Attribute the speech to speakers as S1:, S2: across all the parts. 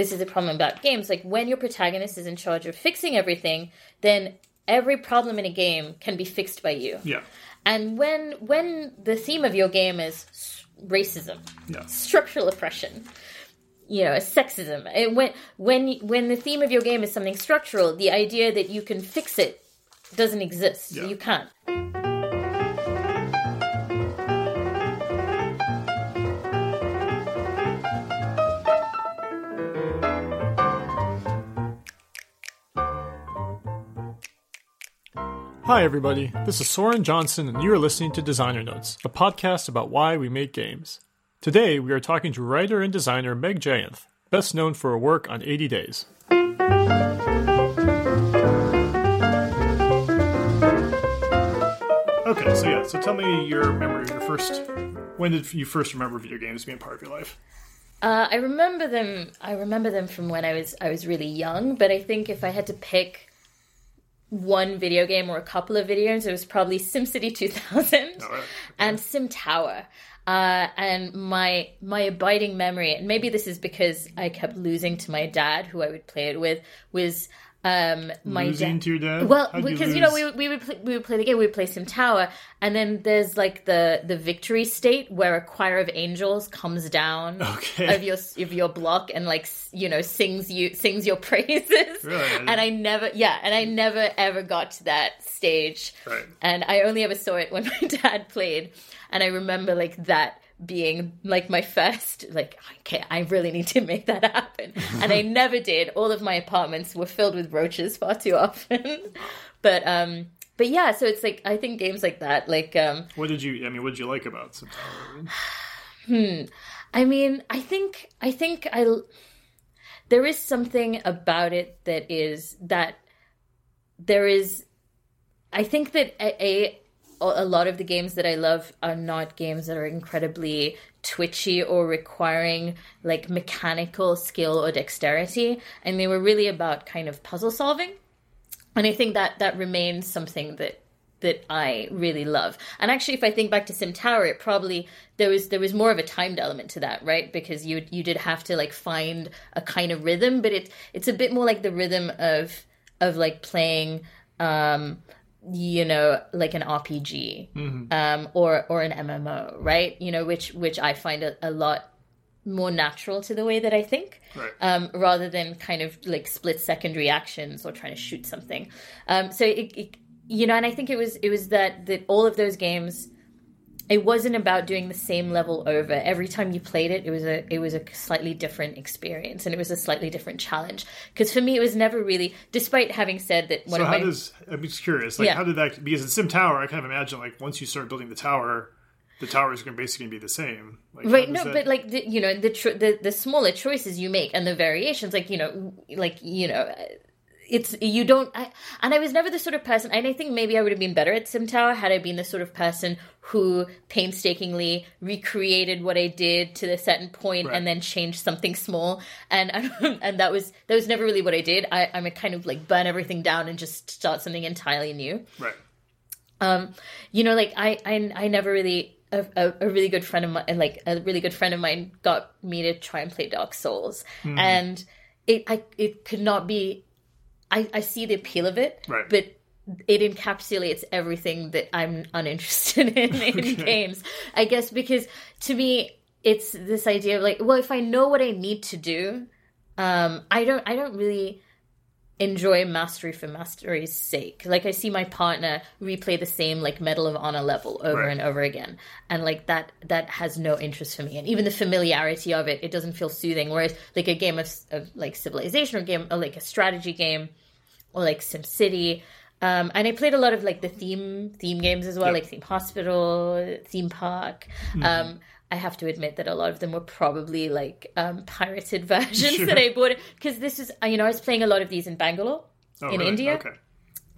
S1: this is a problem about games. Like when your protagonist is in charge of fixing everything, then every problem in a game can be fixed by you.
S2: Yeah.
S1: And when when the theme of your game is racism,
S2: Yeah.
S1: structural oppression, you know, sexism, and when when when the theme of your game is something structural, the idea that you can fix it doesn't exist.
S2: Yeah.
S1: You can't.
S2: Hi, everybody. This is Soren Johnson, and you are listening to Designer Notes, a podcast about why we make games. Today, we are talking to writer and designer Meg Jayanth, best known for her work on 80 Days. Okay, so yeah, so tell me your memory, your first. When did you first remember video games being part of your life?
S1: Uh, I remember them. I remember them from when I was I was really young. But I think if I had to pick one video game or a couple of video games, it was probably SimCity 2000
S2: All right.
S1: and Sim Tower. Uh, and my my abiding memory, and maybe this is because I kept losing to my dad, who I would play it with, was um, my
S2: Losing
S1: dad.
S2: to your dad?
S1: Well,
S2: How'd you
S1: because you, know we, would- we would play, we would play the game, we would play Sim Tower, and then there's like the the victory state where a choir of angels comes down
S2: Okay.
S1: of your of your block and like you know sings you sings your praises.
S2: Really?
S1: And I never yeah, and I never ever got to that stage.
S2: Right.
S1: And I only ever saw it when my dad played, and I remember like that being like my first like okay i really need to make that happen and i never did all of my apartments were filled with roaches far too often but um but yeah so it's like i think games like that like um
S2: What did you? I mean, what did you like about Sim Tower?
S1: I mean, I think I think I there is something about it that is that there is I think that a, a a lot of the games that I love are not games that are incredibly twitchy or requiring like mechanical skill or dexterity and they were really about kind of puzzle solving and I think that that remains something that that I really love. And actually, if I think back to Sim Tower, it probably there was there was more of a timed element to that, right? Because you you did have to like find a kind of rhythm, but it it's a bit more like the rhythm of of like playing. um you know like an rpg um or or an mmo right you know which which i find a, a lot more natural to the way that i think
S2: Right.
S1: um, rather than kind of like split second reactions or trying to shoot something. Um, so it, it, you know, and I think it was it was that that all of those games, it wasn't about doing the same level over every time you played it. It was a it was a slightly different experience and it was a slightly different challenge. Because for me, it was never really, despite having said that one
S2: So how
S1: my
S2: does I'm just curious, like
S1: Yeah.
S2: how did that because in Sim Tower I kind of imagine like once you start building the tower, the tower is going to basically be the same. Like,
S1: Right, no,
S2: that-
S1: but like the, you know the, tr- the the smaller choices you make and the variations, like you know, like you know, it's you don't. I, and I was never the sort of person, and I think maybe I would have been better at Sim Tower had I been the sort of person who painstakingly recreated what I did to a certain point
S2: Right.
S1: and then changed something small. And and that was that was never really what I did. I, I'm a kind of like burn everything down and just start something entirely new
S2: right.
S1: um you know like i i, I never really a, a, really good friend of mine like a really good friend of mine got me to try and play dark souls
S2: Hmm.
S1: and it i it could not be i i see the appeal of it
S2: Right.
S1: but it encapsulates everything that i'm uninterested in in
S2: Okay.
S1: games i guess because to me it's this idea of like well if i know what i need to do um i don't i don't really enjoy mastery for mastery's sake. Like I see my partner replay the same like Medal of Honor level over
S2: Right.
S1: and over again, and like that that has no interest for me. And even the familiarity of it, it doesn't feel soothing. Whereas like a game of, of like Civilization or game or like a strategy game or like SimCity. Um, and I played a lot of like the theme theme games as well,
S2: Yep.
S1: like Theme Hospital, Theme Park.
S2: Mm-hmm.
S1: Um, I have to admit that a lot of them were probably like um, pirated versions
S2: Sure.
S1: that I bought because this is you know I was playing a lot of these in Bangalore
S2: Oh,
S1: in
S2: really?
S1: India
S2: Okay.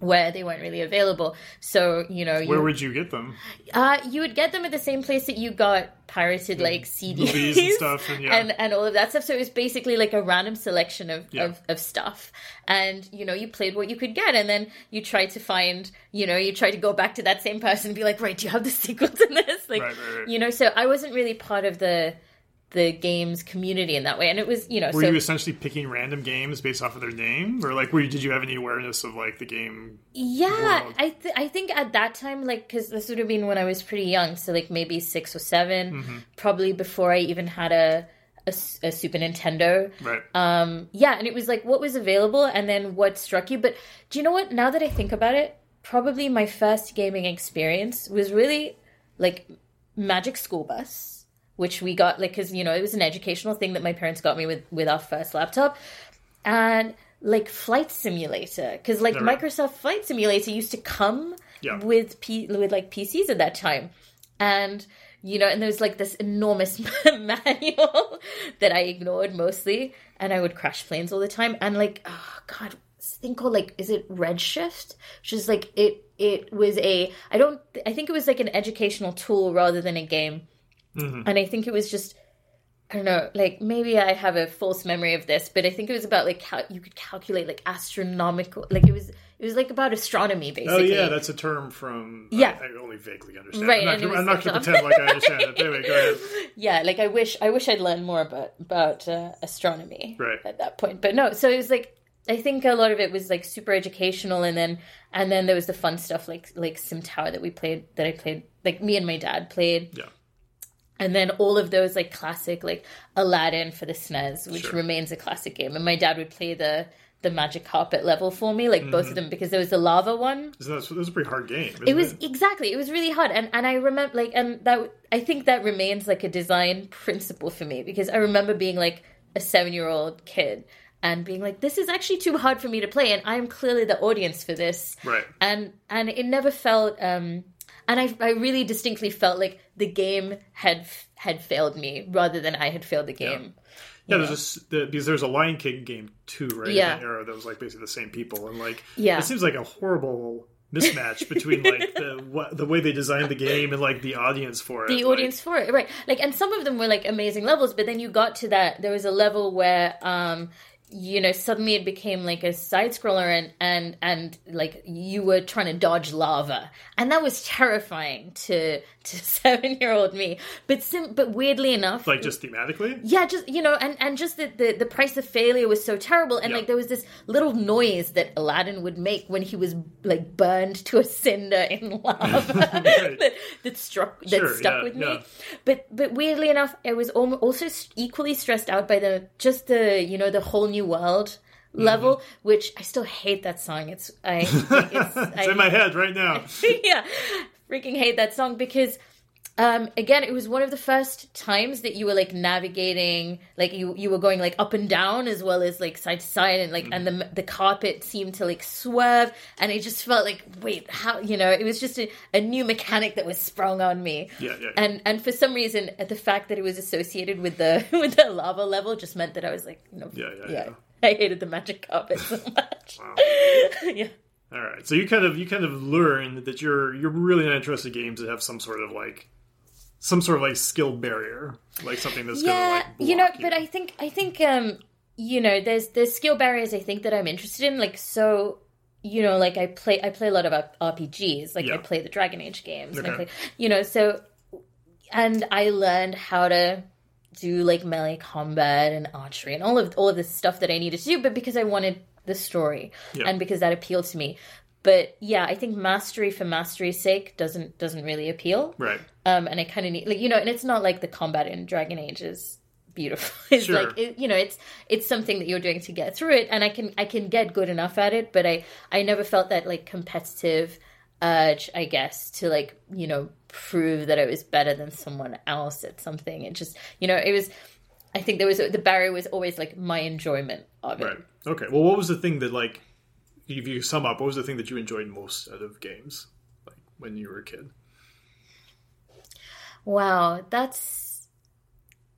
S1: Where they weren't really available. So you know,
S2: Where
S1: you,
S2: would you get them?
S1: uh, you would get them at the same place that you got pirated like CDs
S2: and stuff, and yeah.
S1: and, and all of that stuff. So it was basically like a random selection of,
S2: Yeah.
S1: of, of stuff. And, you know, you played what you could get. And then you tried to find, you know, you tried to go back to that same person and be like, right, do you have the sequels in this? Like,
S2: Right, right, right.
S1: you know, so I wasn't really part of the the games community in that way. And it was, you know,
S2: Were
S1: so
S2: you essentially picking random games based off of their name, or like, were you, did you have any awareness of like the game?
S1: yeah,
S2: world?
S1: I th- I think at that time, like, because this would have been when I was pretty young, so like maybe six or 7
S2: Mm-hmm.
S1: probably before I even had a a Super Nintendo.
S2: Right.
S1: Um, yeah, and it was like what was available and then what struck you. But do you know what? Now that I think about it, probably my first gaming experience was really like Magic School Bus, which we got like because you know it was an educational thing that my parents got me with with our first laptop, and like Flight Simulator because like
S2: Right.
S1: Microsoft Flight Simulator used to come
S2: Yeah.
S1: with P- with like PCs at that time, and you know, and there was like this enormous manual that I ignored mostly, and I would crash planes all the time, and like, oh god, thing called like, is it Redshift? Which is like it. It was a. I don't. I think it was like an educational tool rather than a game, and I think it was just. I don't know, like maybe I have a false memory of this, but I think it was about like cal- you could calculate like astronomical, like it was it was like about astronomy basically.
S2: Oh yeah, that's a term from.
S1: Yeah.
S2: I, I only vaguely understand.
S1: Right,
S2: I'm not, I'm not going to pretend like I understand it. Anyway, go ahead.
S1: yeah like i wish i wish i'd learned more about about uh, astronomy
S2: Right.
S1: at that point but no so it was like i think a lot of it was like super educational and then and then there was the fun stuff like like sim tower that we played that i played like me and my dad played
S2: Yeah.
S1: And then all of those like classic like aladdin for the snes which
S2: Sure.
S1: remains a classic game and my dad would play the the magic carpet level for me like
S2: Mm-hmm.
S1: both of them because there was the lava one
S2: Isn't that, was a pretty hard game.
S1: It was exactly it was really hard and and i remember like and that i think that remains like a design principle for me because i remember being like a seven year old kid and being like this is actually too hard for me to play and i'm clearly the audience for this
S2: Right.
S1: and and it never felt um and i i really distinctly felt like the game had had failed me rather than i had failed the game
S2: Yeah, there's this the, because there's a Lion King game too, right?
S1: Yeah.
S2: that era that was like basically the same people, and like
S1: Yeah.
S2: it seems like a horrible mismatch between like the what, the way they designed the game and like the audience for it.
S1: the
S2: Like,
S1: audience for it right like and some of them were like amazing levels but then you got to that there was a level where um you know suddenly it became like a side scroller and and and like you were trying to dodge lava and that was terrifying to to seven year old me but sim- but weirdly enough
S2: like just thematically.
S1: yeah, just you know, and and just the, the the price of failure was so terrible, and
S2: Yeah.
S1: like there was this little noise that Aladdin would make when he was like burned to a cinder in lava that, that struck that
S2: Sure,
S1: stuck
S2: yeah,
S1: with me. But but weirdly enough, I was also equally stressed out by the just the you know the whole new world level,
S2: Mm-hmm.
S1: which I still hate that song. It's I it's,
S2: It's
S1: I,
S2: in my head right now.
S1: yeah, freaking hate that song because um again it was one of the first times that you were like navigating like you you were going like up and down as well as like side to side and like and the the carpet seemed to like swerve and it just felt like wait how you know it was just a, a new mechanic that was sprung on me.
S2: Yeah, yeah.
S1: and and for some reason the fact that it was associated with the with the lava level just meant that I was like you know
S2: Yeah, yeah, yeah.
S1: I hated the magic carpet so much. Yeah.
S2: All right, so you kind of you kind of learn that you're you're really not interested in games that have some sort of like some sort of like skill barrier, like something that's
S1: yeah
S2: gonna like
S1: you know but i think i think um you know there's there's skill barriers i think that i'm interested in like so you know like i play i play a lot of rpgs like
S2: Yeah.
S1: i play the dragon age games and i play you know so and i learned how to do like melee combat and archery and all of all of this stuff that i needed to do but because i wanted the story
S2: Yeah.
S1: and because that appealed to me but yeah i think mastery for mastery's sake doesn't doesn't really appeal
S2: right.
S1: um, and I kind of need like you know, and it's not like the combat in Dragon Age is beautiful. It's
S2: Sure.
S1: like it, you know, it's it's something that you're doing to get through it, and I can I can get good enough at it, but I I never felt that like competitive urge, I guess, to like you know prove that I was better than someone else at something. It just you know it was. I think there was the barrier was always like my enjoyment of it.
S2: Right. Okay. Well, what was the thing that like, if you sum up, what was the thing that you enjoyed most out of games, like when you were a kid?
S1: Wow, that's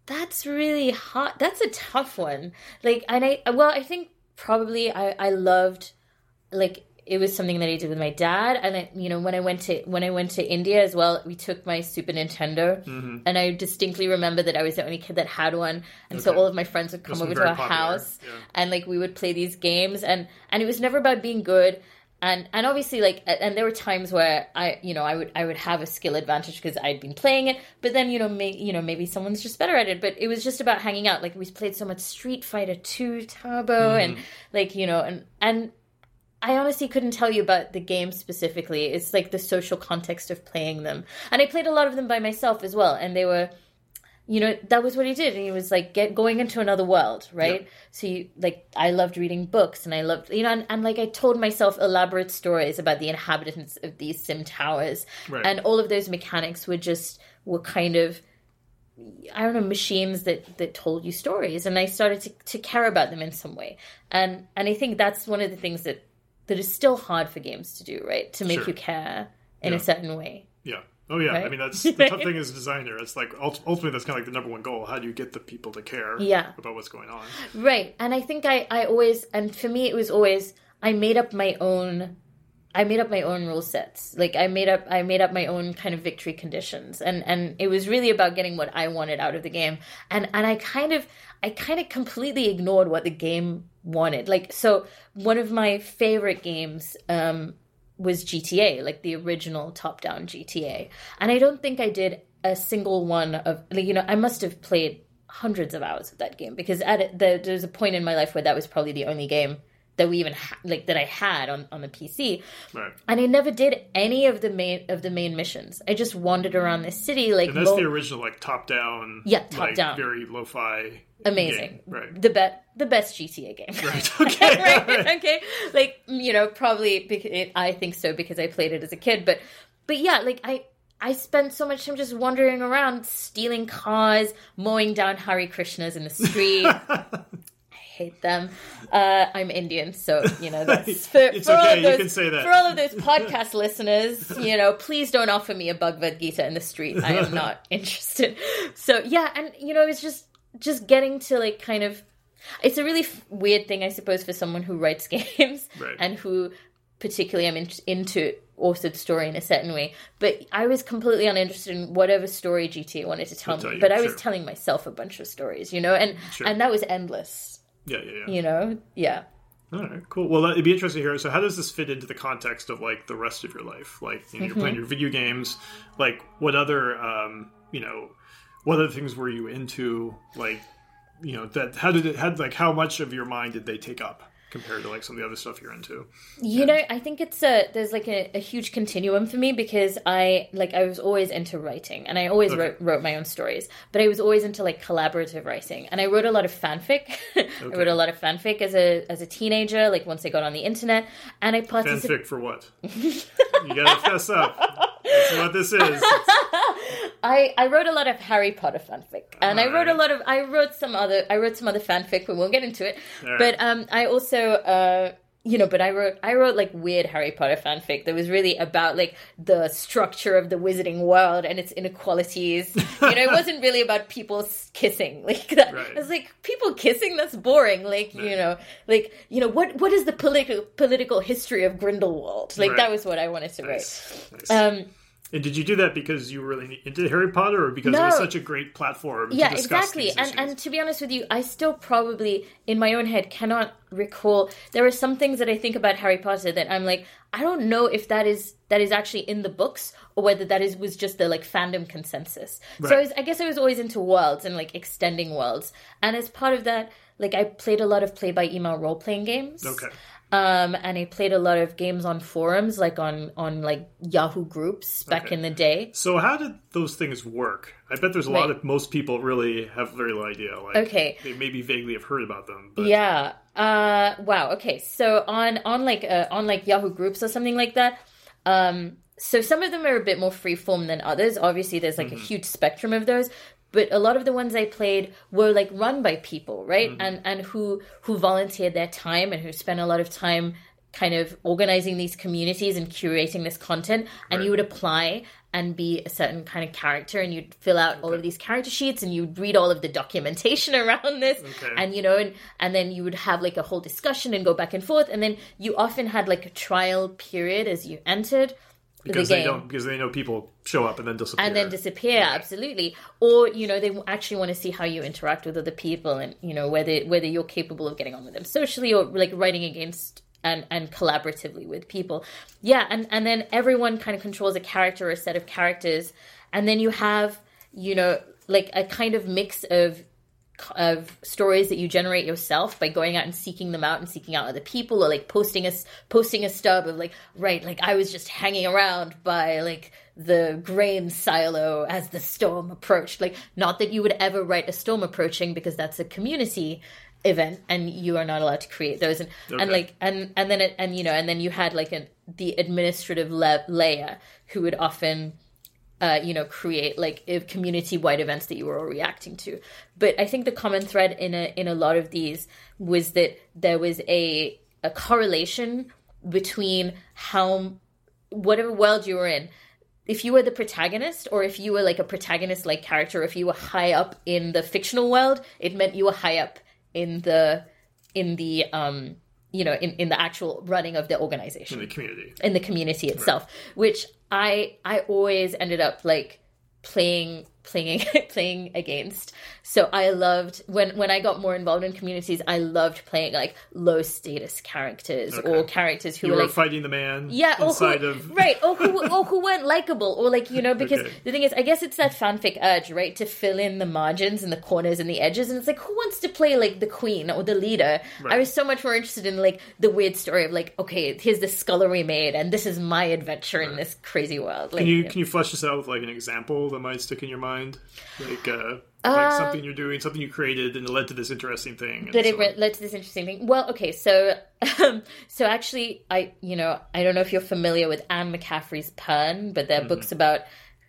S1: that's really hot. That's a tough one. Like, and I well, I think probably I I loved like it was something that I did with my dad, and I, you know when I went to when I went to India as well, we took my Super Nintendo,
S2: Mm-hmm.
S1: and I distinctly remember that I was the only kid that had one, and so all of my friends would come
S2: Must
S1: over to our
S2: popular,
S1: house,
S2: yeah.
S1: and like we would play these games, and and it was never about being good. and and obviously like and there were times where I you know I would I would have a skill advantage because I'd been playing it. But then you know may, you know maybe someone's just better at it. But it was just about hanging out. Like we played so much Street Fighter 2 Turbo mm. and like you know and and I honestly couldn't tell you about the game specifically. It's like the social context of playing them. And I played a lot of them by myself as well and they were you know that was what he did. And he was like get going into another world right? Yeah. so you like i loved reading books and i loved you know and, and, like i told myself elaborate stories about the inhabitants of these sim towers. Right. and all of those mechanics were just were kind of i don't know machines that that told you stories. And i started to, to care about them in some way. And and i think that's one of the things that that is still hard for games to do right to make sure. you care in yeah. a certain way
S2: yeah Oh yeah, right? I mean that's the tough thing as a designer. It's like ultimately that's kind of like the number one goal. How do you get the people to care?
S1: Yeah.
S2: about what's going on.
S1: Right, and I think I I always and for me it was always I made up my own. I made up my own rule sets. Like I made up I made up my own kind of victory conditions. And and it was really about getting what I wanted out of the game. And and I kind of I kind of completely ignored what the game wanted. Like so one of my favorite games um was GTA, like the original top down GTA. And I don't think I did a single one of, like, you know, I must have played hundreds of hours of that game because at the, there's a point in my life where that was probably the only game that we even ha- like that I had on on the PC.
S2: Right.
S1: And I never did any of the main of the main missions. I just wandered around the city like
S2: and that's lo- the original like top down.
S1: Yeah, top like, down.
S2: Very lo-fi
S1: amazing.
S2: Game. Right.
S1: The bet the best GTA game.
S2: Right. Okay. right?
S1: Okay. Like you know, probably because it, I think so because I played it as a kid. But but yeah, like I I spent so much time just wandering around, stealing cars, mowing down Hare Krishnas in the street. I hate them. Uh, I'm Indian, so you know that's
S2: for, it's for okay. All those, you can say that
S1: for all of those podcast listeners. You know, please don't offer me a Bhagavad Gita in the street. I am not interested. So yeah, and you know, it's just just getting to like kind of it's a really f- weird thing i suppose for someone who writes games
S2: right.
S1: and who particularly i'm in- into authored story in a certain way but i was completely uninterested in whatever story gta wanted to tell, me you, but i was telling myself a bunch of stories you know and sure. and that was endless
S2: yeah yeah, yeah.
S1: you know yeah
S2: all right, cool. Well, it'd be interesting to hear. So, how does this fit into the context of like the rest of your life? Like, you know, you're mm-hmm. playing your video games. Like, what other, um, you know, what other things were you into? Like, you know, that how did it had like how much of your mind did they take up? compared to like some of the other stuff you're into
S1: you know i think it's a there's like a, a, huge continuum for me because i like i was always into writing and i always okay. wrote, wrote, my own stories but i was always into like collaborative writing and i wrote a lot of fanfic okay. i wrote a lot of fanfic as a as a teenager like once i got on the internet and i
S2: participated fanfic for what you gotta fess up that's what this is
S1: I, I wrote a lot of Harry Potter fanfic, and All I wrote right. a lot of I wrote some other I wrote some other fanfic. But We won't get into it, All but um, I also uh, you know, but I wrote I wrote like weird Harry Potter fanfic that was really about like the structure of the wizarding world and its inequalities. you know, it wasn't really about people kissing like that. Right. I was like, people kissing that's boring. Like right. you know, like you know what what is the political political history of Grindelwald? Like right. that was what I wanted to nice. write. Nice. Um,
S2: and did you do that because you were really into Harry Potter, or because no. it was such a great platform?
S1: Yeah, exactly. and and to be honest with you, I still probably in my own head cannot recall. There are some things that I think about Harry Potter that I'm like, I don't know if that is that is actually in the books or whether that is was just the like fandom consensus. Right. So I, was, I guess I was always into worlds and like extending worlds, and as part of that, like I played a lot of play by email role playing games.
S2: Okay.
S1: Um, and I played a lot of games on forums, like on on like Yahoo groups back okay. in the day.
S2: So how did those things work? I bet there's a right. lot of most people really have very little idea. Like,
S1: okay,
S2: they maybe vaguely have heard about them. But...
S1: Yeah. Uh. Wow. Okay. So on on like uh, on like Yahoo groups or something like that. Um. So some of them are a bit more freeform than others. Obviously, there's like mm-hmm. a huge spectrum of those but a lot of the ones I played were like run by people, right? Mm-hmm. And and who who volunteered their time and who spent a lot of time kind of organizing these communities and curating this content and right. you would apply and be a certain kind of character and you'd fill out okay. all of these character sheets and you'd read all of the documentation around this
S2: okay.
S1: and you know and and then you would have like a whole discussion and go back and forth and then you often had like a trial period as you entered
S2: because the they don't because they know people show up and then disappear.
S1: And then disappear yeah. absolutely. Or you know they actually want to see how you interact with other people and you know whether whether you're capable of getting on with them socially or like writing against and and collaboratively with people. Yeah and and then everyone kind of controls a character or a set of characters. And then you have you know like a kind of mix of of stories that you generate yourself by going out and seeking them out and seeking out other people or like posting a posting a stub of like right like I was just hanging around by like the grain silo as the storm approached like not that you would ever write a storm approaching because that's a community event and you are not allowed to create those and okay. and like and and then it and you know and then you had like an the administrative le- layer who would often uh, you know, create like community-wide events that you were all reacting to. But I think the common thread in a in a lot of these was that there was a a correlation between how whatever world you were in. If you were the protagonist, or if you were like a protagonist-like character, if you were high up in the fictional world, it meant you were high up in the in the um you know in, in the actual running of the organization
S2: in the community
S1: in the community itself right. which i i always ended up like playing playing playing against. So I loved when when I got more involved in communities. I loved playing like low status characters okay. or characters who
S2: you
S1: were, like
S2: fighting the man.
S1: Yeah,
S2: inside
S1: who,
S2: of
S1: right, or who or who weren't likable, or like you know because okay. the thing is, I guess it's that fanfic urge, right, to fill in the margins and the corners and the edges, and it's like who wants to play like the queen or the leader? Right. I was so much more interested in like the weird story of like okay, here's the scullery maid, and this is my adventure right. in this crazy world.
S2: Like, can you, you know. can you flesh this out with like an example that might stick in your mind? Like, uh, like uh, something you're doing, something you created, and it led to this interesting thing.
S1: That it led to this interesting thing. Well, okay, so um, so actually, I you know I don't know if you're familiar with Anne McCaffrey's Pern, but there are mm-hmm. books about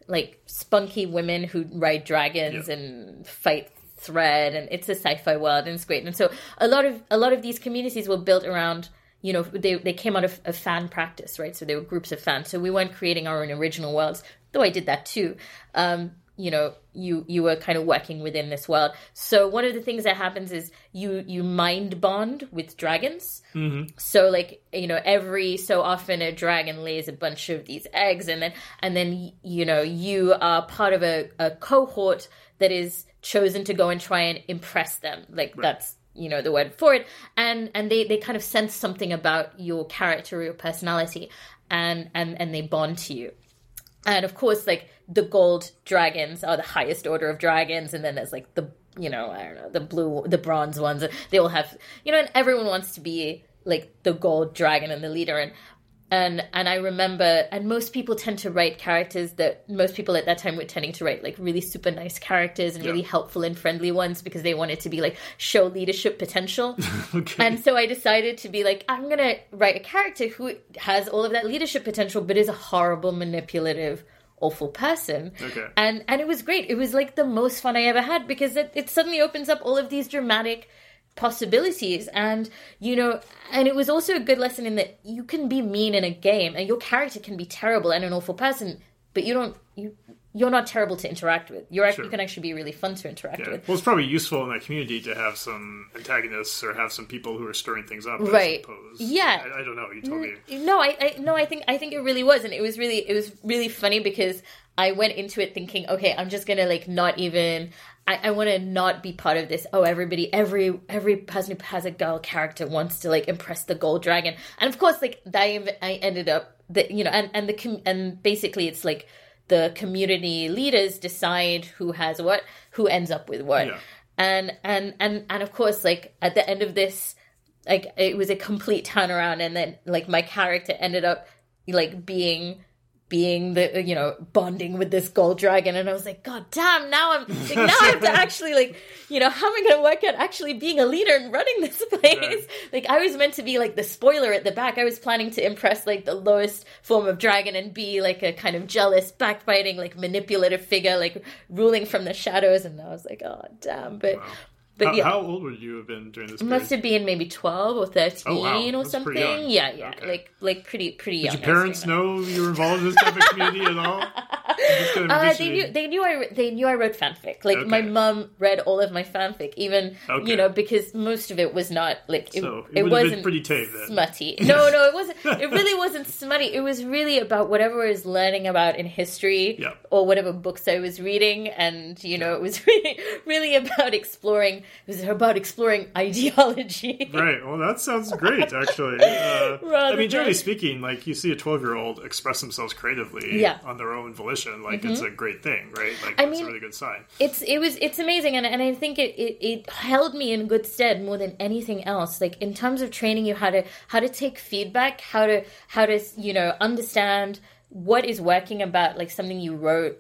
S1: like spunky women who ride dragons yep. and fight thread, and it's a sci-fi world, and it's great. And so a lot of a lot of these communities were built around you know they, they came out of, of fan practice right so they were groups of fans so we weren't creating our own original worlds though i did that too um, you know you you were kind of working within this world. So one of the things that happens is you you mind bond with dragons.
S2: Mm-hmm.
S1: so like you know every so often a dragon lays a bunch of these eggs and then and then you know you are part of a, a cohort that is chosen to go and try and impress them. Like right. that's you know the word for it. And and they they kind of sense something about your character or your personality and and and they bond to you and of course like the gold dragons are the highest order of dragons and then there's like the you know i don't know the blue the bronze ones. They all have you know and everyone wants to be like the gold dragon and the leader. And and and I remember and most people tend to write characters that most people at that time were tending to write like really super nice characters and yeah. really helpful and friendly ones because they wanted to be like show leadership potential. okay. And so I decided to be like I'm going to write a character who has all of that leadership potential but is a horrible manipulative awful person.
S2: Okay.
S1: And and it was great. It was like the most fun I ever had because it, it suddenly opens up all of these dramatic possibilities and you know and it was also a good lesson in that you can be mean in a game and your character can be terrible and an awful person but you don't you you're not terrible to interact with. You're sure. you can actually be really fun to interact
S2: yeah.
S1: with.
S2: Well, it's probably useful in that community to have some antagonists or have some people who are stirring things up.
S1: Right. Yeah.
S2: I, I, don't know. You told me.
S1: No, I, I no, I think I think it really was, and it was really it was really funny because I went into it thinking, okay, I'm just gonna like not even. I, I want to not be part of this. Oh, everybody, every every person who has a girl character wants to like impress the gold dragon, and of course, like I, I ended up that you know, and and the and basically it's like the community leaders decide who has what, who ends up with what. Yeah. And and and and of course, like at the end of this, like it was a complete turnaround, and then like my character ended up like being being the you know bonding with this gold dragon. And i was like god damn now i'm like now i have to actually like you know how am i going to work out actually being a leader and running this place? Right. like i was meant to be like the spoiler at the back. I was planning to impress like the lowest form of dragon and be like a kind of jealous backbiting like manipulative figure like ruling from the shadows. And i was like oh damn. But wow.
S2: But how, yeah, how old would you have been during this?
S1: Period? Must have been maybe twelve or thirteen oh, wow. or That's something. Yeah, yeah, okay. like like pretty pretty young.
S2: Did
S1: young.
S2: your parents know you were involved in this type of community at all?
S1: Uh, they knew they knew I they knew I wrote fanfic. Like my
S2: Okay.
S1: mum read all of my fanfic, even
S2: Okay.
S1: you know because most of it was not like it,
S2: So, it
S1: it
S2: would have been
S1: wasn't
S2: pretty tame then.
S1: smutty. No, no, it wasn't. It really wasn't smutty. It was really about whatever I was learning about in history
S2: Yeah.
S1: or whatever books I was reading, and you know it was really really about exploring. It was about exploring ideology.
S2: Right. Well, that sounds great, actually. Uh, I mean, generally
S1: than-
S2: speaking, like you see a twelve-year-old express themselves creatively
S1: Yeah. Mm-hmm.
S2: on their own volition, like it's a great thing, right? Like
S1: I
S2: it's
S1: mean-
S2: a really good sign.
S1: it's it was it's amazing and, and i think it, it it held me in good stead more than anything else like in terms of training you how to how to take feedback how to how to you know understand what is working about like something you wrote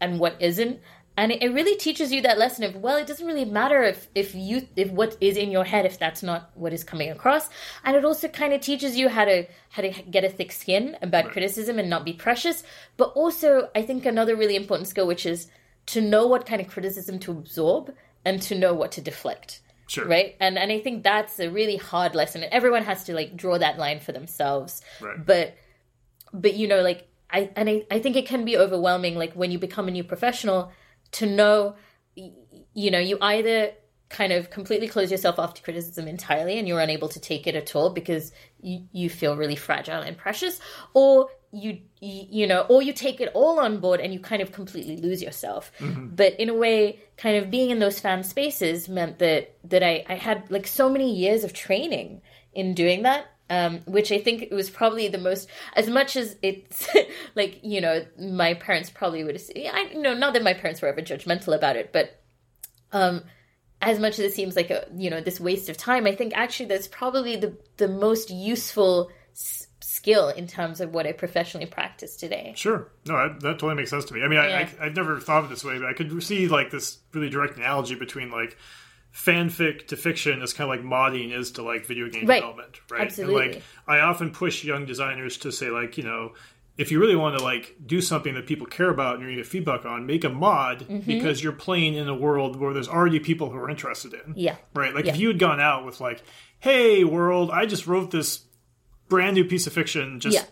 S1: and what isn't and it, it really teaches you that lesson of well it doesn't really matter if if you if what is in your head if that's not what is coming across. And it also kind of teaches you how to how to get a thick skin about criticism and not be precious. But also i think another really important skill which is to know what kind of criticism to absorb and to know what to deflect.
S2: Sure.
S1: right? And and i think that's a really hard lesson. And everyone has to like draw that line for themselves.
S2: Right.
S1: but but you know like i and I, I think it can be overwhelming like when you become a new professional to know you know you either kind of completely close yourself off to criticism entirely and you're unable to take it at all because you, you feel really fragile and precious or you, you you know or you take it all on board and you kind of completely lose yourself. Mm-hmm. But in a way kind of being in those fan spaces meant that that I, I had like so many years of training in doing that um, which I think was probably the most, as much as it's like you know, my parents probably would have. I you know, not that my parents were ever judgmental about it, but um, as much as it seems like a you know this waste of time, I think actually that's probably the the most useful s- skill in terms of what I professionally practice today.
S2: Sure. No, that, that totally makes sense to me. I mean, I, I, I've never thought of it this way, but I could see like this really direct analogy between like fanfic to fiction is kind of like modding is to like video game
S1: Right.
S2: development, right?
S1: Absolutely.
S2: And like I often push young designers to say like, you know, if you really want to like do something that people care about and you're going to get feedback on, make a mod
S1: Mm-hmm.
S2: because you're playing in a world where there's already people who are interested in.
S1: Yeah.
S2: Right. Like
S1: Yeah.
S2: if you had gone out with like, hey world, I just wrote this brand new piece of fiction just
S1: Yeah.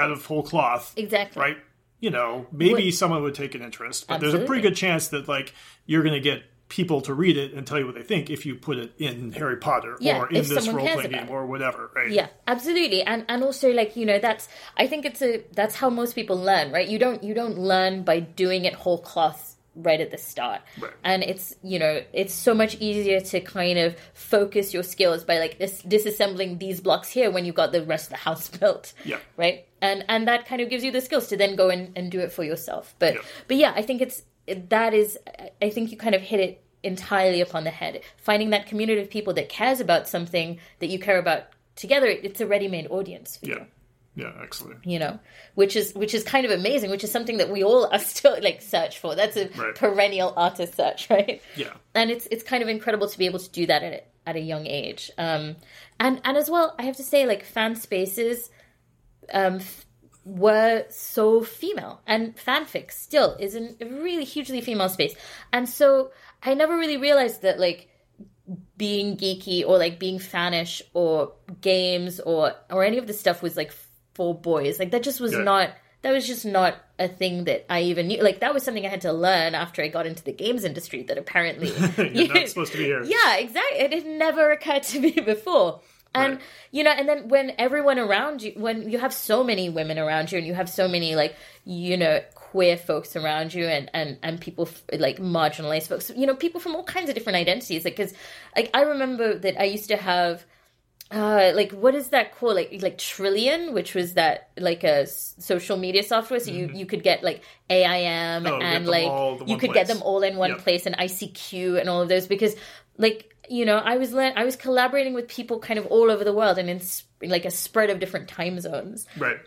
S2: out of whole cloth
S1: Exactly.
S2: right? You know, maybe
S1: Would-
S2: someone would take an interest, but there's a pretty good chance that like you're going to get people to read it and tell you what they think if you put it in Harry Potter
S1: Yeah,
S2: or in this role playing game or whatever, right?
S1: Yeah, absolutely. And and also like, you know, that's I think it's a that's how most people learn, right? You don't you don't learn by doing it whole cloth right at the start.
S2: Right.
S1: And it's, you know, it's so much easier to kind of focus your skills by like dis- disassembling these blocks here when you've got the rest of the house built.
S2: Yeah.
S1: Right? And and that kind of gives you the skills to then go and, and do it for yourself. But
S2: Yeah.
S1: but yeah, I think it's that is I think you kind of hit it entirely upon the head. Finding that community of people that cares about something that you care about together, it's a ready-made audience for
S2: Yeah.
S1: you.
S2: Yeah, excellent.
S1: You know, which is which is kind of amazing. Which is something that we all are still like search for. That's a
S2: Right.
S1: perennial artist search, right?
S2: Yeah.
S1: and it's it's kind of incredible to be able to do that at a, at a young age. Um, and and as well, I have to say, like fan spaces, um, f- were so female, and fanfic still is a really hugely female space. And so I never really realized that like being geeky or like being fanish or games or or any of the stuff was like for boys. Like that just was
S2: Yeah.
S1: not that was just not a thing that I even knew. Like that was something I had to learn after I got into the games industry that apparently
S2: You're not supposed to be here.
S1: yeah, exactly. It had never occurred to me before. And
S2: Right.
S1: you know, and then when everyone around you, when you have so many women around you, and you have so many like you know queer folks around you, and and and people f- like marginalized folks, you know, people from all kinds of different identities. Like, because like I remember that I used to have uh like what is that called like like Trillian which was that like a s- social media software so you you could get like aim
S2: Mm-hmm. Oh,
S1: and like you could get them all in one
S2: Yep.
S1: place and icq and all of those because like you know i was learn i was collaborating with people kind of all over the world and in s- like a spread of different time zones
S2: Right.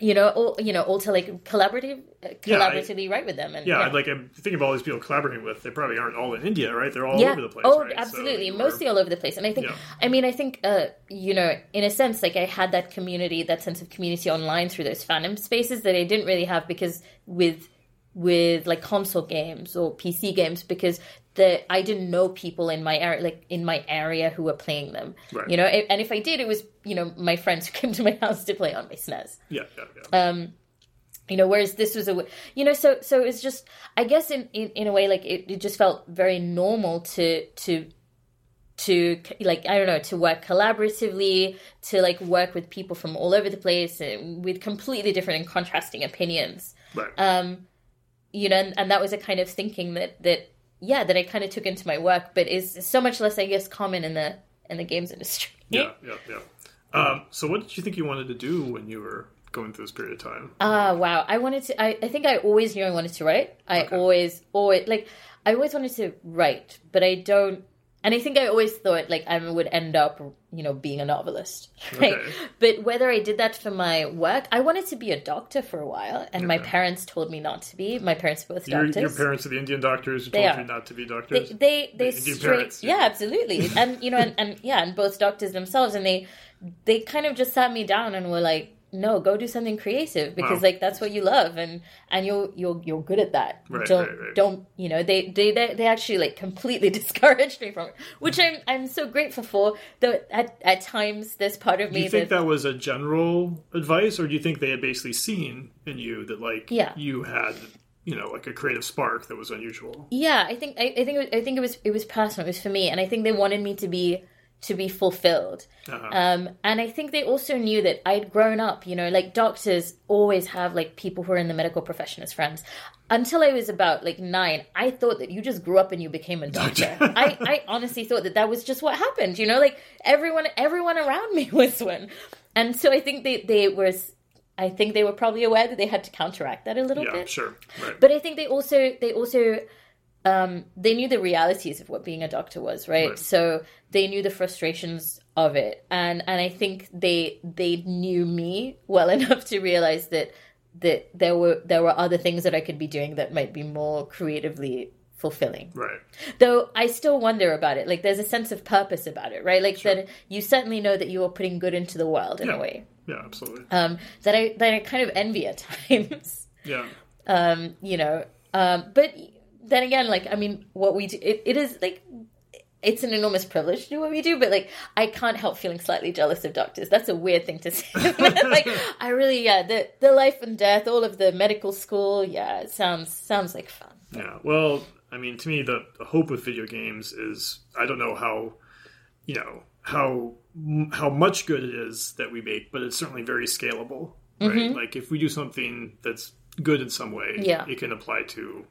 S1: you know all you know all to like collaborative uh,
S2: Yeah, I-
S1: collaboratively write with them and
S2: Yeah, I'd like I'm thinking of all these people collaborating with. They probably aren't all in India, right? They're all
S1: yeah.
S2: over the place.
S1: Oh,
S2: right?
S1: Absolutely.
S2: were-
S1: Mostly all over the place. And I think,
S2: Yeah.
S1: I mean, I think, uh, you know, in a sense, like I had that community, that sense of community online through those fandom spaces that I didn't really have because with with like console games or PC games because the I didn't know people in my area like in my area who were playing them.
S2: Right.
S1: You know, and if I did, it was you know my friends who came to my house to play on my SNES.
S2: Yeah, yeah, yeah.
S1: Um, you know whereas this was a you know so so it's just i guess in in, in a way like it, it just felt very normal to to to like i don't know to work collaboratively to like work with people from all over the place with completely different and contrasting opinions
S2: right
S1: um you know and, and that was a kind of thinking that that yeah that i kind of took into my work but is so much less i guess common in the in the games industry.
S2: Yeah yeah yeah. Um so what did you think you wanted to do when you were going through this period of time?
S1: Uh wow. I wanted to i, I think i always knew i wanted to write. I okay. always always like i always wanted to write but i don't and I think I always thought like I would end up, you know, being a novelist, right? Okay. But whether I did that for my work, I wanted to be a doctor for a while, and okay. my parents told me not to be. My parents were both
S2: your,
S1: doctors.
S2: Your parents are the Indian doctors who they told are. you not to be doctors.
S1: They they, they the straight, parents, yeah. yeah, absolutely, and you know, and, and yeah, and both doctors themselves, and they they kind of just sat me down and were like, no go do something creative because wow. like that's what you love and and you're you're you're good at that
S2: right,
S1: don't
S2: right, right.
S1: don't you know they, they they they actually like completely discouraged me from it which i'm i'm so grateful for though at, at times there's part of me
S2: do you think that, that was a general advice or do you think they had basically seen in you that like
S1: yeah
S2: you had you know like a creative spark that was unusual
S1: yeah i think i, I think it was, i think it was it was personal it was for me and i think they wanted me to be to be fulfilled. Uh-huh. Um, and I think they also knew that I'd grown up, you know, like doctors always have like people who are in the medical profession as friends. Until I was about like nine, I thought that you just grew up and you became a doctor. I, I honestly thought that that was just what happened, you know, like everyone, everyone around me was one. And so I think they, they were I think they were probably aware that they had to counteract that a little bit.
S2: yeah,
S1: bit.
S2: Sure, right.
S1: But I think they also they also um, they knew the realities of what being a doctor was, right? right? So they knew the frustrations of it, and and I think they they knew me well enough to realize that that there were there were other things that I could be doing that might be more creatively fulfilling.
S2: Right.
S1: Though I still wonder about it. Like there's a sense of purpose about it, right? Like sure. that you certainly know that you are putting good into the world in
S2: yeah.
S1: a way.
S2: Yeah, absolutely.
S1: Um, that I that I kind of envy at times.
S2: Yeah.
S1: Um, you know, um, but then again, like I mean, what we do, it, it is like it's an enormous privilege to do what we do, but like I can't help feeling slightly jealous of doctors. That's a weird thing to say. like I really, yeah, the the life and death, all of the medical school, yeah, it sounds sounds like fun.
S2: Yeah, well, I mean, to me, the, the hope with video games is I don't know how, you know, how how much good it is that we make, but it's certainly very scalable, right? Mm-hmm. Like if we do something that's good in some way,
S1: yeah.
S2: it can apply to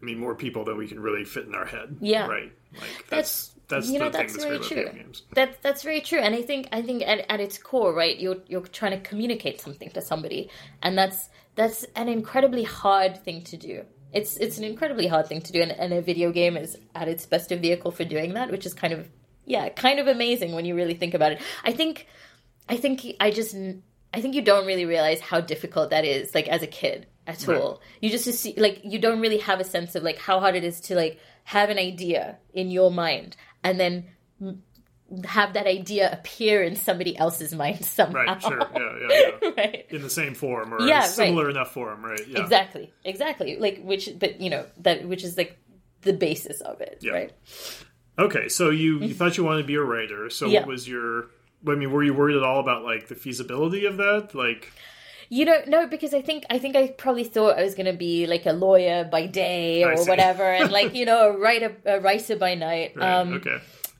S2: I mean, more people than we can really fit in our head.
S1: Yeah,
S2: right.
S1: Like that's that's, that's you know that's very true. That's that's very true, and I think I think at, at its core, right, you're you're trying to communicate something to somebody, and that's that's an incredibly hard thing to do. It's it's an incredibly hard thing to do, and, and a video game is at its best a vehicle for doing that, which is kind of yeah, kind of amazing when you really think about it. I think I think I just I think you don't really realize how difficult that is, like as a kid at right. all. You just see, like you don't really have a sense of like how hard it is to like have an idea in your mind and then have that idea appear in somebody else's mind somehow.
S2: Right, sure, yeah, yeah, yeah. right. In the same form or yeah, similar right. enough form, right?
S1: Yeah. Exactly, exactly. Like which, but you know that which is like the basis of it, yeah. right?
S2: Okay, so you you mm-hmm. thought you wanted to be a writer. So what was your? I mean, were you worried at all about like the feasibility of that? Like,
S1: you know, no, because I think I think I probably thought I was going to be like a lawyer by day or whatever, and like you know, a writer a writer by night.
S2: Right. Um, okay.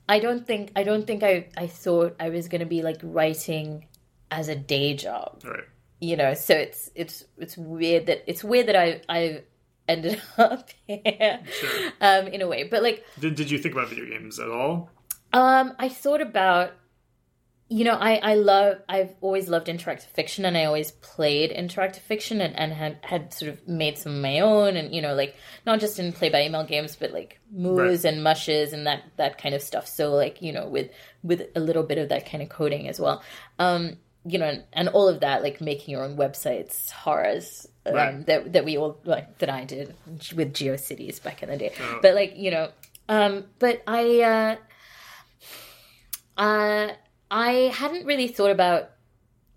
S1: I don't think I don't think I I thought I was going to be like writing as a day job.
S2: Right.
S1: You know, so it's it's it's weird that it's weird that I I ended up here sure. um, in a way. But like,
S2: did did you think about video games at all?
S1: Um, I thought about you know, I, I love, I've always loved interactive fiction and I always played interactive fiction and, and had, had sort of made some of my own and, you know, like not just in play by email games, but like moos right. and mushes and that, that kind of stuff. So like, you know, with, with a little bit of that kind of coding as well. Um, you know, and, and all of that, like making your own websites, horrors, um, right. that, that we all, like, that I did with GeoCities back in the day. Oh. But like, you know, um, but I, uh, uh, I hadn't really thought about.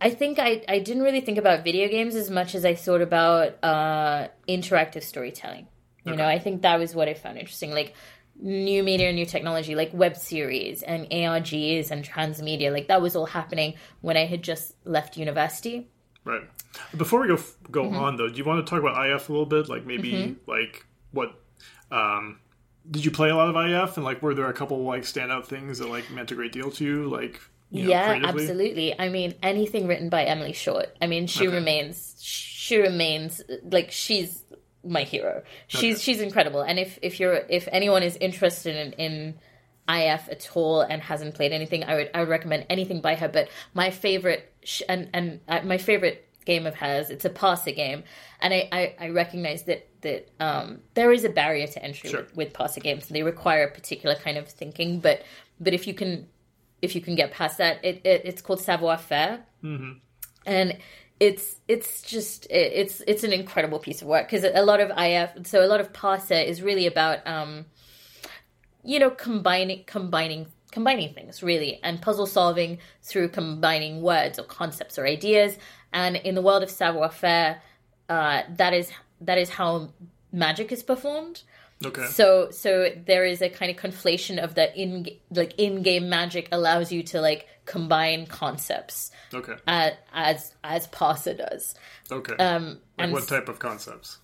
S1: I think I I didn't really think about video games as much as I thought about uh, interactive storytelling. You okay. know, I think that was what I found interesting, like new media, and new technology, like web series and ARGs and transmedia. Like that was all happening when I had just left university.
S2: Right. Before we go go
S1: Mm-hmm.
S2: on though, do you want to talk about IF a little bit? Like maybe like what um did you play a lot of IF and like were there a couple like standout things that like meant a great deal to you? Like you know,
S1: yeah, absolutely. I mean, anything written by Emily Short. I mean, she
S2: Okay.
S1: remains she remains like she's my hero. She's she's incredible. And if if you're if anyone is interested in in IF at all and hasn't played anything, I would I would recommend anything by her. But my favorite sh- and and uh, my favorite game of hers, it's a parser game, and I I, I recognize that that um, there is a barrier to entry
S2: Sure.
S1: with, with parser games. They require a particular kind of thinking, but but if you can if you can get past that, it, it it's called savoir faire, and it's it's just it, it's it's an incredible piece of work because a lot of IF, so a lot of parser is really about um, you know combining combining combining things really and puzzle solving through combining words or concepts or ideas. And in the world of savoir faire uh, that is that is how magic is performed
S2: Okay.
S1: so so there is a kind of conflation of the in like in-game magic allows you to like combine concepts
S2: Okay.
S1: uh, as as parser does
S2: Okay.
S1: um
S2: like
S1: and
S2: what type of concepts?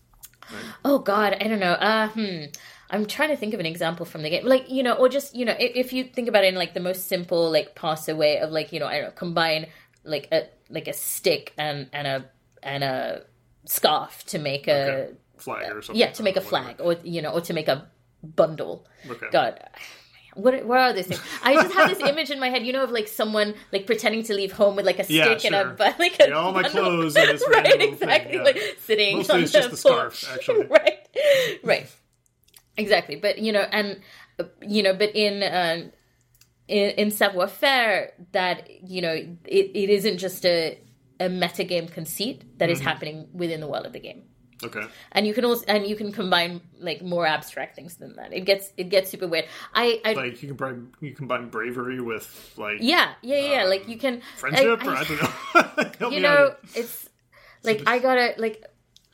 S1: Oh God, I don't know. Uh, hmm. I'm trying to think of an example from the game, like you know, or just you know, if, if you think about it in like the most simple like parser way of like you know, I don't know, combine like a like a stick and and a and a scarf to make a
S2: Okay. Flag or something.
S1: yeah to make a flag or you know or to make a bundle.
S2: Okay.
S1: God. What, what are these things? I just have this image in my head, you know, of like someone like pretending to leave home with like a stick
S2: Yeah,
S1: and a but like a
S2: Yeah, all my
S1: bundle.
S2: clothes in this
S1: right,
S2: random thing,
S1: exactly,
S2: yeah.
S1: like sitting
S2: Mostly
S1: on
S2: it's
S1: the
S2: just the scarf, actually.
S1: right, right, exactly. But you know, and you know, but in uh, in, in savoir faire, that you know, it, it isn't just a a metagame conceit that is
S2: Mm-hmm.
S1: happening within the world of the game
S2: Okay.
S1: and you can also and you can combine like more abstract things than that. It gets it gets super weird. I i
S2: Like you can combine you combine bravery with like
S1: yeah yeah yeah like you can
S2: Um, friendship?
S1: I-
S2: or
S1: I-
S2: don't know.
S1: You know it's like i gotta like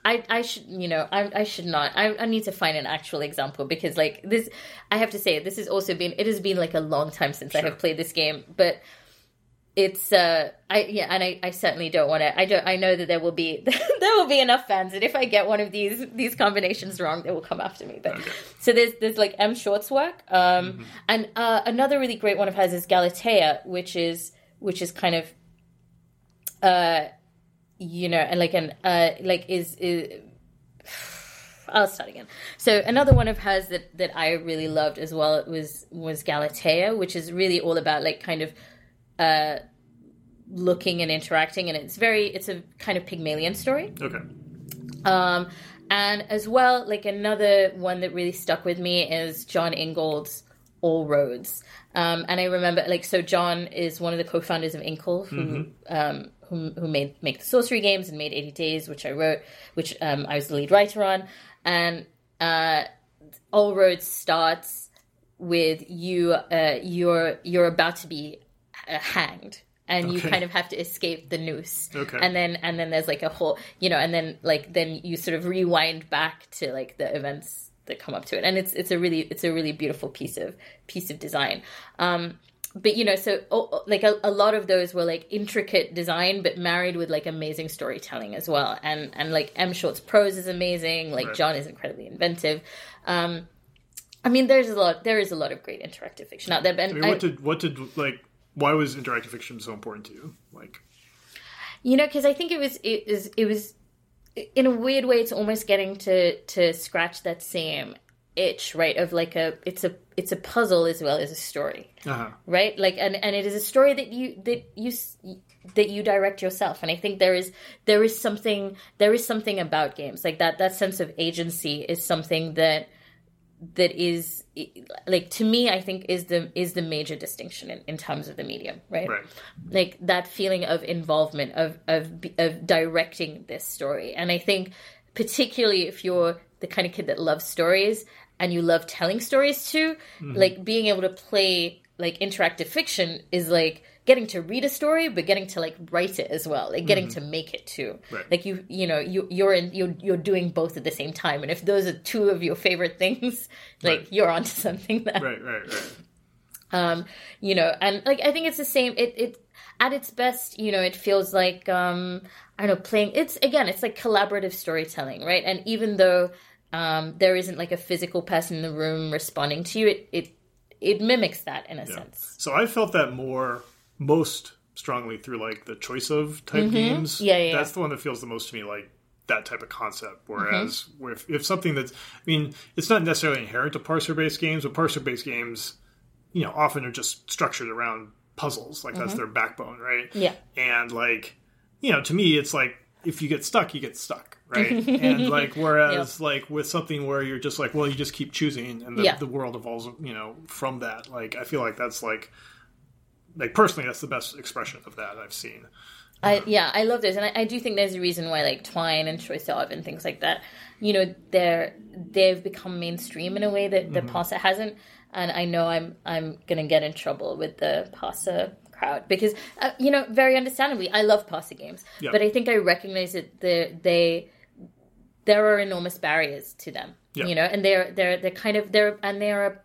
S1: I, I should you know I, I should not I, I need to find an actual example because like this I have to say this has also been it has been like a long time since I have played this game but it's uh I yeah and I, I certainly don't want to I don't I know that there will be there will be enough fans that if I get one of these these combinations wrong they will come after me but
S2: Okay.
S1: so there's there's like M Short's work um and uh another really great one of hers is Galatea which is which is kind of uh you know and like an uh like is is I'll start again. So another one of hers that that I really loved as well was was Galatea, which is really all about like kind of uh looking and interacting and it's very it's a kind of Pygmalion story.
S2: Okay.
S1: Um, and as well, like another one that really stuck with me is Jon Ingold's All Roads. Um, and I remember, like, so John is one of the co-founders of Inkle, who um, who, who made make the sorcery games and made Eighty Days, which I wrote, which um, I was the lead writer on. And uh, All Roads starts with you. Uh, you're you're about to be hanged. And you kind of have to escape the noose,
S2: Okay.
S1: and then and then there's like a whole you know and then like then you sort of rewind back to like the events that come up to it. And it's it's a really it's a really beautiful piece of piece of design. Um but you know so oh, oh, like a, a lot of those were like intricate design but married with like amazing storytelling as well. And and like m. Short's prose is amazing. Like
S2: Right.
S1: jon is incredibly inventive. Um i mean there's a lot there is a lot of great interactive fiction out there but
S2: I mean, what did what did like why was interactive fiction so important to you? Like
S1: You know, because I think it was it was it was in a weird way. It's almost getting to to scratch that same itch, right? Of like a it's a it's a puzzle as well as a story,
S2: uh-huh.
S1: right? Like and and it is a story that you that you that you direct yourself. And I think there is there is something there is something about games like that. That sense of agency is something that that is like to me i think is the is the major distinction in, in terms of the medium right?
S2: Right.
S1: like that feeling of involvement of of of directing this story. And i think particularly if you're the kind of kid that loves stories and you love telling stories too mm-hmm. like being able to play like interactive fiction is like getting to read a story but getting to like write it as well like getting to make it too
S2: Right.
S1: like you you know you you're in you're you're doing both at the same time and if those are two of your favorite things like
S2: Right.
S1: you're onto something that
S2: Right, right, right.
S1: um you know and like i think it's the same it it at its best, you know, it feels like um, I don't know, playing. It's again, it's like collaborative storytelling, right? And even though um, there isn't like a physical person in the room responding to you, it it it mimics that in a sense.
S2: So I felt that more most strongly through like the choice of type games.
S1: Mm-hmm. Yeah, yeah,
S2: That's the one that feels the most to me like that type of concept. Whereas if, if something that's, I mean, it's not necessarily inherent to parser based games, but parser based games, you know, often are just structured around puzzles. Like that's their backbone, right?
S1: Mm-hmm. Yeah.
S2: And like, you know, to me, it's like if you get stuck, you get stuck, right? and like, whereas like with something where you're just like, well, you just keep choosing, and the,
S1: Yeah.
S2: the world evolves, you know, from that. Like, I feel like that's like, like personally, that's the best expression of that I've seen.
S1: I yeah, I love those, and I, I do think there's a reason why like Twine and Choice of and things like that, you know, they're they've become mainstream in a way that the parser hasn't, and I know I'm I'm gonna get in trouble with the parser crowd because uh, you know very understandably I love parser games,
S2: Yeah.
S1: but I think I recognize that the they there are enormous barriers to them,
S2: Yeah.
S1: you know, and they're they're they're kind of they're and they're a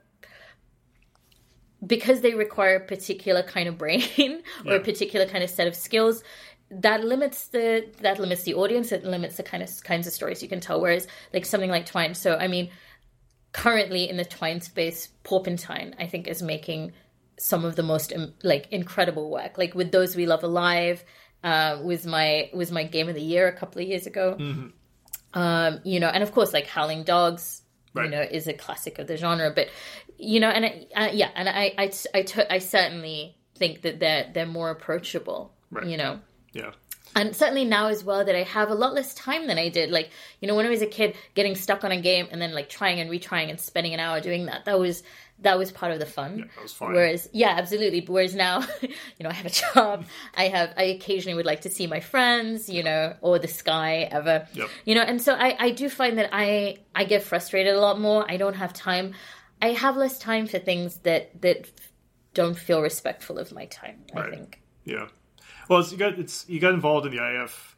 S1: because they require a particular kind of brain or
S2: Yeah.
S1: a particular kind of set of skills that limits the that limits the audience it limits the kind of kinds of stories you can tell whereas like something like twine so i mean currently in the twine space porpentine i think is making some of the most like incredible work like with those we love alive uh, was my was my game of the year a couple of years ago um, you know and of course like howling dogs
S2: Right.
S1: you know is a classic of the genre but you know and I, uh, yeah and i i I certainly think that they're they're more approachable
S2: Right.
S1: you know
S2: Yeah.
S1: and certainly now as well that I have a lot less time than I did. Like, you know, when I was a kid, getting stuck on a game and then like trying and retrying and spending an hour doing that, that was that was part of the fun.
S2: Yeah, that was fun.
S1: Whereas, yeah, absolutely. Whereas now, you know, I have a job. I have. I occasionally would like to see my friends, you know, or the sky ever,
S2: Yep.
S1: you know. And so I, I do find that I, I get frustrated a lot more. I don't have time. I have less time for things that that don't feel respectful of my time. I think.
S2: Yeah. Well, it's, you got it's you got involved in the IF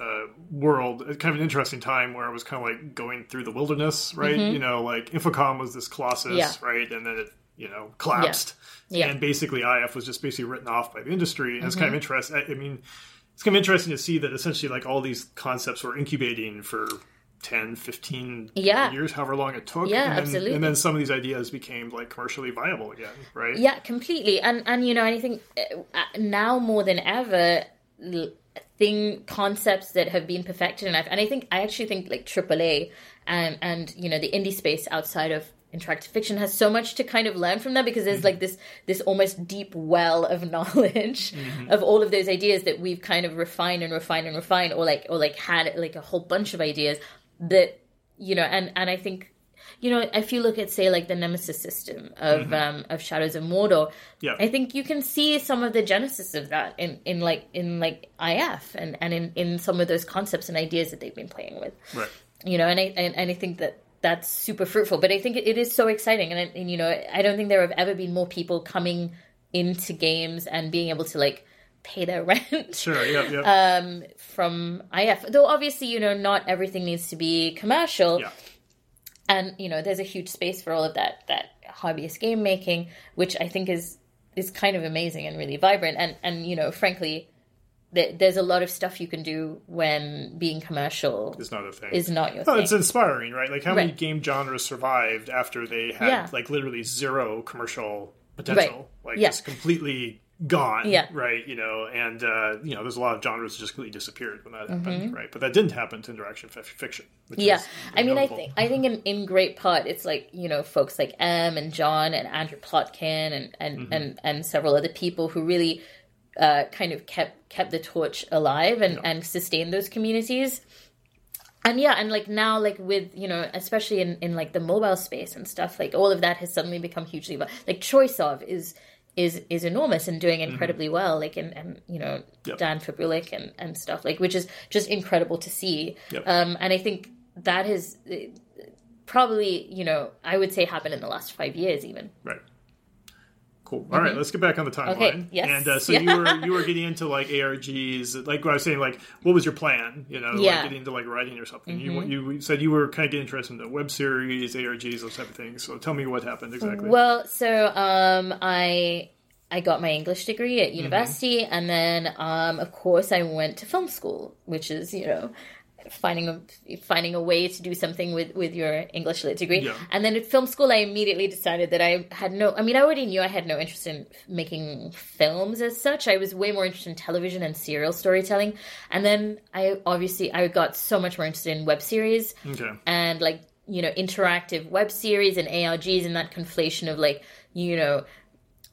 S2: uh, world at kind of an interesting time where it was kind of like going through the wilderness, right? You know, like Infocom was this colossus,
S1: Yeah.
S2: right, and then it you know collapsed,
S1: Yeah. Mm-hmm.
S2: and basically IF was just basically written off by the industry. And it's kind of interesting. I, I mean, it's kind of interesting to see that essentially like all these concepts were incubating for 10 15
S1: Yeah.
S2: years however long it took
S1: Yeah,
S2: and then,
S1: absolutely.
S2: and then some of these ideas became like commercially viable again right
S1: Yeah, completely. And and you know, I think uh, uh, now more than ever, thing concepts that have been perfected enough. And I think I actually think like AAA and um, and you know the indie space outside of interactive fiction has so much to kind of learn from that because there's like mm-hmm. this this almost deep well of knowledge mm-hmm. of all of those ideas that we've kind of refined and refined and refined or like or like had like a whole bunch of ideas that you know and and I think you know, if you look at say like the Nemesis system of um, of Shadows of Mordor,
S2: Yeah.
S1: I think you can see some of the genesis of that in, in like in like IF and, and in, in some of those concepts and ideas that they've been playing with.
S2: right
S1: You know, and I and, and I think that that's super fruitful. But I think it, it is so exciting, and, and you know, I don't think there have ever been more people coming into games and being able to like pay their rent.
S2: Sure yeah yeah
S1: um, from IF. Though obviously, you know, not everything needs to be commercial.
S2: Yeah.
S1: And you know there's a huge space for all of that that hobbyist game making which i think is is kind of amazing and really vibrant. And and you know frankly there's a lot of stuff you can do when being commercial
S2: it's not a thing.
S1: is not your
S2: Oh,
S1: thing.
S2: it's inspiring, right? Like how many game genres survived after they had
S1: Yeah.
S2: like literally zero commercial potential, like
S1: Yeah.
S2: just completely gone,
S1: Yeah.
S2: right? You know, and uh, you know, there's a lot of genres that just completely disappeared when that
S1: Mm-hmm.
S2: happened, right? But that didn't happen to interaction fi- fiction. Which
S1: yeah i mean i think i think in, in great part it's like you know folks like m and jon and andrew plotkin and and
S2: Mm-hmm.
S1: and, and several other people who really uh, kind of kept kept the torch alive and and sustained those communities and yeah and like now like with you know especially in in like the mobile space and stuff like all of that has suddenly become hugely like choice of is is is enormous and doing incredibly well like and and you know
S2: Mm-hmm. Yep.
S1: dan fabulich and and stuff like which is just incredible to see
S2: Yep.
S1: um and i think that has probably you know i would say happened in the last five years even
S2: right. Cool. All right, let's get back on the timeline.
S1: Mm-hmm. Okay, yes.
S2: And uh, so
S1: Yeah.
S2: you were you were getting into like ARGs, like what I was saying, like what was your plan? You know,
S1: Yeah. Mm-hmm.
S2: like getting into like writing or something. You you said you were kind of getting interested in the web series, ARGs, those type of things. So tell me what happened exactly.
S1: Well, so um, I I got my English degree at university, and then um, of course I went to film school, which is you know finding a finding a way to do something with with your English lit degree.
S2: Yeah.
S1: And then at film school, I immediately decided that I had no. I mean, I already knew I had no interest in making films as such. I was way more interested in television and serial storytelling. And then I obviously I got so much more interested in web series
S2: Okay.
S1: and like you know interactive web series and ARGs and that conflation of like you know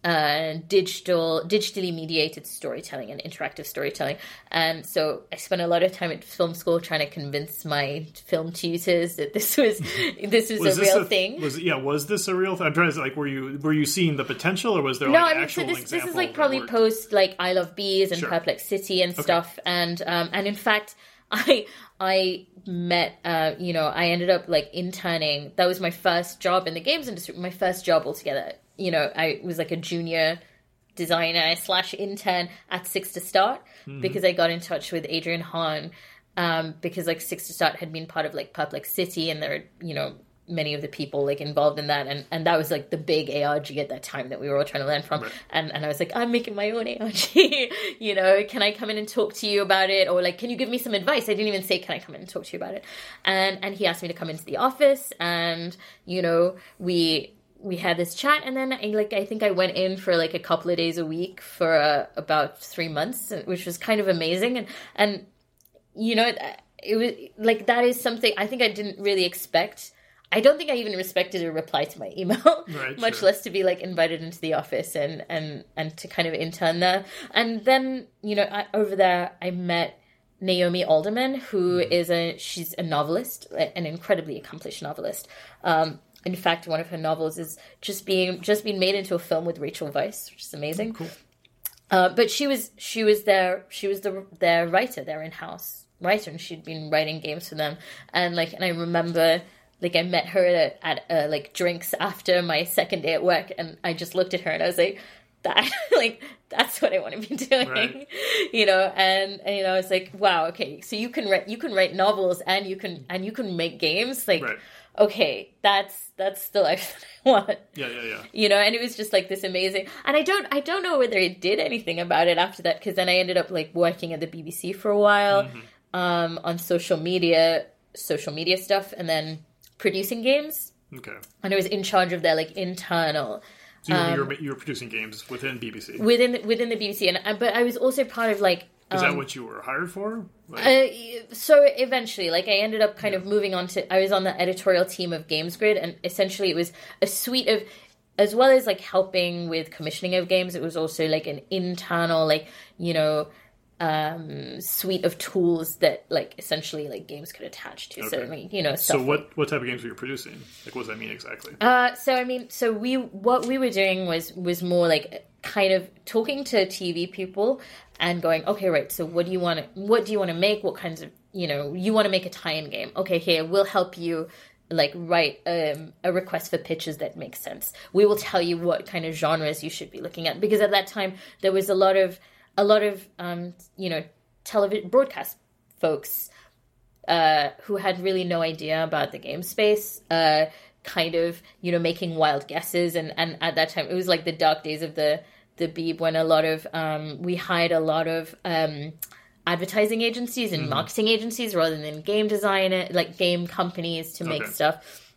S1: uh, digital digitally mediated storytelling and interactive storytelling and so I spent a lot of time at film school trying to convince my film tutors that this was this was,
S2: Was
S1: a
S2: this
S1: real
S2: a
S1: thing
S2: Was yeah? Was this a real thing? I'm trying to like, were you were you seeing the potential, or was there
S1: no,
S2: like
S1: I mean, so this this is like probably
S2: worked?
S1: post like I Love Bees and
S2: Sure.
S1: Perplex City and stuff, and um, and in fact, I I met uh, you know I ended up like interning. That was my first job in the games industry. My first job altogether. You know, I was like a junior designer slash intern at Six to Start
S2: Mm-hmm.
S1: because I got in touch with Adrian Hon um, because like Six to Start had been part of like Perplex City and there were you know many of the people like involved in that and and that was like the big ARG at that time that we were all trying to learn from
S2: Right.
S1: and and I was like I'm making my own ARG you know can I come in and talk to you about it or like can you give me some advice I didn't even say can I come in and talk to you about it and and he asked me to come into the office and you know we we had this chat and then I, like I think I went in for like a couple of days a week for uh, about 3 months which was kind of amazing and and you know it, it was like that is something I think I didn't really expect I don't think I even respected a reply to my email,
S2: Right,
S1: much
S2: sure.
S1: less to be like invited into the office and and and to kind of intern there. And then you know I, over there I met Naomi Alderman, who is a she's a novelist, an incredibly accomplished novelist. Um, in fact, one of her novels is just being just being made into a film with Rachel Weisz, which is amazing.
S2: Cool.
S1: Uh, but she was she was their she was the their writer, their in house writer, and she'd been writing games for them. And like, and I remember like I met her at, at uh, like drinks after my second day at work, and I just looked at her and I was like, that like that's what I want to be doing,
S2: Right.
S1: you know. And, and you know, it's like, wow, okay, so you can write you can write novels and you can and you can make games, like.
S2: Right.
S1: Okay, that's that's the life that I want
S2: Yeah, yeah, yeah.
S1: you know and it was just like this amazing and i don't i don't know whether it did anything about it after that because then i ended up like working at the bbc for a while
S2: Mm-hmm.
S1: um on social media social media stuff and then producing games
S2: Okay.
S1: and i was in charge of their like internal
S2: So you,
S1: Um,
S2: you, were, you were producing games within BBC.
S1: within within the bbc and uh, but i was also part of like
S2: Is
S1: um,
S2: that what you were hired for? Like,
S1: Uh, so eventually, like I ended up kind of moving on to. I was on the editorial team of Games Grid, and essentially it was a suite of, as well as like helping with commissioning of games. It was also like an internal, like you know, um suite of tools that like essentially like games could attach to. So
S2: Okay.
S1: like, you know,
S2: so what what type of games were you producing? Like, what does that mean exactly?
S1: uh, so I mean, so we what we were doing was was more like kind of talking to TV people and going, okay, right. So what do you want to what do you want to make? What kinds of you know you want to make a tie-in game? Okay, here we'll help you like write um, a request for pitches that makes sense. We will tell you what kind of genres you should be looking at because at that time there was a lot of a lot of um, you know television broadcast folks uh, who had really no idea about the game space, uh, kind of, you know, making wild guesses. And, and at that time, it was like the dark days of the, the Beeb when a lot of, um, we hired a lot of, um, advertising agencies and marketing agencies rather than game designer, like game companies to make
S2: Okay.
S1: stuff.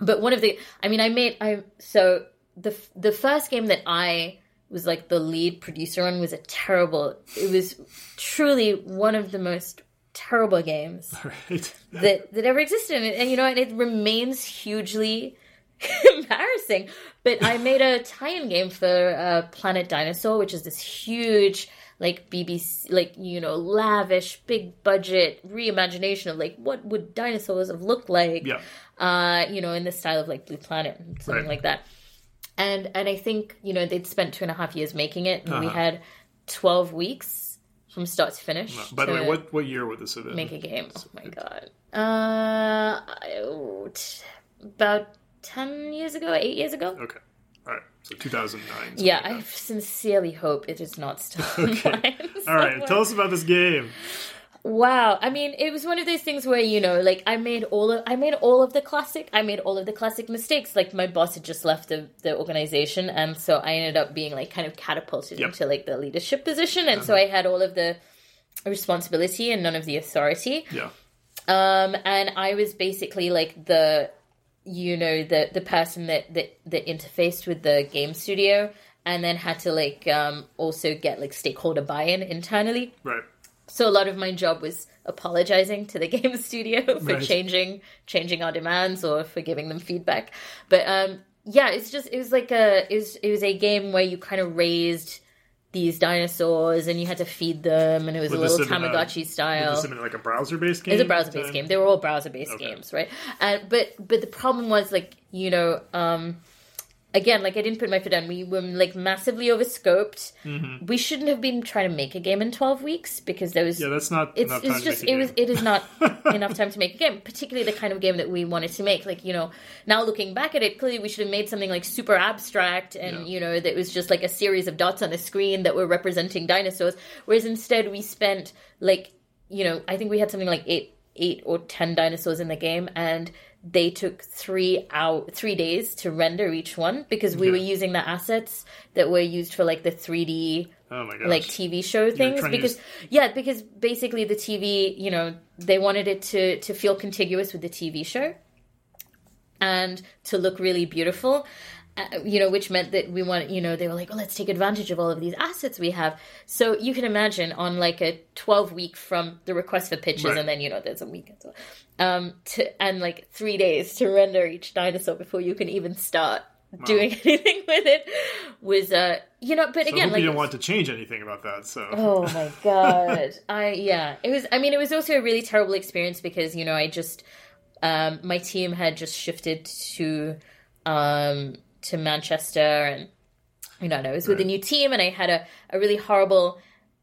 S1: But one of the, I mean, I made, I, so the, the first game that I was like the lead producer on was a terrible, it was truly one of the most terrible games
S2: right.
S1: that that ever existed and, and you know and it remains hugely embarrassing but i made a tie-in game for uh, planet dinosaur which is this huge like bbc like you know lavish big budget reimagination of like what would dinosaurs have looked like
S2: Yeah.
S1: uh you know in the style of like blue planet something
S2: Right.
S1: like that and and i think you know they'd spent two and a half years making it and we
S2: Uh-huh.
S1: had 12 weeks from start to finish
S2: By the way, what what year would this have been?
S1: make a game. Oh my god. Uh, about ten years ago, eight years ago.
S2: Okay. All right. So 2009.
S1: Yeah, I sincerely hope it is not still
S2: Okay.
S1: online.
S2: All right. Tell us about this game.
S1: Wow. I mean, it was one of those things where, you know, like I made all of I made all of the classic I made all of the classic mistakes. Like my boss had just left the, the organization and so I ended up being like kind of catapulted
S2: Yep.
S1: into like the leadership position and so I had all of the responsibility and none of the authority.
S2: Yeah.
S1: Um and I was basically like the you know, the the person that that, that interfaced with the game studio and then had to like um also get like stakeholder buy-in internally.
S2: Right.
S1: So a lot of my job was apologizing to the game studio for
S2: Right.
S1: changing changing our demands or for giving them feedback. But um yeah, it's just it was like a it was it was a game where you kind of raised these dinosaurs and you had to feed them and it was
S2: Would
S1: a little
S2: been a-
S1: Tamagotchi style.
S2: This like a browser-based game.
S1: It's a browser-based game. They were all browser-based
S2: Okay.
S1: games, right? Uh, but but the problem was like you know, um, again, like I didn't put my foot down. We were like massively overscoped.
S2: Mm-hmm.
S1: We shouldn't have been trying to make a game in twelve weeks because there was
S2: Yeah, that's not
S1: it's
S2: enough time
S1: it's just it was it is not enough time to make a game, particularly the kind of game that we wanted to make. Like you know, now looking back at it, clearly we should have made something like super abstract and
S2: Yeah.
S1: you know that was just like a series of dots on a screen that were representing dinosaurs. Whereas instead we spent like you know I think we had something like eight eight or ten dinosaurs in the game and they took three out three days to render each one because we
S2: Okay.
S1: were using the assets that were used for like the 3d
S2: Oh
S1: like TV show things
S2: to
S1: because
S2: use-
S1: yeah because basically the TV you know they wanted it to to feel contiguous with the TV show and to look really beautiful uh, you know which meant that we want you know they were like oh let's take advantage of all of these assets we have so you can imagine on like a 12 week from the request for pitches,
S2: Right.
S1: and then you know there's a week and so um to and like 3 days to render each dinosaur before you can even start doing anything with it was uh you know but
S2: So
S1: again like
S2: you didn't want to change anything about that. So
S1: Oh my god. I yeah. It was I mean it was also a really terrible experience because, you know, I just um my team had just shifted to um to Manchester and you know, and I was with a new team and I had a, a really horrible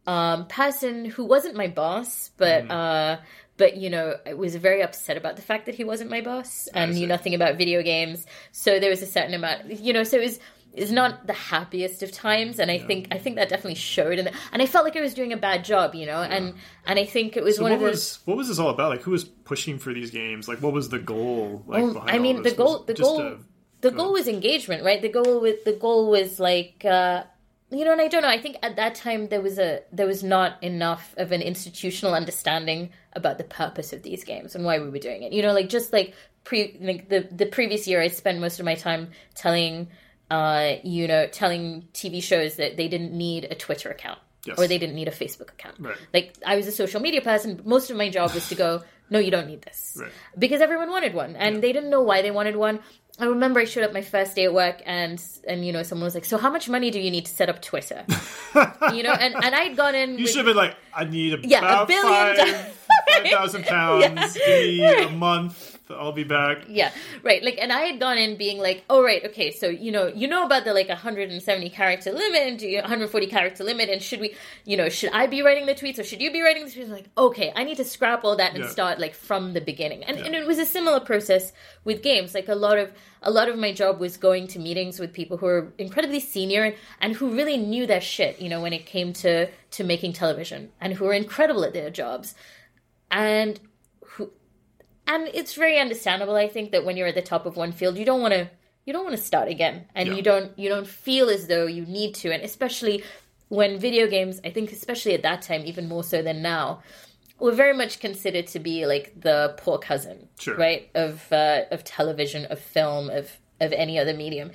S1: um person who wasn't my boss, but
S2: Mm-hmm.
S1: uh but you know, I was very upset about the fact that he wasn't my boss and knew nothing about video games. So there was a certain amount, you know. So it was it's not the happiest of times, and I think I think that definitely showed. And and I felt like I was doing a bad job, you know. And and I think it was
S2: So
S1: one
S2: what
S1: of those.
S2: was what was this all about? Like, who was pushing for these games? Like, what was the goal? Like,
S1: Well,
S2: behind
S1: I mean, the goal,
S2: Was
S1: the goal, the goal was engagement, right? The goal with the goal was like, uh, you know, and I don't know. I think at that time there was a there was not enough of an institutional understanding about the purpose of these games and why we were doing it. You know, like just like pre like the the previous year, I spent most of my time telling, uh, you know, telling TV shows that they didn't need a Twitter account.
S2: Yes.
S1: Or they didn't need a Facebook account.
S2: Right.
S1: Like I was a social media person. but Most of my job was to go, no, you don't need this
S2: Right.
S1: because everyone wanted one and they didn't know why they wanted one i remember i showed up my first day at work and and you know someone was like so how much money do you need to set up twitter you know and and i'd gone in
S2: You
S1: with-
S2: should have been like, I need about
S1: Yeah, a billion
S2: five
S1: dollars.
S2: five thousand pounds. Me a month. I'll be back.
S1: yeah right like and i had gone in being like oh right okay so you know you know about the like 170 character limit and 140 character limit and should we you know should i be writing the tweets or should you be writing the tweets I'm like okay i need to scrap all that and
S2: Yeah.
S1: start like from the beginning and, and it was a similar process with games like a lot of a lot of my job was going to meetings with people who are incredibly senior and, and who really knew their shit you know when it came to to making television and who were incredible at their jobs and and it's very understandable i think that when you're at the top of one field you don't want to you don't want to start again and
S2: Yeah.
S1: you don't you don't feel as though you need to and especially when video games i think especially at that time even more so than now were very much considered to be like the poor cousin
S2: Sure.
S1: right of uh, of television of film of of any other medium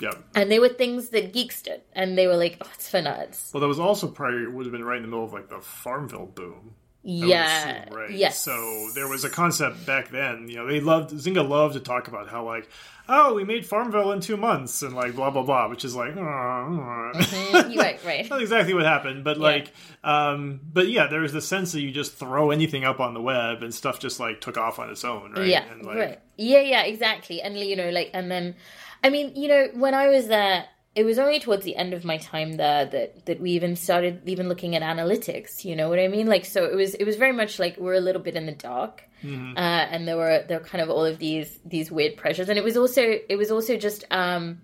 S2: Yeah.
S1: and they were things that geeks did and they were like oh it's for nerds
S2: Well, that was also probably would have been right in the middle of like the Farmville boom.
S1: Yeah
S2: assume, right.
S1: yes
S2: So there was a concept back then. You know, they loved Zynga loved to talk about how like, oh, we made Farmville in two months and like blah blah blah, which is like,
S1: Mm, right right
S2: not exactly what happened, but like, um, but yeah, there was the sense that you just throw anything up on the web and stuff just like took off on its own, right?
S1: Yeah,
S2: and, like,
S1: right. Yeah, yeah, exactly. And you know, like, and then, I mean, you know, when I was there, it was only towards the end of my time there that that we even started even looking at analytics. You know what I mean? Like, so it was it was very much like we're a little bit in the dark,
S2: Mm-hmm.
S1: uh, and there were there were kind of all of these these weird pressures, and it was also it was also just um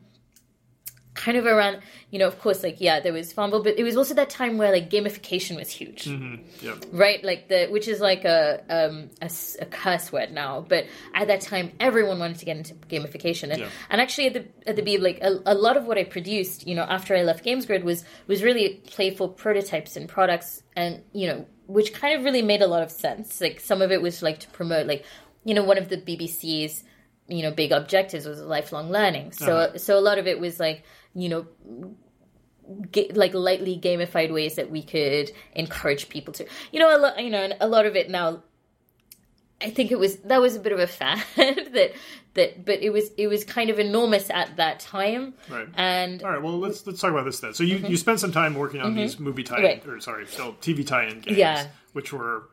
S1: kind of around, you know, of course, like yeah, there was Farmville but it was also that time where like gamification was huge,
S2: Mm-hmm. Yeah.
S1: right? Like the which is like a um a, a curse word now, but at that time, everyone wanted to get into gamification, and
S2: Yeah.
S1: and actually at the at the Beeb, like a, a lot of what I produced, you know, after I left GamesGrid was was really playful prototypes and products, and you know, which kind of really made a lot of sense. Like some of it was like to promote, like you know, one of the BBC's you know big objectives was lifelong learning. So
S2: Uh-huh.
S1: so a lot of it was like you know ga- like lightly gamified ways that we could encourage people to you know a lot you know a lot of it now i think it was that was a bit of a fad that that but it was it was kind of enormous at that time
S2: Right.
S1: and
S2: All right. Well, let's let's talk about this then. So you, you spent some time working on these movie tie-in,
S1: Mm-hmm. Right.
S2: or sorry, still TV tie-in games,
S1: Yeah.
S2: which were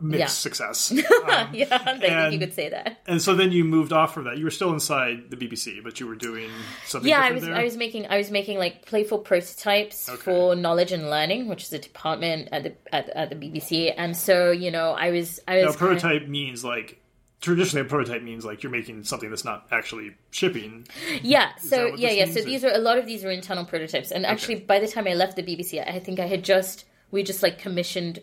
S2: mixed
S1: Yeah.
S2: success.
S1: yeah um, i think you could say that
S2: and so then you moved off from that. You were still inside the BBC, but you were doing something
S1: yeah i was
S2: there.
S1: i was making i was making like playful prototypes
S2: Okay.
S1: for knowledge and learning which is a department at the at, at the bbc and so you know i was i
S2: now,
S1: was kinda-
S2: prototype means like traditionally a prototype means like you're making something that's not actually shipping.
S1: Yeah, so yeah, yeah.
S2: means,
S1: So these are a lot of these were internal prototypes, and actually by the time I left the BBC, I think I had just we just like commissioned.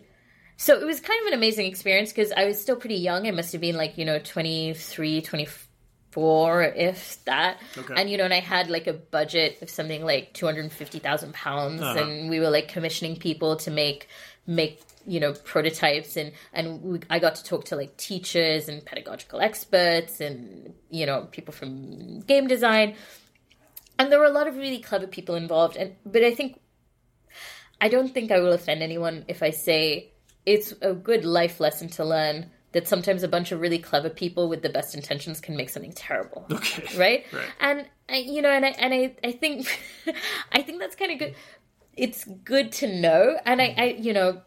S1: So it was kind of an amazing experience because I was still pretty young. I must have been like you know 23, 24, if that.
S2: Okay.
S1: And you know, and I had like a budget of something like two hundred and fifty thousand pounds,
S2: Uh-huh.
S1: and we were like commissioning people to make make you know prototypes and and we, i got to talk to like teachers and pedagogical experts and you know people from game design and there were a lot of really clever people involved and but i think i don't think i will offend anyone if i say it's a good life lesson to learn that sometimes a bunch of really clever people with the best intentions can make something terrible
S2: Okay.
S1: right?
S2: Right.
S1: And I, you know, and I and I, I think, I think that's kind of good. It's good to know, and I, I, you know,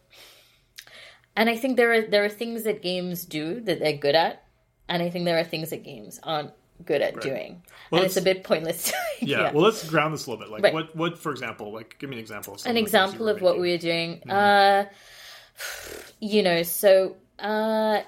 S1: and I think there are there are things that games do that they're good at, and I think there are things that games aren't good at doing,
S2: Well,
S1: and it's a bit pointless.
S2: Yeah. Well, let's ground this a little bit. Like,
S1: Right.
S2: what, what, for example, like, give me an example. Of
S1: an
S2: of the things you
S1: example of what we were doing. Uh, you know, so uh,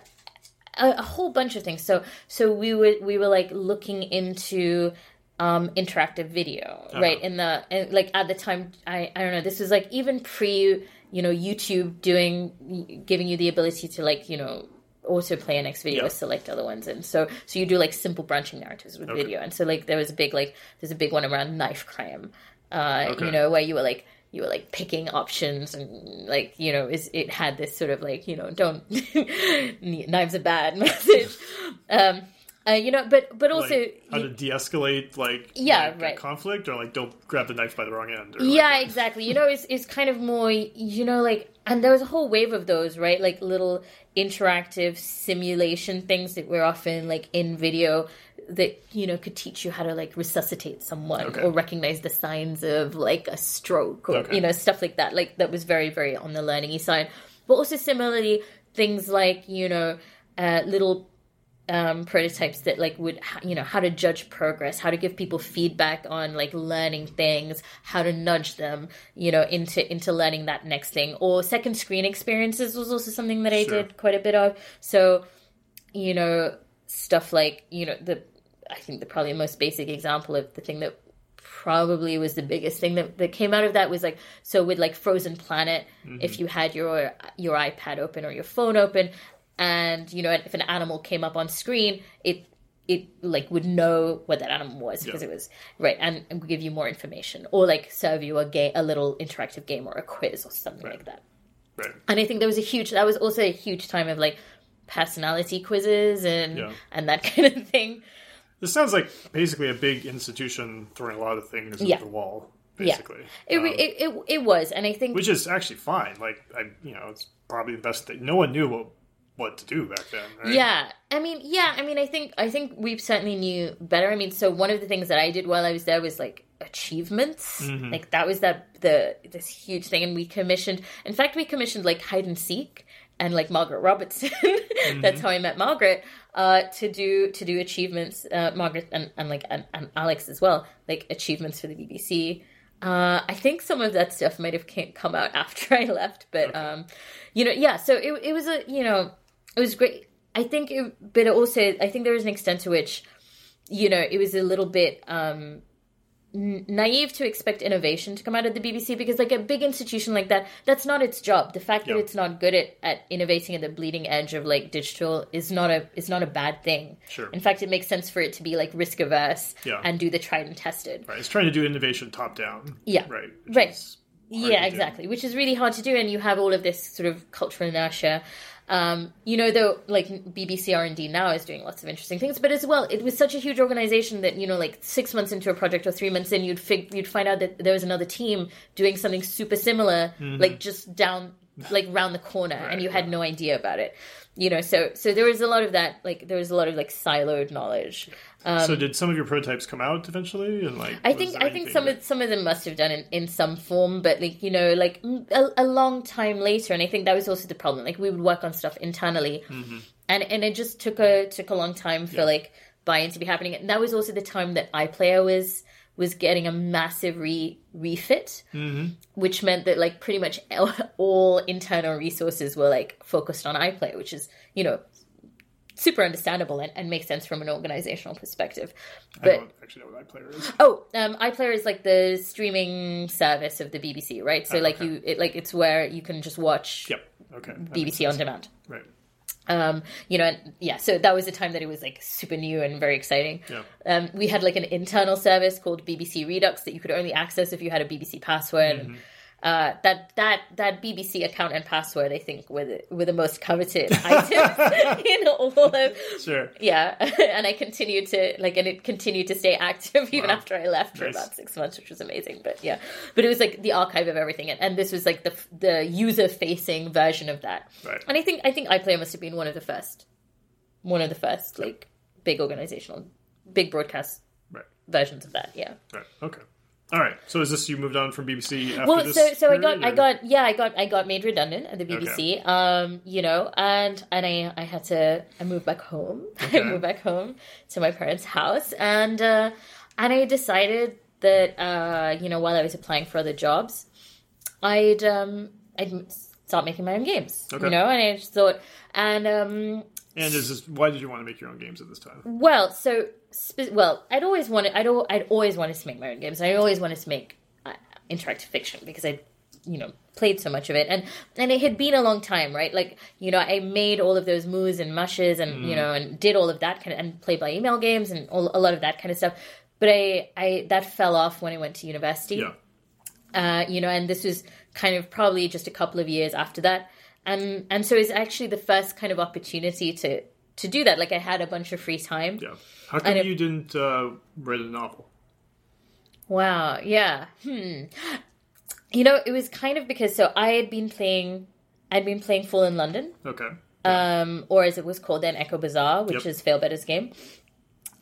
S1: a, a whole bunch of things. So so we were we were like looking into um interactive video right in the and like at the time i i don't know this was like even pre you know youtube doing giving you the ability to like you know autoplay an next video
S2: Yeah.
S1: select other ones and so so you do like simple branching narratives with video and so like there was a big like there's a big one around knife crime uh
S2: Okay.
S1: you know where you were like you were like picking options and like you know is it had this sort of like you know don't knives are bad message. Um uh, you know but but also
S2: like, how to de-escalate like
S1: Yeah,
S2: like, a
S1: right.
S2: conflict or like don't grab the knife by the wrong end
S1: yeah
S2: like,
S1: exactly. You know it's, it's kind of more you know like and there was a whole wave of those right? Like little interactive simulation things that were often like in video that you know could teach you how to like resuscitate someone
S2: Okay.
S1: or recognize the signs of like a stroke or
S2: Okay.
S1: you know stuff like that like that was very very on the learning side but also similarly things like you know uh, little um, prototypes that like would ha- you know how to judge progress how to give people feedback on like learning things how to nudge them you know into into learning that next thing or second screen experiences was also something that i
S2: Sure.
S1: did quite a bit of so you know stuff like you know the i think the probably most basic example of the thing that probably was the biggest thing that, that came out of that was like so with like frozen planet mm-hmm. if you had your your ipad open or your phone open and you know if an animal came up on screen it it like would know what that animal was because
S2: Yeah.
S1: it was right and, and give you more information or like serve you a game a little interactive game or a quiz or something like that
S2: right
S1: and I think there was a huge that was also a huge time of like personality quizzes and
S2: Yeah.
S1: and that kind of thing.
S2: This sounds like basically a big institution throwing a lot of things
S1: Yeah.
S2: at the wall
S1: Yeah.
S2: basically
S1: It,
S2: Um,
S1: it, it it was, and I think
S2: which is actually fine like I you know it's probably the best thing no one knew what what to do back then right?
S1: yeah. I mean, yeah. I mean, I think I think we certainly knew better. I mean, so one of the things that I did while I was there was like achievements.
S2: Mm-hmm.
S1: Like that was that the this huge thing, and we commissioned. In fact, we commissioned like hide and seek and like Margaret Robertson.
S2: Mm-hmm.
S1: That's how I met Margaret. Uh, to do to do achievements. Uh, Margaret and, and like and, and Alex as well. Like achievements for the BBC. Uh, I think some of that stuff might have come out after I left, but um, you know, yeah. So it it was a you know it was great. I think, it, but also I think there was an extent to which you know it was a little bit um naive to expect innovation to come out of the BBC because like a big institution like that that's not its job the fact that it's not good at, at innovating at the bleeding edge of like digital is not a is not a bad thing
S2: Sure.
S1: in fact it makes sense for it to be like risk averse
S2: Yeah.
S1: and do the tried and tested
S2: Right. It's trying to do innovation top down.
S1: Yeah.
S2: Right.
S1: Right. yeah
S2: to do.
S1: exactly which is really hard to do and you have all of this sort of cultural inertia um, you know though like bbc r&d now is doing lots of interesting things but as well it was such a huge organization that you know like six months into a project or three months in you'd fig- you'd find out that there was another team doing something super similar like just down like round the corner and you had no idea about it. You know so so there was a lot of that like there was a lot of like siloed knowledge
S2: so did some of your prototypes come out eventually? And like,
S1: Um, I think I think some
S2: that-
S1: of some of them must have done it in some form, but like you know, like a, a long time later, and I think that was also the problem. Like we would work on stuff internally, and and it just took a took a long time for like buy-in to be happening. And that was also the time that iPlayer was was getting a massive re refit, which meant that like pretty much all internal resources were like focused on iPlayer, which is you know super understandable and, and makes sense from an organizational perspective.
S2: I
S1: But
S2: don't actually know what iPlayer is.
S1: Oh, um, iPlayer is like the streaming service of the BBC, right? So
S2: Oh,
S1: like
S2: okay.
S1: you, it, like it's where you can just watch
S2: Yep. Okay. that
S1: BBC on demand.
S2: Right.
S1: Um, you know, and yeah. So that was the time that it was like super new and very exciting.
S2: Yeah.
S1: Um, we had like an internal service called BBC Redux that you could only access if you had a BBC password.
S2: Mm-hmm.
S1: Uh, that that that BBC account and password, I think, were the, were the most coveted items in all of
S2: Sure.
S1: yeah and i continued to like and it continued to stay active even
S2: Wow.
S1: after i left for
S2: Nice.
S1: about six months which was amazing but yeah but it was like the archive of everything and, and this was like the the user facing version of that
S2: Right.
S1: and i think i think iplayer must have been one of the first one of the first like big organizational big broadcast
S2: Right.
S1: versions of that yeah
S2: Right. Okay. All right. So is this you moved on from BBC after
S1: well
S2: this?
S1: so so i got
S2: period,
S1: i got yeah i got i got made redundant at the bbc um you know and and i i had to i moved back home
S2: Okay.
S1: i moved back home to my parents house and uh and i decided that uh you know while i was applying for other jobs i'd um i'd start making my own games
S2: Okay.
S1: you know and i just thought and um
S2: And is this why did you want to make your own games at this time?
S1: well, so spe- well, I'd always wanted I'd al- I'd always wanted to make my own games. I always wanted to make uh, interactive fiction because I, you know, played so much of it, and and it had been a long time, right? Like you know, I made all of those moves and mushes, and you know, and did all of that kind of and played by email games and all, a lot of that kind of stuff. But I I that fell off when I went to university
S2: Yeah.
S1: uh, you know, and this was kind of probably just a couple of years after that, and and so it's actually the first kind of opportunity to to do that. Like I had a bunch of free time.
S2: Yeah. How come
S1: it-
S2: you didn't uh, write a novel?
S1: Wow, yeah. Hmm. You know, it was kind of because so I had been playing, I'd been playing Fallen London,
S2: Okay.
S1: um, or as it was called then, Echo Bazaar, which
S2: Yep.
S1: is Failbetter's game.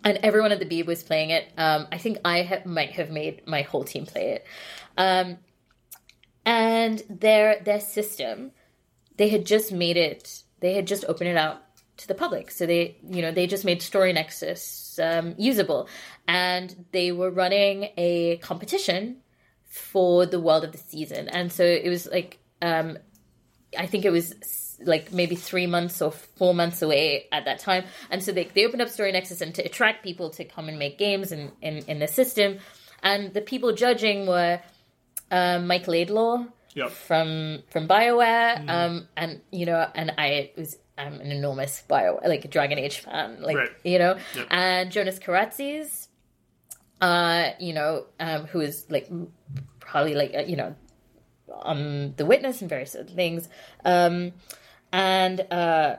S1: And everyone at the Beeb was playing it. Um, I think I ha- might have made my whole team play it. Um, and their their system, they had just made it. They had just opened it out to the public. So they, you know, they just made Story Nexus um, usable, and they were running a competition for the world of the season. And so it was like, um, I think it was like maybe three months or four months away at that time. And so they, they opened up Story Nexus and to attract people to come and make games in, in, in the system. And the people judging were um, Mike Laidlaw
S2: Yep.
S1: from from Bioware, um, and you know, and I was I'm an enormous Bio like a Dragon Age fan, like
S2: Right.
S1: you know,
S2: Yep.
S1: and Jonas Kyratzes, uh, you know, um, who is like probably like uh, you know on The Witness and various other things, um, and uh,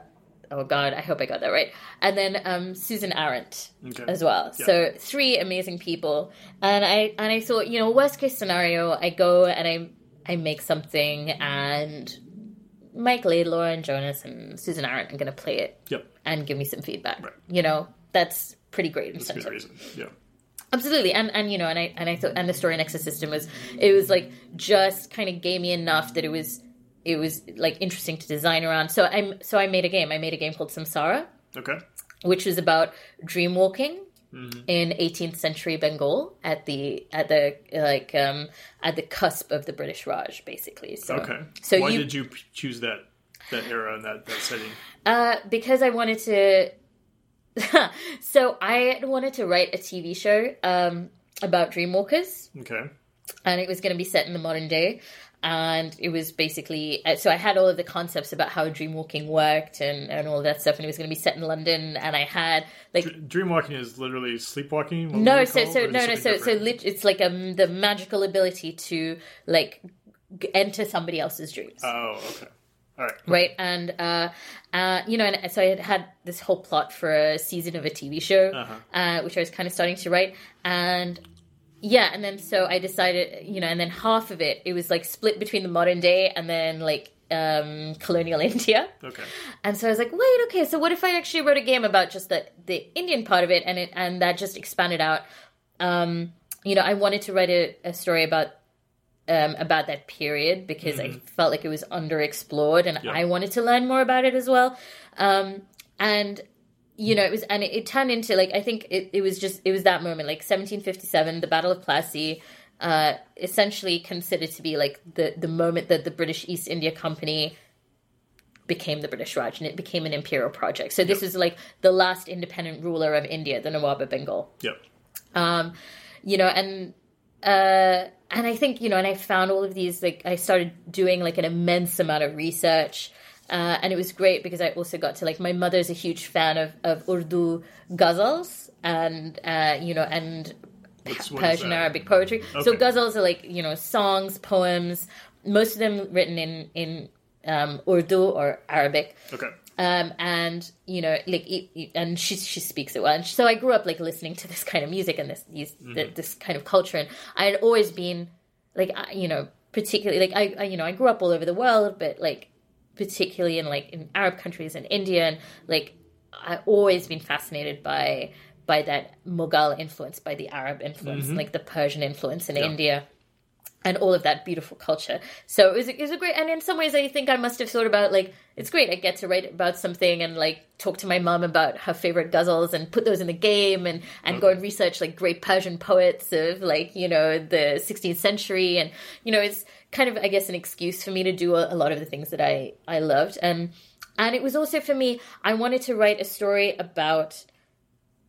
S1: oh god, I hope I got that right, and then um, Susan Arendt
S2: Okay.
S1: as well.
S2: Yeah.
S1: So three amazing people, and I and I thought, you know, worst case scenario, I go and I I make something, and Mike Laidlaw and Jonas and Susan Arendt are going to play it
S2: Yep.
S1: and give me some feedback.
S2: Right.
S1: You know, that's pretty great
S2: That's a good reason. Yeah.
S1: Absolutely, and and you know, and I and I thought, and the story nexus system was it was like just kind of gamey enough that it was it was like interesting to design around. So I'm so I made a game. I made a game called Samsara,
S2: Okay.
S1: which was about dream walking
S2: Mm-hmm.
S1: in 18th century Bengal at the at the like um at the cusp of the British Raj, basically. So
S2: Okay.
S1: so
S2: Why
S1: you
S2: did you choose that that era and that, that setting?
S1: Uh, because I wanted to. so I wanted to write a TV show um, about dreamwalkers
S2: Okay.
S1: and it was going to be set in the modern day and it was basically uh, so i had all of the concepts about how dreamwalking worked and, and all that stuff and it was going to be set in london and i had like
S2: Dreamwalking is literally sleepwalking.
S1: no so
S2: call
S1: so no no so so lit- it's like um the magical ability to like g- enter somebody else's dreams
S2: Oh, okay. All right.
S1: right and uh uh you know and so i had had this whole plot for a season of a tv show
S2: Uh-huh.
S1: uh which i was kind of starting to write and yeah and then so i decided you know and then half of it it was like split between the modern day and then like um colonial india
S2: Okay.
S1: and so I was like, wait, okay, so what if I actually wrote a game about just the the Indian part of it, and it and that just expanded out. Um, you know, I wanted to write a, a story about um, about that period because I felt like it was underexplored, and
S2: Yeah.
S1: I wanted to learn more about it as well. Um, and you know, it was and it, it turned into like I think it, it was just it was that moment, like 1757, the Battle of Plassey. Uh, essentially considered to be like the the moment that the British East India Company became the British Raj and it became an imperial project. So this was like the last independent ruler of India, the Nawab of Bengal.
S2: Yep.
S1: Um, you know, and uh, and I think you know, and I found all of these like I started doing like an immense amount of research. Uh, and it was great because I also got to like my mother's a huge fan of, of Urdu ghazals and uh, you know and
S2: What's- what is
S1: Persian? Arabic poetry. So
S2: Okay.
S1: ghazals are like you know songs, poems, most of them written in in um, Urdu or Arabic.
S2: Okay.
S1: Um, and you know, like, and she she speaks it well. And so I grew up like listening to this kind of music and this these th- this kind of culture. And I had always been like, you know, particularly like I, I you know I grew up all over the world, but like particularly in like in Arab countries and India, and like I've always been fascinated by by that Mughal influence, by the Arab influence, mm-hmm. like the Persian influence in India and all of that beautiful culture. So it was, it was a great, and in some ways, I think I must have thought about like it's great. I get to write about something and like talk to my mom about her favorite ghazals and put those in the game and and go and research like great Persian poets of like you know the 16th century and you know it's kind of I guess an excuse for me to do a, a lot of the things that I I loved and and it was also for me I wanted to write a story about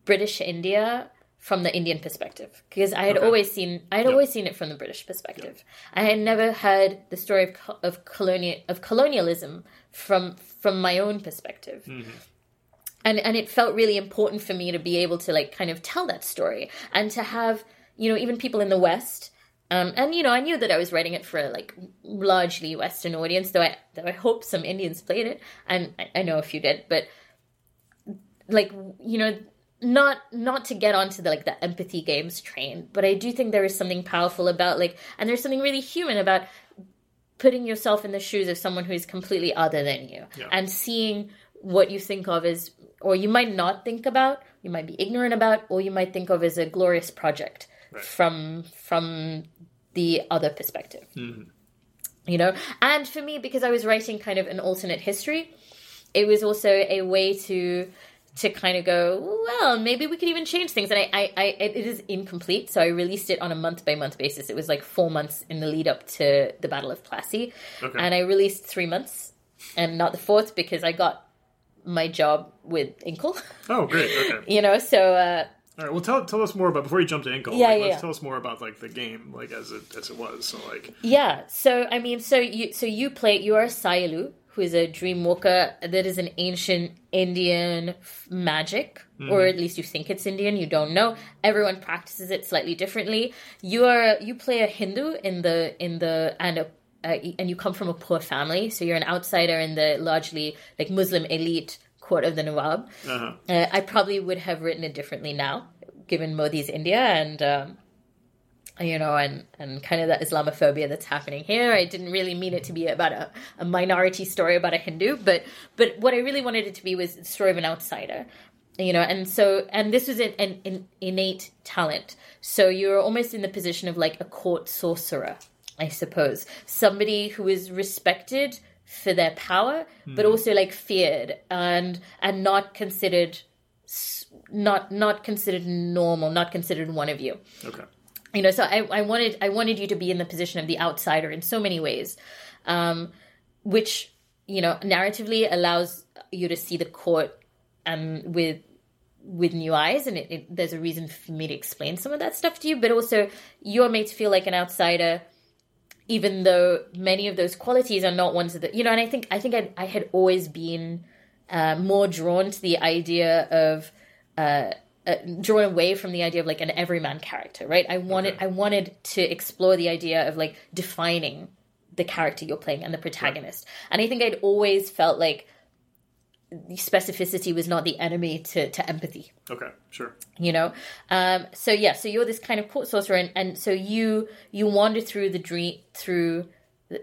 S1: British India from the Indian perspective because I had
S2: Okay.
S1: always seen I had
S2: Yeah.
S1: always seen it from the British perspective. I had never heard the story of of colonial of colonialism from from my own perspective. And and it felt really important for me to be able to like kind of tell that story and to have, you know, even people in the West um, and you know, I knew that I was writing it for a like largely Western audience, though I though I hope some Indians played it, and I, I know a few did. But like you know not not to get onto the like the empathy games train but i do think there is something powerful about like and there's something really human about putting yourself in the shoes of someone who is completely other than you.
S2: Yeah.
S1: and seeing what you think of as or you might not think about you might be ignorant about or you might think of as a glorious project from from the other perspective. Mm-hmm. You know? And for me because i was writing kind of an alternate history it was also a way to to kind of go well maybe we could even change things and i i, I it is incomplete so i released it on a month by month basis it was like four months in the lead up to the battle of plassey
S2: Okay.
S1: and i released three months and not the fourth because i got my job with inkle
S2: Oh, great. Okay.
S1: you know so uh
S2: All right. Well, tell tell us more about before you jump to Inkle.
S1: Yeah,
S2: like,
S1: yeah.
S2: tell us more about like the game, like as it as it was. So like,
S1: Yeah. So I mean, so you so you play. You are a Sayalu, who is a dream walker. That is an ancient Indian magic, or at least you think it's Indian. You don't know. Everyone practices it slightly differently. You are you play a Hindu in the in the and a. Uh, and you come from a poor family, so you're an outsider in the largely like Muslim elite court of the Nawab.
S2: uh-huh.
S1: Uh, I probably would have written it differently now, given Modi's India and um, you know, and and kind of the Islamophobia that's happening here. I didn't really mean it to be about a, a minority story about a Hindu, but but what I really wanted it to be was the story of an outsider. You know, and so and this was an, an, an innate talent. So you're almost in the position of like a court sorcerer, I suppose, somebody who is respected for their power, but hmm. also like feared and and not considered not not considered normal, not considered one of you
S2: Okay.
S1: You know so I, I wanted i wanted you to be in the position of the outsider in so many ways um, which you know narratively allows you to see the court um, with with new eyes and it, it, there's a reason for me to explain some of that stuff to you but also you're made to feel like an outsider even though many of those qualities are not ones that you know and i think i think i, I had always been uh, more drawn to the idea of uh, uh, drawn away from the idea of like an everyman character right i wanted
S2: Okay.
S1: i wanted to explore the idea of like defining the character you're playing and the protagonist and i think i'd always felt like specificity was not the enemy to, to empathy
S2: Okay, sure.
S1: you know um so yeah so you're this kind of court sorcerer and, and so you you wander through the dream through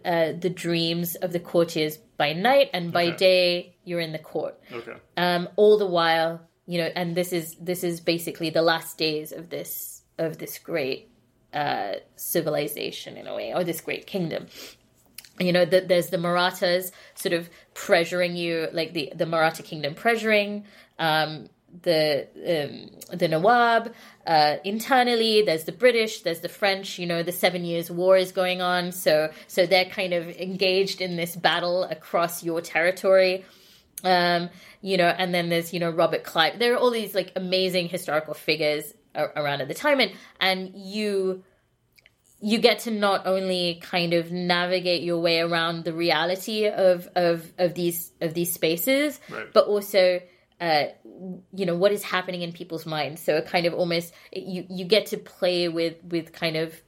S1: uh, the dreams of the courtiers by night and by
S2: Okay.
S1: day you're in the court
S2: Okay.
S1: um all the while you know and this is this is basically the last days of this of this great uh civilization in a way or this great kingdom you know that there's the marathas sort of pressuring you like the the maratha kingdom pressuring um the um, the Nawab uh, internally. There's the British. There's the French. You know, the Seven Years' War is going on. So so they're kind of engaged in this battle across your territory. Um, you know, and then there's you know Robert Clive. There are all these like amazing historical figures a- around at the time, and and you you get to not only kind of navigate your way around the reality of of of these of these spaces,
S2: Right.
S1: but also uh, you know what is happening in people's minds. So it kind of almost you you get to play with with kind of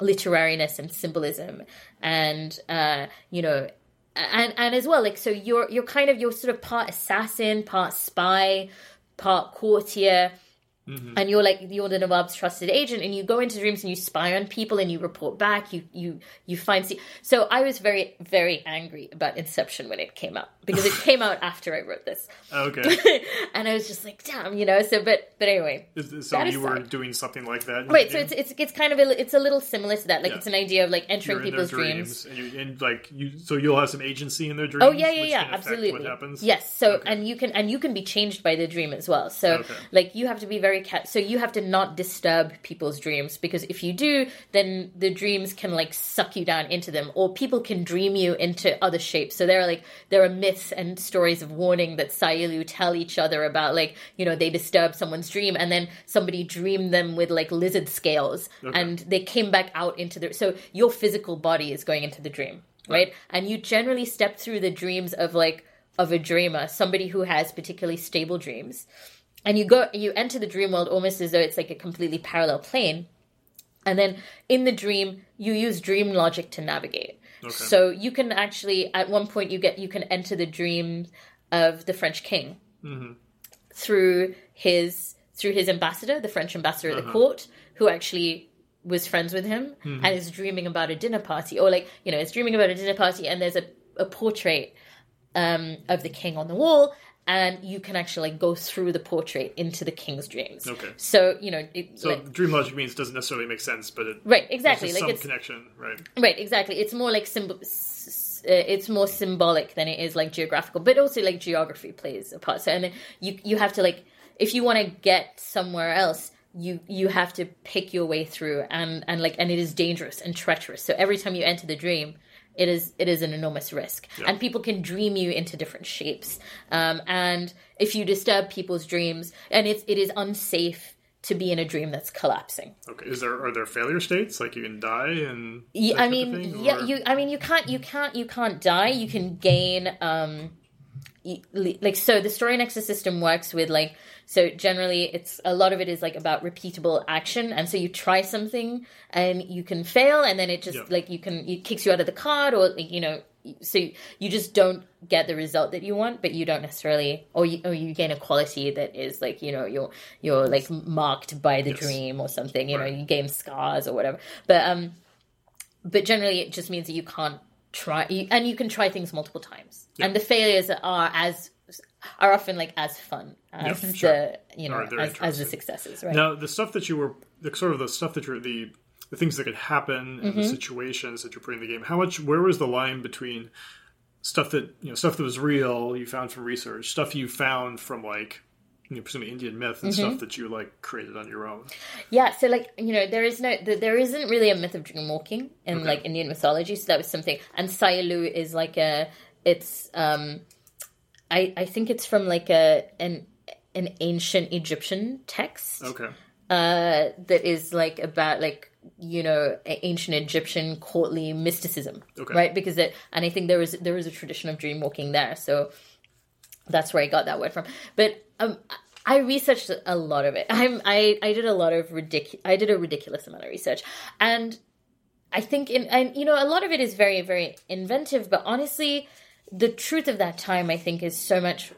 S1: literariness and symbolism, and uh, you know. And and as well, like so, you're you're kind of you're sort of part assassin, part spy, part courtier, Mm-hmm. and you're like you're the Nawab's trusted agent, and you go into dreams and you spy on people and you report back. You you you find. See, so I was very very angry about Inception when it came out because it came out after I wrote this,
S2: Okay.
S1: and I was just like, damn, you know. So, but but anyway,
S2: Is- so you were doing something like that?
S1: right. So it's it's it's kind of a, it's a little similar to that. Like
S2: Yeah.
S1: it's an idea of like entering
S2: You're in their
S1: people's dreams.
S2: and, you, and like you, so you'll have some agency in their oh, dreams.
S1: Oh yeah, yeah, yeah, absolutely.
S2: What happens?
S1: Yes. So
S2: Okay.
S1: and you can and you can be changed by the dream as well. So
S2: Okay.
S1: like you have to be very ca- so you have to not disturb people's dreams because if you do, then the dreams can like suck you down into them, or people can dream you into other shapes. So there are like there are myths and stories of warning that Sayulu tell each other about like you know they disturb someone's dream and then somebody dreamed them with like lizard scales
S2: Okay.
S1: and they came back out into the so your physical body is going into the dream right and you generally step through the dreams of like of a dreamer somebody who has particularly stable dreams and you go you enter the dream world almost as though it's like a completely parallel plane. And then in the dream you use dream logic to navigate. So you can actually at one point you get you can enter the dream of the french king. Mm-hmm. Through his through his ambassador, the French ambassador at the uh-huh. court, who actually was friends with him mm-hmm. and is dreaming about a dinner party, or like you know, is dreaming about a dinner party, and there's a, a portrait um, of the king on the wall, and you can actually like go through the portrait into the king's dreams.
S2: Okay.
S1: So you know, it,
S2: So
S1: like,
S2: dream logic means doesn't necessarily make sense, but it
S1: right, exactly, like
S2: some
S1: it's
S2: connection, right?
S1: Right, exactly. It's more like symbol. uh, It's more symbolic than it is like geographical, but also like geography plays a part. So, and then you you have to like if you want to get somewhere else, you you have to pick your way through, and and like and it is dangerous and treacherous. So every time you enter the dream, it is it is an enormous risk, and people can dream you into different shapes. Um, and if you disturb people's dreams, and it's it is unsafe to be in a dream that's collapsing.
S2: Okay. Is there are there failure states like you can die and
S1: Yeah, I mean,
S2: thing,
S1: yeah,
S2: or-
S1: you. I mean, you can't, you can't, you can't die. You can gain, um, like so. The StoryNexus system works with like so. Generally, it's a lot of it is like about repeatable action, and so you try something and you can fail, and then it just
S2: Yeah.
S1: like you can it kicks you out of the card, or like, you know. So you just don't get the result that you want, but you don't necessarily, or you, or you gain a quality that is like you know you're you're like marked by the
S2: Yes.
S1: dream or something. You
S2: Right.
S1: know you gain scars or whatever. But um, but generally it just means that you can't try and you can try things multiple times and the failures are as are often like as fun as
S2: Yeah,
S1: the you know as, as the successes right
S2: Now, the stuff that you were, the sort of the stuff that you're, the the things that could happen and
S1: Mm-hmm.
S2: the situations that you're putting in the game. How much? Where was the line between stuff that you know, stuff that was real you found from research, stuff you found from like, you know, presumably Indian myth, and
S1: Mm-hmm.
S2: stuff that you like created on your own?
S1: yeah so like you know there is no there isn't really a myth of dream walking in
S2: Okay.
S1: like indian mythology so that was something and sayalu is like a it's um i i think it's from like a an an ancient Egyptian text
S2: Okay.
S1: uh, that is like about like you know ancient Egyptian courtly mysticism,
S2: Okay.
S1: right? Because it, and I think there is there is a tradition of dream walking there, so that's where I got that word from. But um, I researched a lot of it. I'm I I did a lot of ridic I did a ridiculous amount of research, and I think in and you know a lot of it is very very inventive, but honestly, the truth of that time I think is so much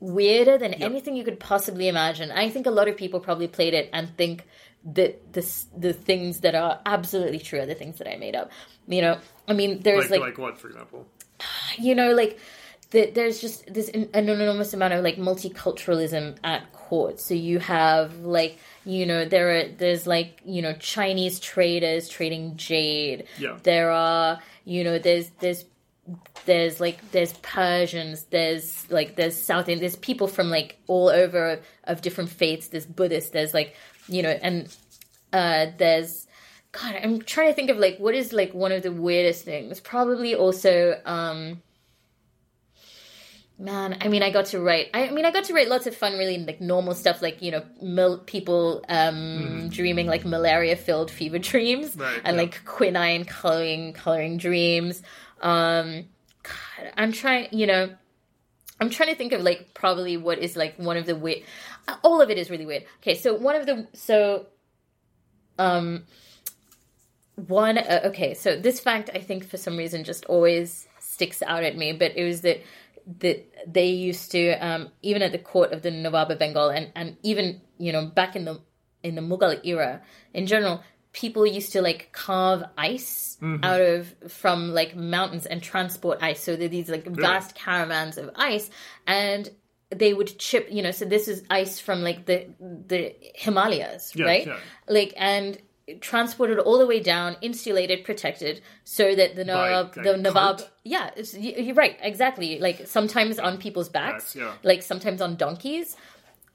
S1: weirder than anything you could possibly imagine. I think a lot of people probably played it and think that this the things that are absolutely true are the things that I made up. You know, I mean, there's
S2: Like,
S1: like,
S2: like what, for example?
S1: you know, like the, there's just this an, an enormous amount of like multiculturalism at court. So you have like you know there are there's like you know Chinese traders trading jade.
S2: Yeah.
S1: There are you know there's there's there's like there's Persians, there's like there's South Indian, there's people from like all over of, of different faiths. There's Buddhists, there's like you know, and uh, there's God. I'm trying to think of like what is like one of the weirdest things. Probably also, um man. I mean, I got to write. I mean, I got to write lots of fun, really like normal stuff, like you know, mil- people um dreaming like malaria-filled fever dreams.
S2: Right,
S1: and
S2: yeah.
S1: like quinine coloring coloring dreams. Um, God, I'm trying, you know, I'm trying to think of like probably what is like one of the weird. All of it is really weird. Okay, so one of the so, um, one uh, okay, so this fact I think for some reason just always sticks out at me, but it was that that they used to um even at the court of the Nawab of Bengal and and even you know back in the in the Mughal era in general people used to like carve ice out of from like mountains and transport ice. So there are these like vast caravans of ice and they would chip you know so this is ice from like the the himalayas
S2: Yes,
S1: right?
S2: yeah.
S1: like and transported all the way down insulated protected so that the nawab the nawab yeah you- you're right exactly like sometimes on people's backs
S2: yeah.
S1: like sometimes on donkeys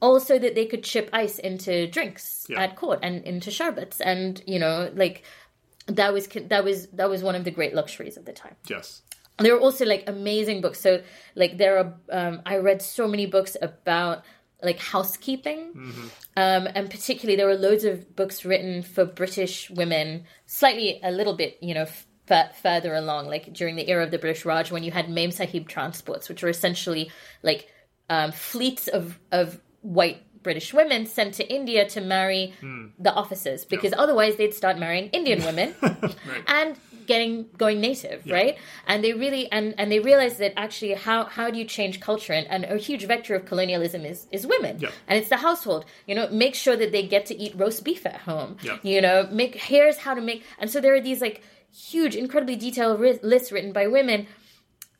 S1: also that they could chip ice into drinks
S2: Yeah.
S1: at court and into sherbets and you know like that was that was that was one of the great luxuries of the time
S2: Yes.
S1: there are also like amazing books so like there are um, i read so many books about like housekeeping. Um, and particularly there were loads of books written for british women slightly a little bit you know f- further along like during the era of the british raj when you had mem sahib transports which were essentially like um, fleets of of white British women sent to India to marry the officers because otherwise they'd start marrying Indian women and getting going native, right? And they really and and they realized that actually how how do you change culture and, and a huge vector of colonialism is is women
S2: Yeah.
S1: and it's the household. You know, make sure that they get to eat roast beef at home. You know, make here's how to make and so there are these like huge, incredibly detailed ri- lists written by women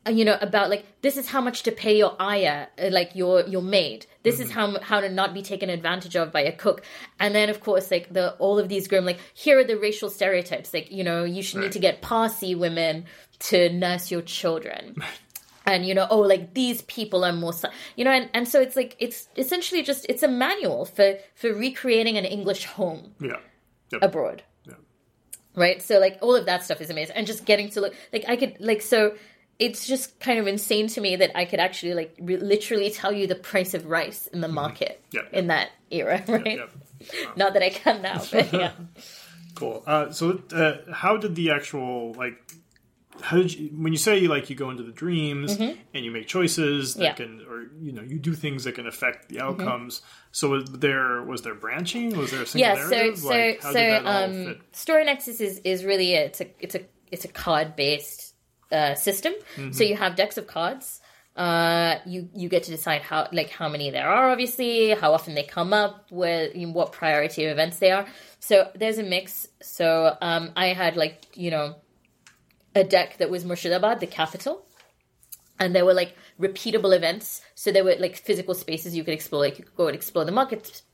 S1: uh, you know about like this is how much to pay your ayah uh, like your your maid this is mm-hmm. how how to not be taken advantage of by a cook. And then of course like the all of these grim like here are the racial stereotypes. Like you know you should need to get Parsi women to nurse your children. And you know oh like these people are more you know and, and so it's like it's essentially just it's a manual for for recreating an english home
S2: Yeah. Yep.
S1: abroad.
S2: Yeah.
S1: right? So like all of that stuff is amazing. And just getting to look like i could like so it's just kind of insane to me that i could actually like re- literally tell you the price of rice in the market
S2: Yep.
S1: in that era right
S2: Yep.
S1: not that i can now but yeah
S2: Cool. Uh, so, uh, how did the actual like? How did you, when you say like you go into the dreams and you make choices that
S1: Mm-hmm. Yeah. Mm-hmm.
S2: can, or you know, you do things that can affect the outcomes. So, was there was there branching? Was there a single
S1: yeah so
S2: narrative?
S1: so
S2: like,
S1: so
S2: did that all
S1: um StoryNexus is is really a, it's a it's a it's a card based uh system
S2: Mm-hmm.
S1: so you have decks of cards uh you you get to decide how like how many there are obviously how often they come up where in what priority of events they are so there's a mix so um i had like you know a deck that was murshidabad the capital and there were like repeatable events. So there were like physical spaces you could explore. Like you could go and explore the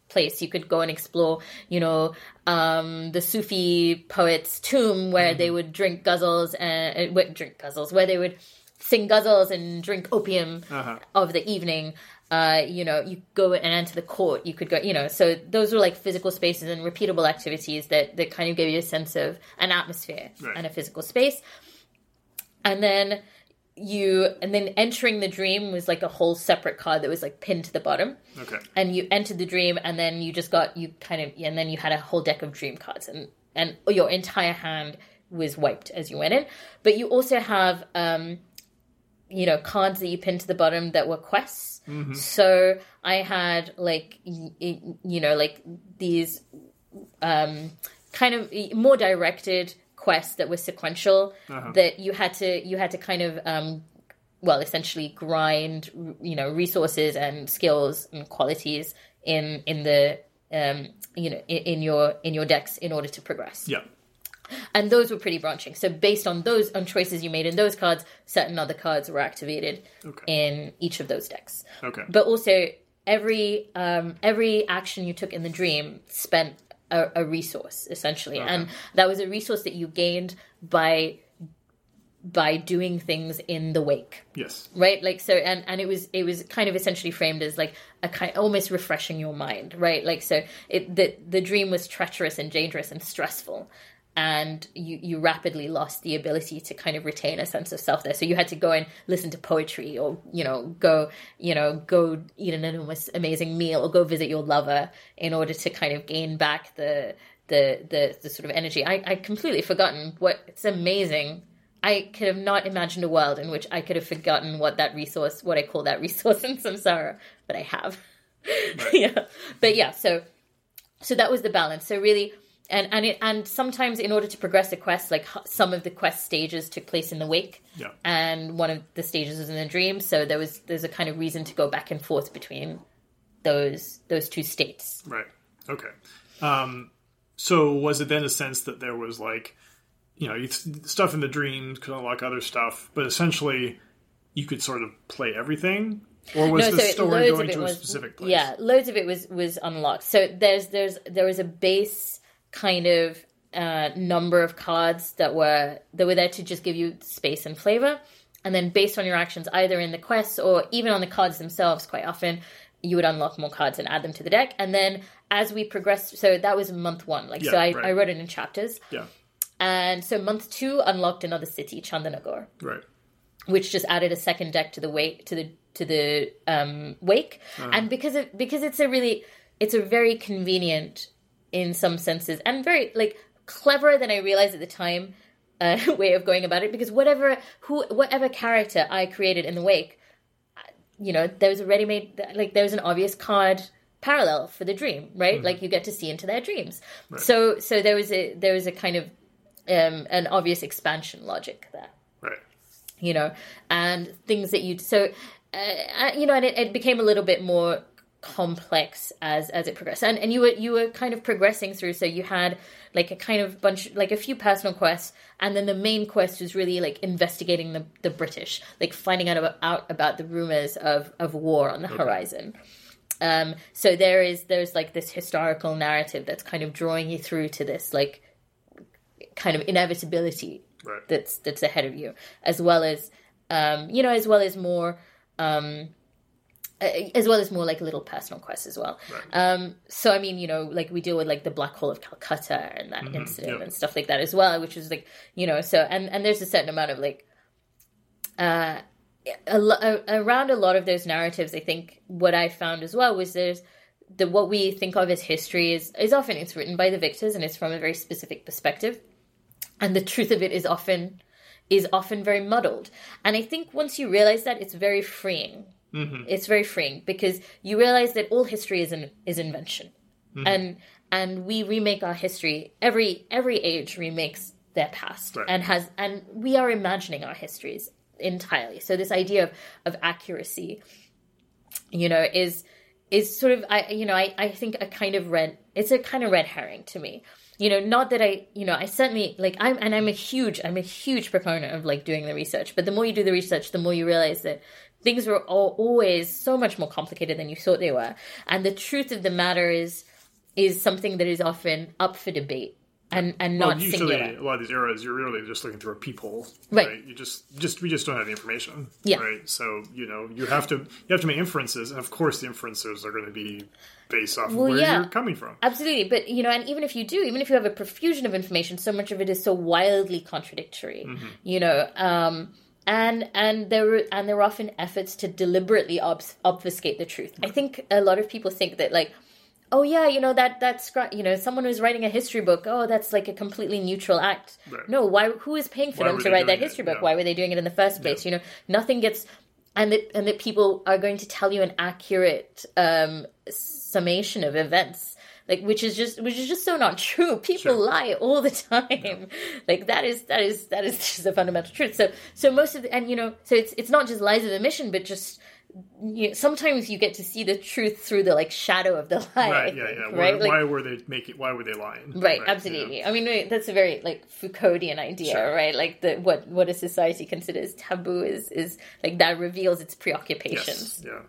S1: marketplace. You could go and explore, you know, um, the Sufi poet's tomb where they would drink ghazals and uh, drink ghazals, where they would sing ghazals and drink opium
S2: Uh-huh.
S1: of the evening. Uh, you know, you go and enter the court. You could go, you know, so those were like physical spaces and repeatable activities that that kind of gave you a sense of an atmosphere
S2: Right.
S1: and a physical space. And then you and then entering the dream was like a whole separate card that was like pinned to the bottom.
S2: Okay.
S1: and you entered the dream and then you just got you kind of and then you had a whole deck of dream cards and and your entire hand was wiped as you went in. But you also have um you know cards that you pinned to the bottom that were quests. So i had like y- you know like these um kind of more directed quests that were sequential that you had to you had to kind of um well essentially grind you know resources and skills and qualities in in the um you know in, in your in your decks in order to progress
S2: Yeah.
S1: and those were pretty branching so based on those on choices you made in those cards certain other cards were activated
S2: Okay.
S1: in each of those decks
S2: Okay.
S1: but also every um, every action you took in the dream spent a, a resource essentially, and that was a resource that you gained by by doing things in the wake.
S2: Yes.
S1: right? Like so and and it was it was kind of essentially framed as like a kind almost refreshing your mind right? Like so it the the dream was treacherous and dangerous and stressful and you you rapidly lost the ability to kind of retain a sense of self there. So you had to go and listen to poetry or you know go you know go eat an enormous amazing meal or go visit your lover in order to kind of gain back the the the, the sort of energy. I i completely forgotten what it's amazing. I could have not imagined a world in which I could have forgotten what that resource, what I call that resource in Samsara, but I have. yeah, but yeah, so so that was the balance. So really, and and it and sometimes in order to progress a quest, like some of the quest stages took place in the wake,
S2: Yeah.
S1: and one of the stages was in the dream. So there was there's a kind of reason to go back and forth between those those two states.
S2: Right. Okay. Um, so was it then a sense that there was like, you know, stuff in the dreams could unlock other stuff, but essentially you could sort of play everything, or was the
S1: so
S2: story going to a
S1: was-
S2: specific place?
S1: Yeah, loads of it was was unlocked. So there's there's there was a base kind of uh, number of cards that were that were there to just give you space and flavor, and then based on your actions, either in the quests or even on the cards themselves, quite often you would unlock more cards and add them to the deck. And then as we progressed, so that was month one. Like so, I,
S2: right.
S1: I wrote it in chapters,
S2: Yeah.
S1: and so month two unlocked another city, Chandanagore
S2: Right.
S1: which just added a second deck to the wake to the to the um, wake, and because because it's a really it's a very convenient in some senses and very like cleverer than I realized at the time uh, way of going about it because whatever who whatever character I created in the wake, you know, there was a ready made like there was an obvious card parallel for the dream, right? Like you get to see into their dreams. So so there was a there was a kind of um, an obvious expansion logic there
S2: Right.
S1: you know, and things that you so uh, you know, and it, it became a little bit more complex as as it progressed, and and you were you were kind of progressing through. So you had like a kind of bunch, like a few personal quests, and then the main quest was really like investigating the the British, like finding out about, out about the rumors of of war on the horizon. Um, so there is there's like this historical narrative that's kind of drawing you through to this like kind of inevitability
S2: Right.
S1: that's that's ahead of you, as well as um, you know, as well as more um, as well as more like little personal quests as well. Um, so I mean, you know, like we deal with like the black hole of Calcutta and that incident
S2: yeah.
S1: and stuff like that as well, which is like you know, so and and there's a certain amount of like uh a, around a lot of those narratives i think what i found as well was there's the what we think of as history is is often it's written by the victors and it's from a very specific perspective. And the truth of it is often is often very muddled. And i think once you realize that it's very freeing Mm-hmm. it's very freeing because you realize that all history is an is invention. Mm-hmm. And and we remake our history. Every every age remakes their past
S2: Right.
S1: and has and we are imagining our histories entirely. So this idea of of accuracy you know is is sort of i you know i i think a kind of red it's a kind of red herring to me. You know not that i you know i certainly like i'm and i'm a huge i'm a huge proponent of like doing the research. But the more you do the research the more you realize that things were all, always so much more complicated than you thought they were and the truth of the matter is is something that is often up for debate and and
S2: Well,
S1: not
S2: usually
S1: singular
S2: a lot of these eras, you're really just looking through a peephole,
S1: Right.
S2: You just, just we just don't have the information,
S1: Yeah.
S2: right? So you know, you have to you have to make inferences, and of course, the inferences are going to be based off of
S1: Well,
S2: where
S1: yeah.
S2: you're coming from.
S1: Absolutely, but you know, and even if you do, even if you have a profusion of information, so much of it is so wildly contradictory. You know, um, and and there were and there were often efforts to deliberately obf- obfuscate the truth. I think a lot of people think that like oh yeah you know that that's you know someone who's writing a history book oh that's like a completely neutral act
S2: Right.
S1: no why who is paying for
S2: Why
S1: them to write that
S2: doing it?
S1: history book
S2: Yeah.
S1: why were they doing it in the first place you know nothing gets and that and that people are going to tell you an accurate um summation of events like which is just which is just so not true people
S2: Sure.
S1: lie all the time like that is that is that is just a fundamental truth so so most of the and you know so it's it's not just lies of omission but just you know, sometimes you get to see the truth through the like shadow of the lie
S2: Right. Yeah.
S1: think,
S2: Yeah.
S1: right
S2: Why,
S1: like,
S2: why were they making? Why were they lying?
S1: Right,
S2: yeah.
S1: absolutely. I mean, that's a very like Foucauldian idea,
S2: Sure.
S1: right? Like the what what a society considers taboo is is like that reveals its preoccupations.
S2: Yes. Yeah.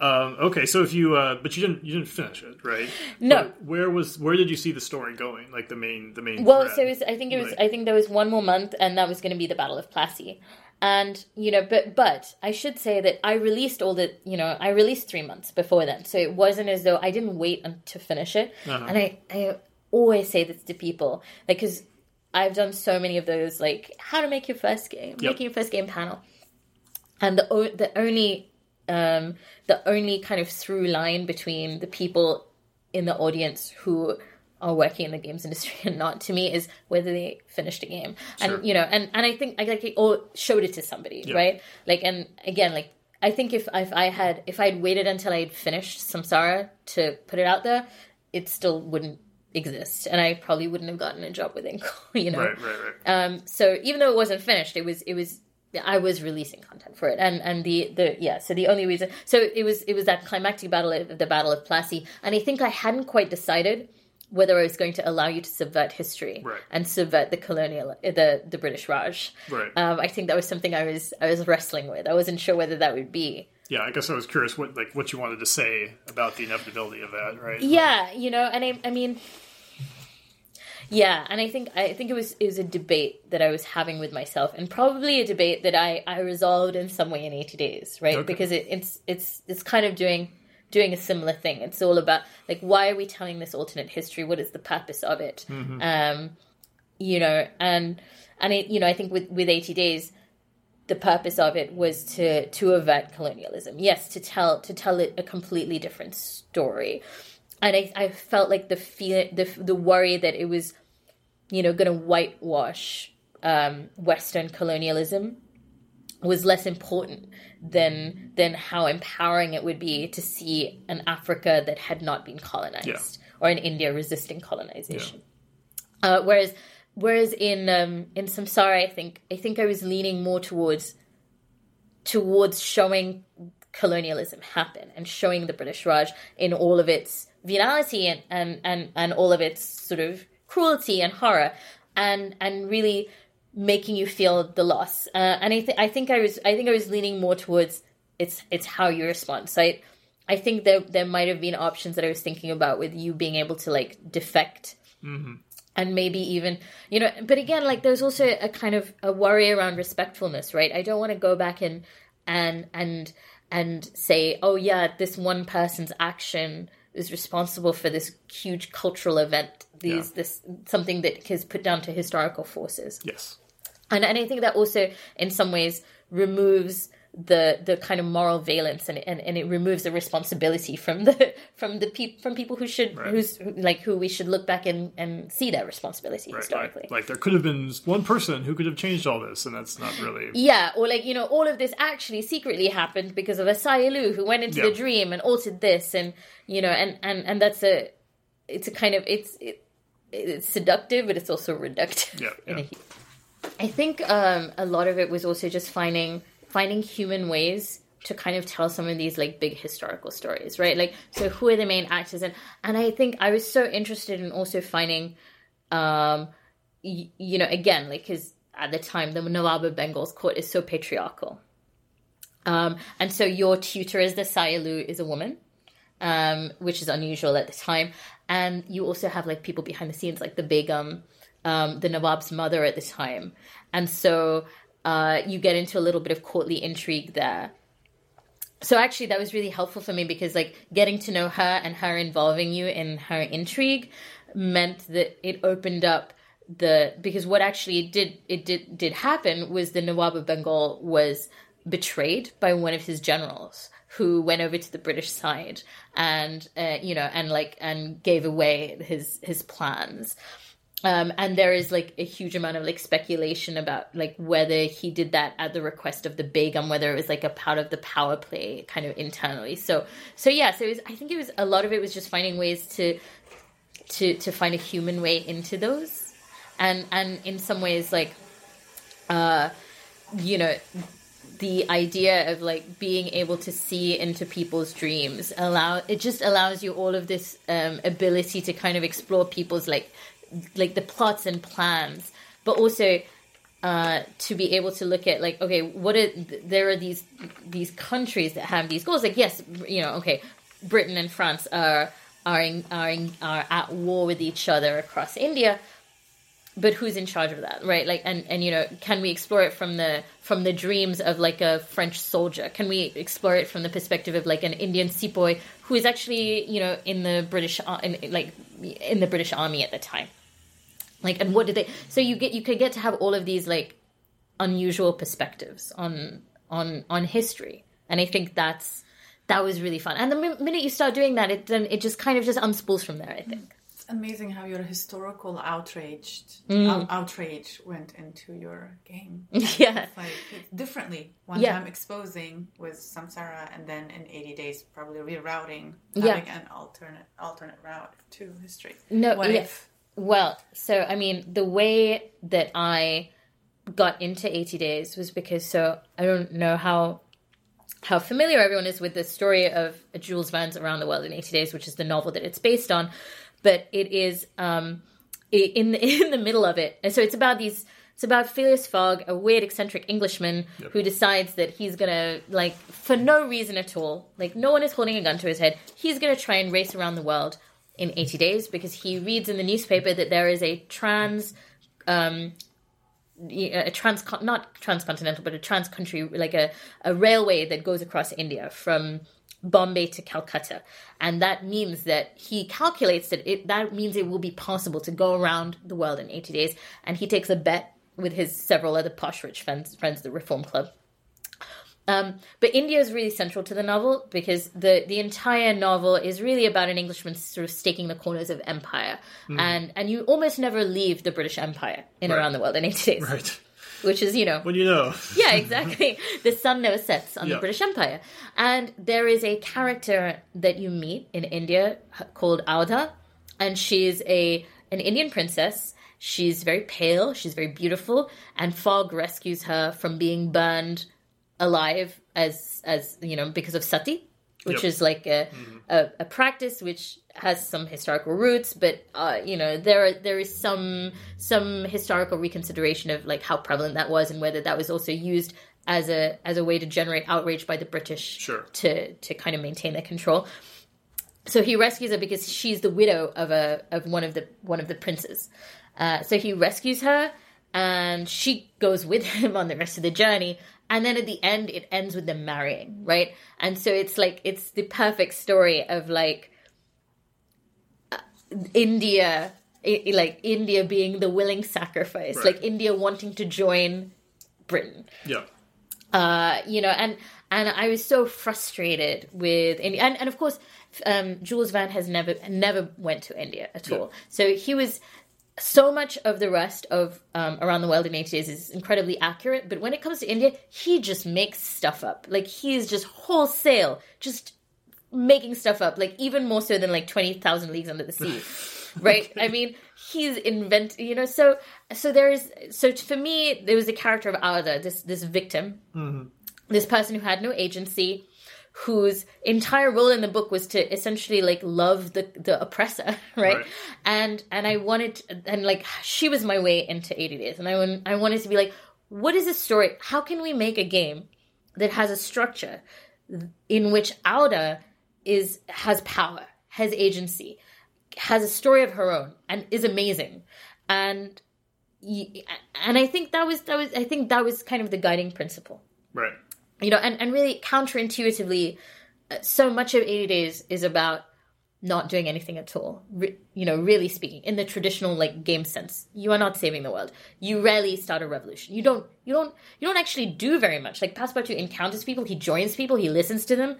S2: Um, okay, so if you, uh, but you didn't, you didn't finish it, right?
S1: No.
S2: But where was, where did you see the story going? Like the main, the main.
S1: Well,
S2: thread?
S1: so it was, I think it was
S2: Right.
S1: I think there was one more month, and that was going to be the Battle of Plassey. And you know, but but I should say that I released all the you know I released three months before then, so it wasn't as though I didn't wait to finish it.
S2: Uh-huh.
S1: And I I always say this to people, like because I've done so many of those, like how to make your first game,
S2: Yep.
S1: making your first game panel, and the the only um the only kind of through line between the people in the audience who are working in the games industry and not to me is whether they finished a game
S2: Sure.
S1: and you know and and i think i like it or showed it to somebody
S2: Yeah.
S1: right like and again like i think if if i had if i'd waited until i'd finished samsara to put it out there it still wouldn't exist and i probably wouldn't have gotten a job with Inkle, you know
S2: Right. Right. Right.
S1: um, so even though it wasn't finished, it was it was I was releasing content for it, and and the the yeah. So the only reason, so it was it was that climactic battle of the Battle of Plassey, and I think I hadn't quite decided whether I was going to allow you to subvert history
S2: Right.
S1: and subvert the colonial the the British Raj.
S2: Right.
S1: Um, I think that was something I was I was wrestling with. I wasn't sure whether that would be.
S2: yeah. I guess I was curious what, like, what you wanted to say about the inevitability of that, right?
S1: Yeah, you know, and I, I mean, yeah, and I think I think it was it was a debate that I was having with myself, and probably a debate that I I resolved in some way in eighty days, right?
S2: Okay.
S1: Because it, it's it's it's kind of doing doing a similar thing. It's all about like why are we telling this alternate history? What is the purpose of it? Um, you know, and and it, you know, I think with with eighty days, the purpose of it was to to avert colonialism. Yes, to tell to tell it a completely different story. And I, I felt like the fear, the the worry that it was, you know, going to whitewash um, Western colonialism was less important than than how empowering it would be to see an Africa that had not been colonized
S2: Yeah.
S1: or an India resisting colonization. Uh, whereas whereas in um, in Samsara, I think I think I was leaning more towards towards showing colonialism happen and showing the British Raj in all of its venality and, and, and, and all of its sort of cruelty and horror and and really making you feel the loss. Uh, and I, th- I think I was I think I was leaning more towards it's it's how you respond. So I, I think there there might have been options that I was thinking about with you being able to like defect and maybe even you know but again like there's also a kind of a worry around respectfulness right i don't want to go back and and and and say oh yeah this one person's action is responsible for this huge cultural event these
S2: Yeah.
S1: this something that is put down to historical forces
S2: Yes.
S1: and, and I think that also in some ways removes the the kind of moral valence and, and, and it removes the responsibility from the from the peop, from people who should
S2: Right.
S1: who's like who we should look back and, and see their responsibility
S2: Right.
S1: historically.
S2: Like, like there could have been one person who could have changed all this, and that's not really.
S1: yeah, or like you know, all of this actually secretly happened because of a Lu who went into the dream and altered this, and you know, and and and that's a, it's a kind of it's it, it's seductive, but it's also reductive.
S2: Yeah, yeah.
S1: I think um, a lot of it was also just finding finding human ways to kind of tell some of these like big historical stories, right? Like, so who are the main actors, and and I think I was so interested in also finding, um, y- you know, again, like because at the time the Nawab of Bengal's court is so patriarchal, um, and so your tutor is the Sayalu is a woman, um, which is unusual at the time. And you also have like people behind the scenes, like the Begum, um, the Nawab's mother at the time. And so uh, you get into a little bit of courtly intrigue there. So actually, that was really helpful for me because like getting to know her and her involving you in her intrigue meant that it opened up the because what actually did it did did happen was the Nawab of Bengal was betrayed by one of his generals who went over to the British side and uh, you know and like and gave away his his plans. Um, and there is like a huge amount of like speculation about like whether he did that at the request of the Begum, whether it was like a part of the power play kind of internally. So so yeah, so it was, I think it was a lot of it was just finding ways to to to find a human way into those, and and in some ways like, uh, you know, the idea of like being able to see into people's dreams allow it just allows you all of this um, ability to kind of explore people's like like the plots and plans, but also uh, to be able to look at like okay, what are there are these these countries that have these goals. Like yes, you know, okay, Britain and France are are in, are in, are at war with each other across India, but who's in charge of that right? Like and and you know can we explore it from the from the dreams of like a french soldier? Can we explore it from the perspective of like an indian sepoy who is actually you know in the british in, like in the british army at the time like and what did they so you get you could get to have all of these like unusual perspectives on on on history and i think that's that was really fun and the minute you start doing that it then it just kind of just unspools from there i think
S3: it's amazing how your historical outraged mm. out, outrage went into your game
S1: yeah
S3: like differently one
S1: yeah.
S3: time exposing with samsara and then in 80 days probably rerouting
S1: yeah.
S3: having an alternate alternate route to history
S1: no
S3: what
S1: yeah.
S3: if
S1: well, so I mean, the way that I got into 80 Days was because so I don't know how how familiar everyone is with the story of Jules Verne's Around the World in 80 Days, which is the novel that it's based on, but it is um, in the, in the middle of it, and so it's about these. It's about Phileas Fogg, a weird eccentric Englishman
S2: Yep.
S1: who decides that he's gonna like for no reason at all, like no one is holding a gun to his head. He's gonna try and race around the world in 80 days because he reads in the newspaper that there is a trans um a trans not transcontinental but a trans country like a, a railway that goes across india from bombay to calcutta. And that means that he calculates that it that means it will be possible to go around the world in 80 days. And he takes a bet with his several other posh rich friends friends the reform club um, but India is really central to the novel because the the entire novel is really about an Englishman sort of staking the corners of empire, and and you almost never leave the British Empire in
S2: Right.
S1: around the world in eighty days,
S2: Right.
S1: which is you know
S2: When you know.
S1: yeah exactly the sun never sets on
S2: Yeah.
S1: the British Empire, and there is a character that you meet in India called Auda, and she's a an Indian princess. She's very pale. She's very beautiful, and Fogg rescues her from being burned alive as as you know because of sati which
S2: Yep.
S1: is like a, a a practice which has some historical roots but uh you know there are, there is some some historical reconsideration of like how prevalent that was and whether that was also used as a as a way to generate outrage by the british
S2: Sure.
S1: to to kind of maintain their control so he rescues her because she's the widow of a of one of the one of the princes. Uh, so he rescues her, and she goes with him on the rest of the journey. And then at the end, it ends with them marrying, right? And so it's like it's the perfect story of like uh, India, like India being the willing sacrifice,
S2: Right.
S1: like India wanting to join Britain
S2: Yeah.
S1: uh, you know, and and I was so frustrated with India, and and of course, um, Jules Verne has never never went to India at all. So he was so much of the rest of um, around the world in eight days is incredibly accurate, but when it comes to India, he just makes stuff up. Like he's just wholesale, just making stuff up. Like even more so than like twenty thousand leagues under the sea. right i mean he's invent you know so so there is so for me there was a character of Ada, this this victim this person who had no agency whose entire role in the book was to essentially like love the the oppressor right,
S2: Right.
S1: and and i wanted and like she was my way into 80 days and i i wanted to be like what is this story how can we make a game that has a structure in which Auda is has power has agency has a story of her own and is amazing and and i think that was that was i think that was kind of the guiding principle
S2: Right.
S1: You know and, and really counterintuitively uh, so much of 80 days is about not doing anything at all. Re- you know, really speaking, in the traditional like game sense, you are not saving the world. You rarely start a revolution. You don't. You don't. You don't actually do very much. Like Passepartout encounters people, he joins people, he listens to them,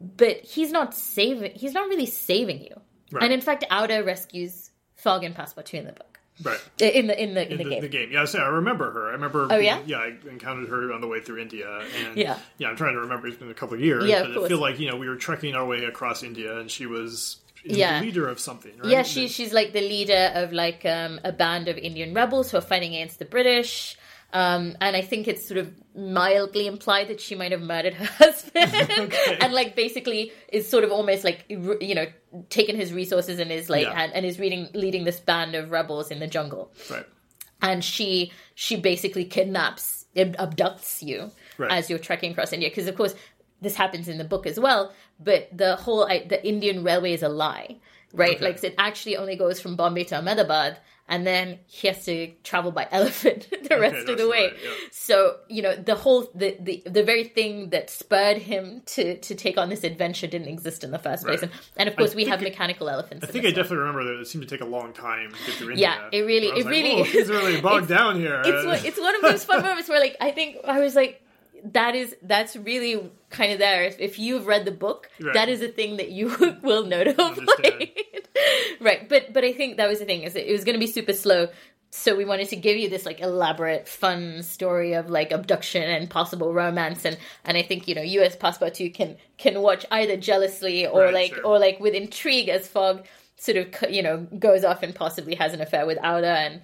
S1: but he's not saving. He's not really saving you.
S2: Right.
S1: And in fact, Auda rescues Fogg and Passepartout in the book.
S2: Right.
S1: In the in the in,
S2: In
S1: the,
S2: the,
S1: game.
S2: the game. Yeah, I I remember her. I remember.
S1: Oh, yeah?
S2: Yeah, I encountered her on the way through India, and
S1: Yeah.
S2: yeah, I'm trying to remember. It's been a couple of years,
S1: Yeah,
S2: but I feel like you know we were trekking our way across India, and she was
S1: Yeah.
S2: the leader of something. Right?
S1: Yeah, she, she's like the leader of like um, a band of Indian rebels who are fighting against the British. Um, and I think it's sort of mildly implied that she might have murdered her husband, and like basically is sort of almost like you know taken his resources and is like
S2: Yeah.
S1: and, and is reading leading this band of rebels in the jungle.
S2: right.
S1: And she she basically kidnaps ab- abducts you
S2: Right.
S1: as you're trekking across India because of course this happens in the book as well. But the whole I, the Indian railway is a lie, right?
S2: Okay.
S1: Like it actually only goes from Bombay to Ahmedabad, and then he has to travel by elephant the rest of the way.
S2: right, yeah.
S1: So you know the whole the, the the very thing that spurred him to to take on this adventure didn't exist in the first place,
S2: Right.
S1: and, and of course we have
S2: it-
S1: mechanical elephants.
S2: I think I
S1: one.
S2: definitely remember that it seemed to take a long time to get through
S1: Yeah,
S2: India.
S1: it really- it
S2: like,
S1: really-
S2: "Whoa, really bogged down here.
S1: it's it's one of those fun moments where like I think I was like that is that's really kind of there. If, if you've read the book,
S2: Right.
S1: that is a thing that you will.
S2: Understand.
S1: right, but but I think that was the thing is it was going to be super slow. So we wanted to give you this like elaborate, fun story of like abduction and possible romance, and and I think you know U.S. Passepartout can can watch either jealously or
S2: Right,
S1: like
S2: sure.
S1: or like with intrigue as Fogg sort of you know goes off and possibly has an affair with Auda and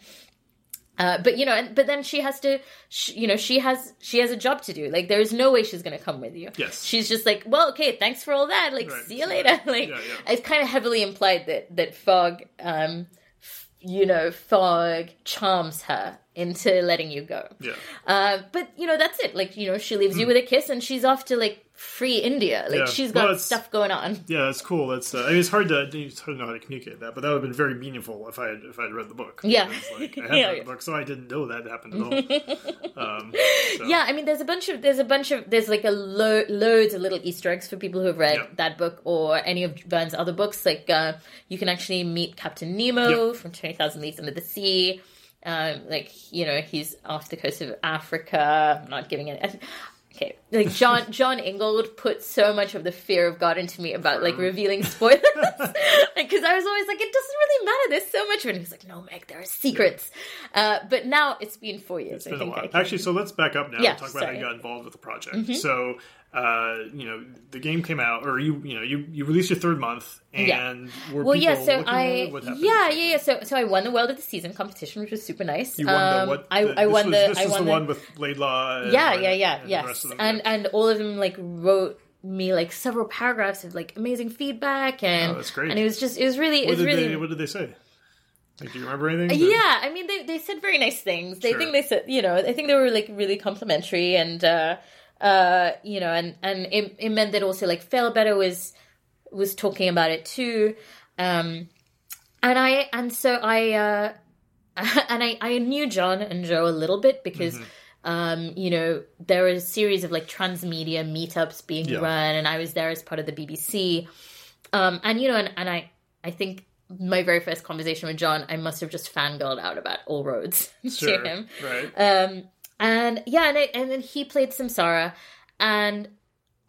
S1: uh, but you know, and, but then she has to, sh you know, she has she has a job to do. Like, there is no way she's going to come with you.
S2: Yes.
S1: she's just like, well, okay, thanks for all that. Like,
S2: Right,
S1: see you
S2: right.
S1: later. Like,
S2: Yeah, yeah.
S1: it's kind of heavily implied that that Fogg, um, f- you know, Fogg charms her into letting you go.
S2: Yeah.
S1: Uh, but you know, that's it. Like, you know, she leaves you with a kiss, and she's off to like free India. Like.
S2: Yeah.
S1: she's
S2: Well,
S1: got
S2: it's-
S1: stuff going on.
S2: Yeah, that's cool. That's uh, I mean, it's hard to it's hard to know how to communicate that, but that would have been very meaningful if I had if I had read the book.
S1: Yeah.
S2: Like, I had
S1: Yeah,
S2: read the book, so I didn't know that happened at all. um, so-
S1: Yeah, I mean, there's a bunch of there's a bunch of there's like a lo- loads of little Easter eggs for people who have read that book or any of Verne's other books. Like uh, you can actually meet Captain Nemo
S2: Yep.
S1: from Twenty Thousand Leagues Under the Sea. Um, like you know, he's off the coast of Africa. I'm not giving it. Okay, like Jon Jon Ingold put so much of the fear of God into me about like revealing spoilers because I was always like, it doesn't really matter. There's so much. And he's like, no, Meg, there are secrets. Uh, but now it's been four years.
S2: it's been a while. Actually, so let's back up now
S1: Yeah,
S2: and talk about
S1: sorry. Mm-hmm.
S2: how you got involved with the project. So, uh, you know, the game came out, or you, you know, you, you released your third month,
S1: Yeah.
S2: and were
S1: Well, yeah. So I,
S2: it? What happened?
S1: yeah, yeah, yeah. So, so I won the World of the Season competition, which was super nice.
S2: You won
S1: Um,
S2: the what?
S1: I,
S2: the-
S1: I
S2: this
S1: won
S2: was,
S1: the.
S2: This
S1: I
S2: was
S1: won
S2: the
S1: the,
S2: one with Laidlaw. And,
S1: Yeah, yeah, yeah,
S2: and
S1: yes.
S2: them,
S1: and
S2: yeah.
S1: and all of them like wrote me like several paragraphs of like amazing feedback and
S2: Oh, that's great.
S1: and it was just it was really it
S2: what
S1: was
S2: did
S1: really
S2: they? What did they say? Like, do you remember anything?
S1: yeah i mean they, they said very nice things they
S2: Sure.
S1: think they said you know i think they were like really complimentary and uh uh you know and and it, it meant that also like Failbetter was was talking about it too um and i and so i uh and i i knew jon and joe a little bit because
S2: Mm-hmm.
S1: um you know there were a series of like transmedia meetups being
S2: Yeah.
S1: run and i was there as part of the bbc um and you know and, and i i think my very first conversation with Jon, I must have just fangirled out about all roads
S2: Sure.
S1: to him.
S2: Right.
S1: Um, and yeah, and, I, and then he played Samsara, and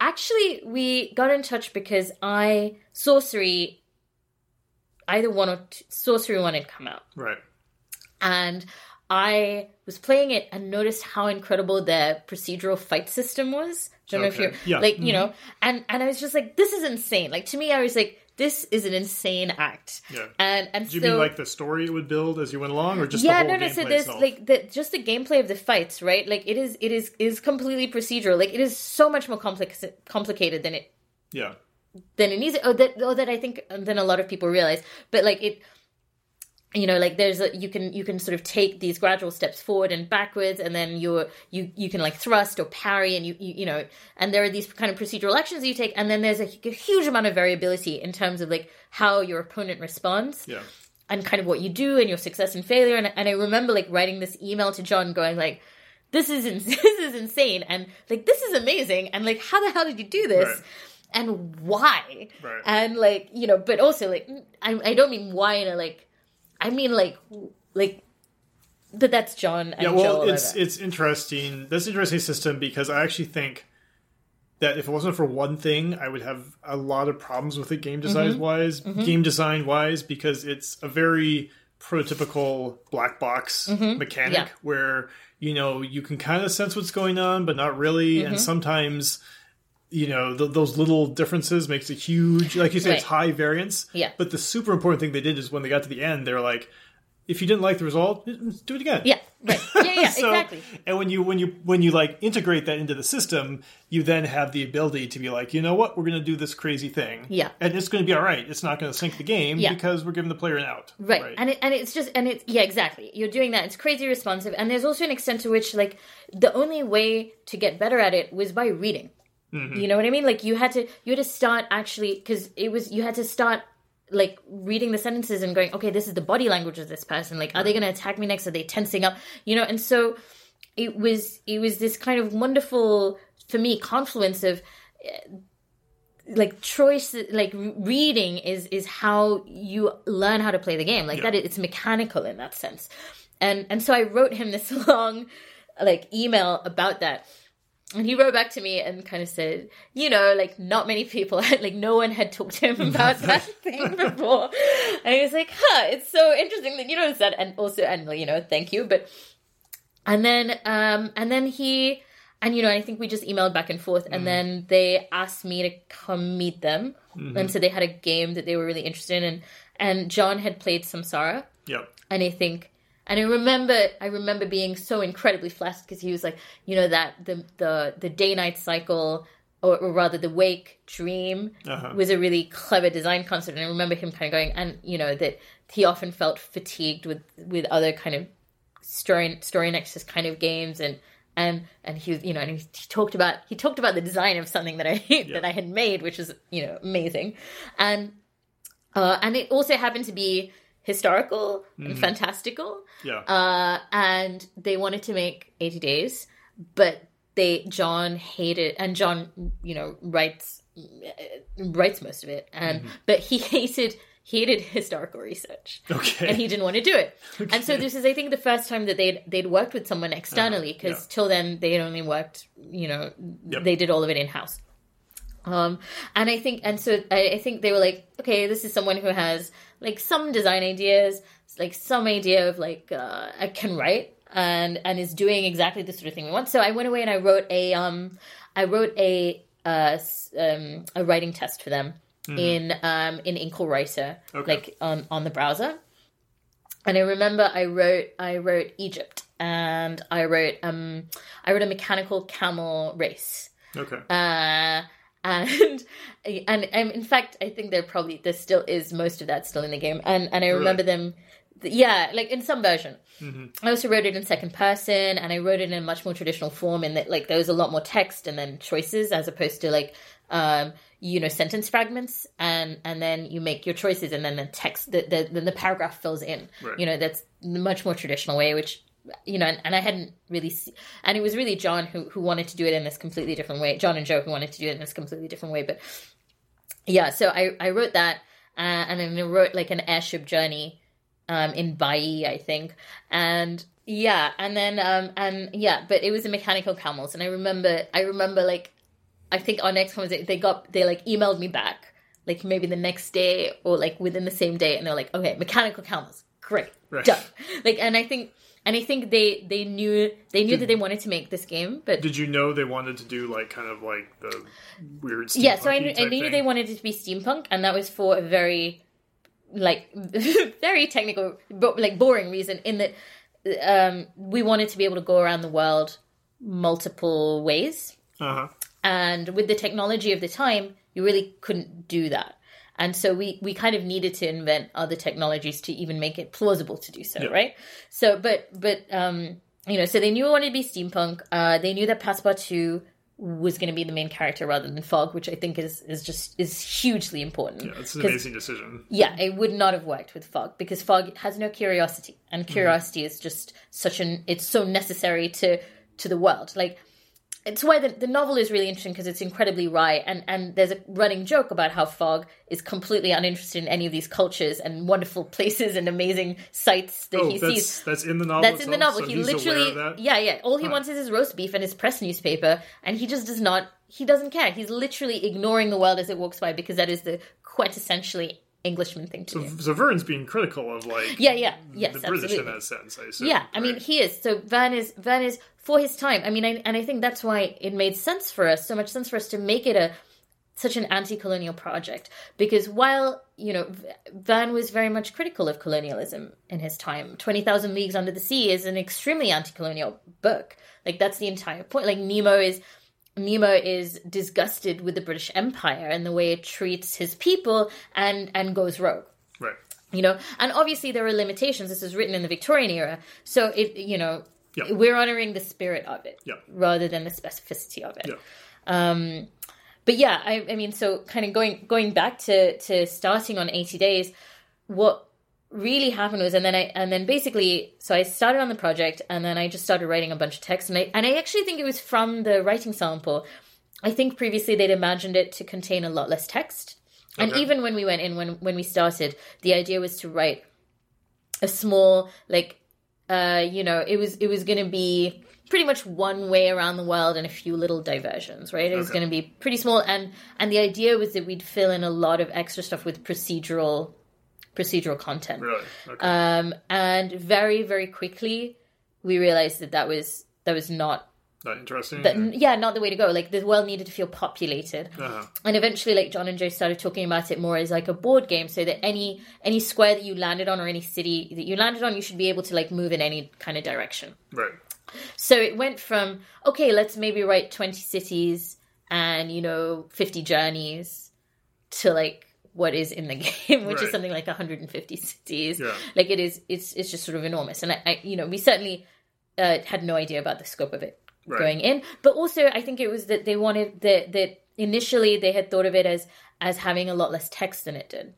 S1: actually we got in touch because I sorcery, either one or two, sorcery one had come out,
S2: Right.
S1: and I was playing it and noticed how incredible the procedural fight system was. Don't know if you're
S2: Yeah.
S1: like you
S2: Mhm.
S1: know, and and I was just like, this is insane. Like to me, I was like, this is an insane act.
S2: Yeah.
S1: And and
S2: Do you
S1: so
S2: mean like the story it would build as you went along, or just
S1: yeah, no, no. So there's
S2: itself?
S1: like the just the gameplay of the fights, right? Like it is, it is is completely procedural. Like it is so much more complex complicated than it
S2: yeah.
S1: than it needs. Oh, that oh, that I think than a lot of people realize. But like it, you know, like there's a you can you can sort of take these gradual steps forward and backwards, and then you're you you can like thrust or parry, and you you, you know, and there are these kind of procedural actions you take, and then there's a, hu- huge amount of variability in terms of like how your opponent responds
S2: Yeah.
S1: and kind of what you do and your success and failure. And, and I remember like writing this email to Jon going like, this is ins- this is insane and like this is amazing and like how the hell did you do this?
S2: Right.
S1: and why
S2: Right.
S1: and like you know but also like I, I don't mean why in a like i mean like like but that's jon and
S2: Yeah, well,
S1: Joel
S2: it's it's interesting. That's an interesting system because I actually think that if it wasn't for one thing, I would have a lot of problems with it game design
S1: Mm-hmm.
S2: wise, game design wise, because it's a very prototypical black box mechanic
S1: Mm-hmm. Yeah.
S2: where you know you can kind of sense what's going on, but not really,
S1: Mm-hmm.
S2: and sometimes. You know th- those little differences makes a huge, like you say, it's high variance.
S1: Yeah.
S2: But the super important thing they did is when they got to the end, they're like, if you didn't like the result, do it again.
S1: yeah right yeah yeah
S2: So-
S1: exactly
S2: And when you when you when you like integrate that into the system, you then have the ability to be like, you know what, we're going to do this crazy thing.
S1: Yeah.
S2: and it's going to be all right. It's not going to sink the game
S1: Yeah.
S2: because we're giving the player an out.
S1: right, and it, and it's just and it's yeah exactly you're doing that it's crazy responsive and there's also an extent to which like the only way to get better at it was by reading Mm-hmm. you know what i mean? Like you had to you had to start actually because it was you had to start like reading the sentences and going okay this is the body language of this person. Like are they mm-hmm. going to attack me next? Are they tensing up? You know and so it was it was this kind of wonderful for me confluence of eh, like choice like reading is is how you learn how to play the game. Like
S2: Yeah.
S1: that it's mechanical in that sense. And and so i wrote him this long like email about that and he wrote back to me and kind of said, you know, like not many people like no one had talked to him about that thing before. And he was like, huh, it's so interesting that you noticed that. And also, and you know, thank you. But, and then, um, and then he, and you know, I think we just emailed back and forth. And then they asked me to come meet them. And so they had a game that they were really interested in. And, and Jon had played Samsara
S2: Yep.
S1: and I think and I remember I remember being so incredibly flattered because he was like, you know, that the the the day night cycle or, or rather the wake dream
S2: Uh-huh.
S1: was a really clever design concept. And I remember him kind of going and you know that he often felt fatigued with with other kind of story StoryNexus kind of games and and and he was you know and he, he talked about he talked about the design of something that I that I had made which was you know amazing. And uh, and it also happened to be historical and mm-hmm. fantastical.
S2: Yeah.
S1: uh, and they wanted to make 80 days but they jon hated and jon you know writes uh, writes most of it. And mm-hmm. but he hated hated historical research.
S2: Okay.
S1: and he didn't want to do it. And so this is i think the first time that they'd they'd worked with someone uh-huh. externally because
S2: yeah.
S1: till then they had only worked you know
S2: Yep.
S1: they did all of it in house um and i think and so I, I think they were like okay this is someone who has like some design ideas like some idea of like uh I can write and and is doing exactly the sort of thing we want so i went away and i wrote a um i wrote a uh um a writing test for them in um in Inklewriter
S2: Okay.
S1: like on on the browser and I remember I wrote I wrote Egypt and I wrote um I wrote a mechanical camel race.
S2: okay.
S1: Uh and and and in fact I think there probably there still is most of that still in the game. And and I remember them yeah, like in some version. I also wrote it in second person and I wrote it in a much more traditional form in that like there was a lot more text and then choices as opposed to like um you know sentence fragments and and then you make your choices and then the text the the, then the paragraph fills in
S2: Right.
S1: you know that's the much more traditional way which you know and, and i hadn't really see, and it was really jon who who wanted to do it in this completely different way jon and joe who wanted to do it in this completely different way but yeah so i i wrote that uh, and then I wrote like an airship journey um in Bai, I think. And yeah, and then um and yeah, but it was the mechanical camels and I remember I remember like I think our next conversation they got they like emailed me back like maybe the next day or like within the same day and they're like, Okay, mechanical camels. Great.
S2: Right.
S1: Done. Like and I think and I think they they knew they knew that they wanted to make this game, but
S2: Did you know they wanted to do like kind of like the weird?
S1: yeah so i, knew- I knew they wanted it to be steampunk and that was for a very like very technical but like boring reason in that um we wanted to be able to go around the world multiple ways
S2: Uh-huh.
S1: and with the technology of the time you really couldn't do that and so we we kind of needed to invent other technologies to even make it plausible to do so
S2: Yeah.
S1: right so but but um you know so they knew it wanted to be steampunk uh they knew that passepartout was going to be the main character rather than fogg which i think is is just is hugely important
S2: Yeah, it's an amazing decision.
S1: yeah, it would not have worked with fogg because fogg has no curiosity, and curiosity is just such an it's so necessary to to the world. Like it's why the, the novel is really interesting because it's incredibly wry and and there's a running joke about how fogg is completely uninterested in any of these cultures and wonderful places and amazing sights that
S2: Oh,
S1: he
S2: that's
S1: sees.
S2: that's in the novel.
S1: that's in the novel.
S2: So
S1: he literally yeah yeah. All he
S2: Huh.
S1: wants is his roast beef and his press newspaper and he just does not he doesn't care. He's literally ignoring the world as it walks by because that is the quintessentially englishman thing to do
S2: So Verne's being critical of like
S1: yeah yeah yes
S2: the British
S1: absolutely.
S2: in that sense. I assume.
S1: Yeah, I mean he is. So Verne is Verne is for his time. I mean, I, and I think that's why it made sense for us, so much sense for us to make it a such an anti-colonial project because while you know V- Verne was very much critical of colonialism in his time, Twenty Thousand Leagues Under the Sea is an extremely anti-colonial book. Like that's the entire point. Like Nemo is Nemo is disgusted with the British Empire and the way it treats his people and and goes rogue
S2: right.
S1: you know and obviously there are limitations this is written in the victorian era so it you know
S2: Yeah.
S1: we're honoring the spirit of it
S2: Yeah.
S1: rather than the specificity of it
S2: Yeah.
S1: um but yeah I, I mean so kind of going going back to to starting on 80 days what really happened was and then i and then basically so i started on the project and then i just started writing a bunch of text and i and i actually think it was from the writing sample. I think previously they'd imagined it to contain a lot less text. And even when we went in when when we started the idea was to write a small like uh you know it was it was going to be pretty much one way around the world and a few little diversions right? It was going to be pretty small and and the idea was that we'd fill in a lot of extra stuff with procedural procedural content
S2: Really. Okay.
S1: um and very very quickly we realized that that was that was not
S2: Not interesting.
S1: that yeah not the way to go like the world needed to feel populated
S2: uh-huh.
S1: and eventually like john and joe started talking about it more as like a board game so that any any square that you landed on or any city that you landed on you should be able to like move in any kind of direction
S2: Right.
S1: so it went from okay let's maybe write 20 cities and you know 50 journeys to like what is in the game which is something like 150 cities
S2: Yeah.
S1: like it is it's it's just sort of enormous and i, I you know we certainly uh, had no idea about the scope of it
S2: Right.
S1: going in but also i think it was that they wanted that that initially they had thought of it as as having a lot less text than it did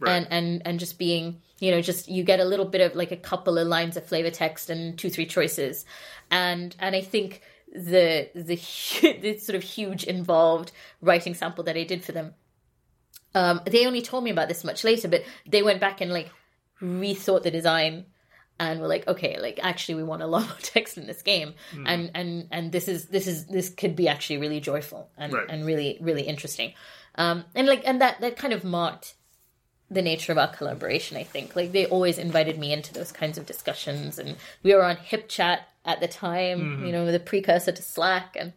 S2: Right.
S1: and and and just being you know just you get a little bit of like a couple of lines of flavor text and two three choices and and i think the the, the sort of huge involved writing sample that i did for them um they only told me about this much later but they went back and like rethought the design and we're like okay like actually we want a lot more text in this game
S2: Hmm.
S1: and and and this is this is this could be actually really joyful and
S2: Right.
S1: and really really interesting um and like and that that kind of marked the nature of our collaboration i think like they always invited me into those kinds of discussions and we were on HipChat at the time you know the precursor to slack and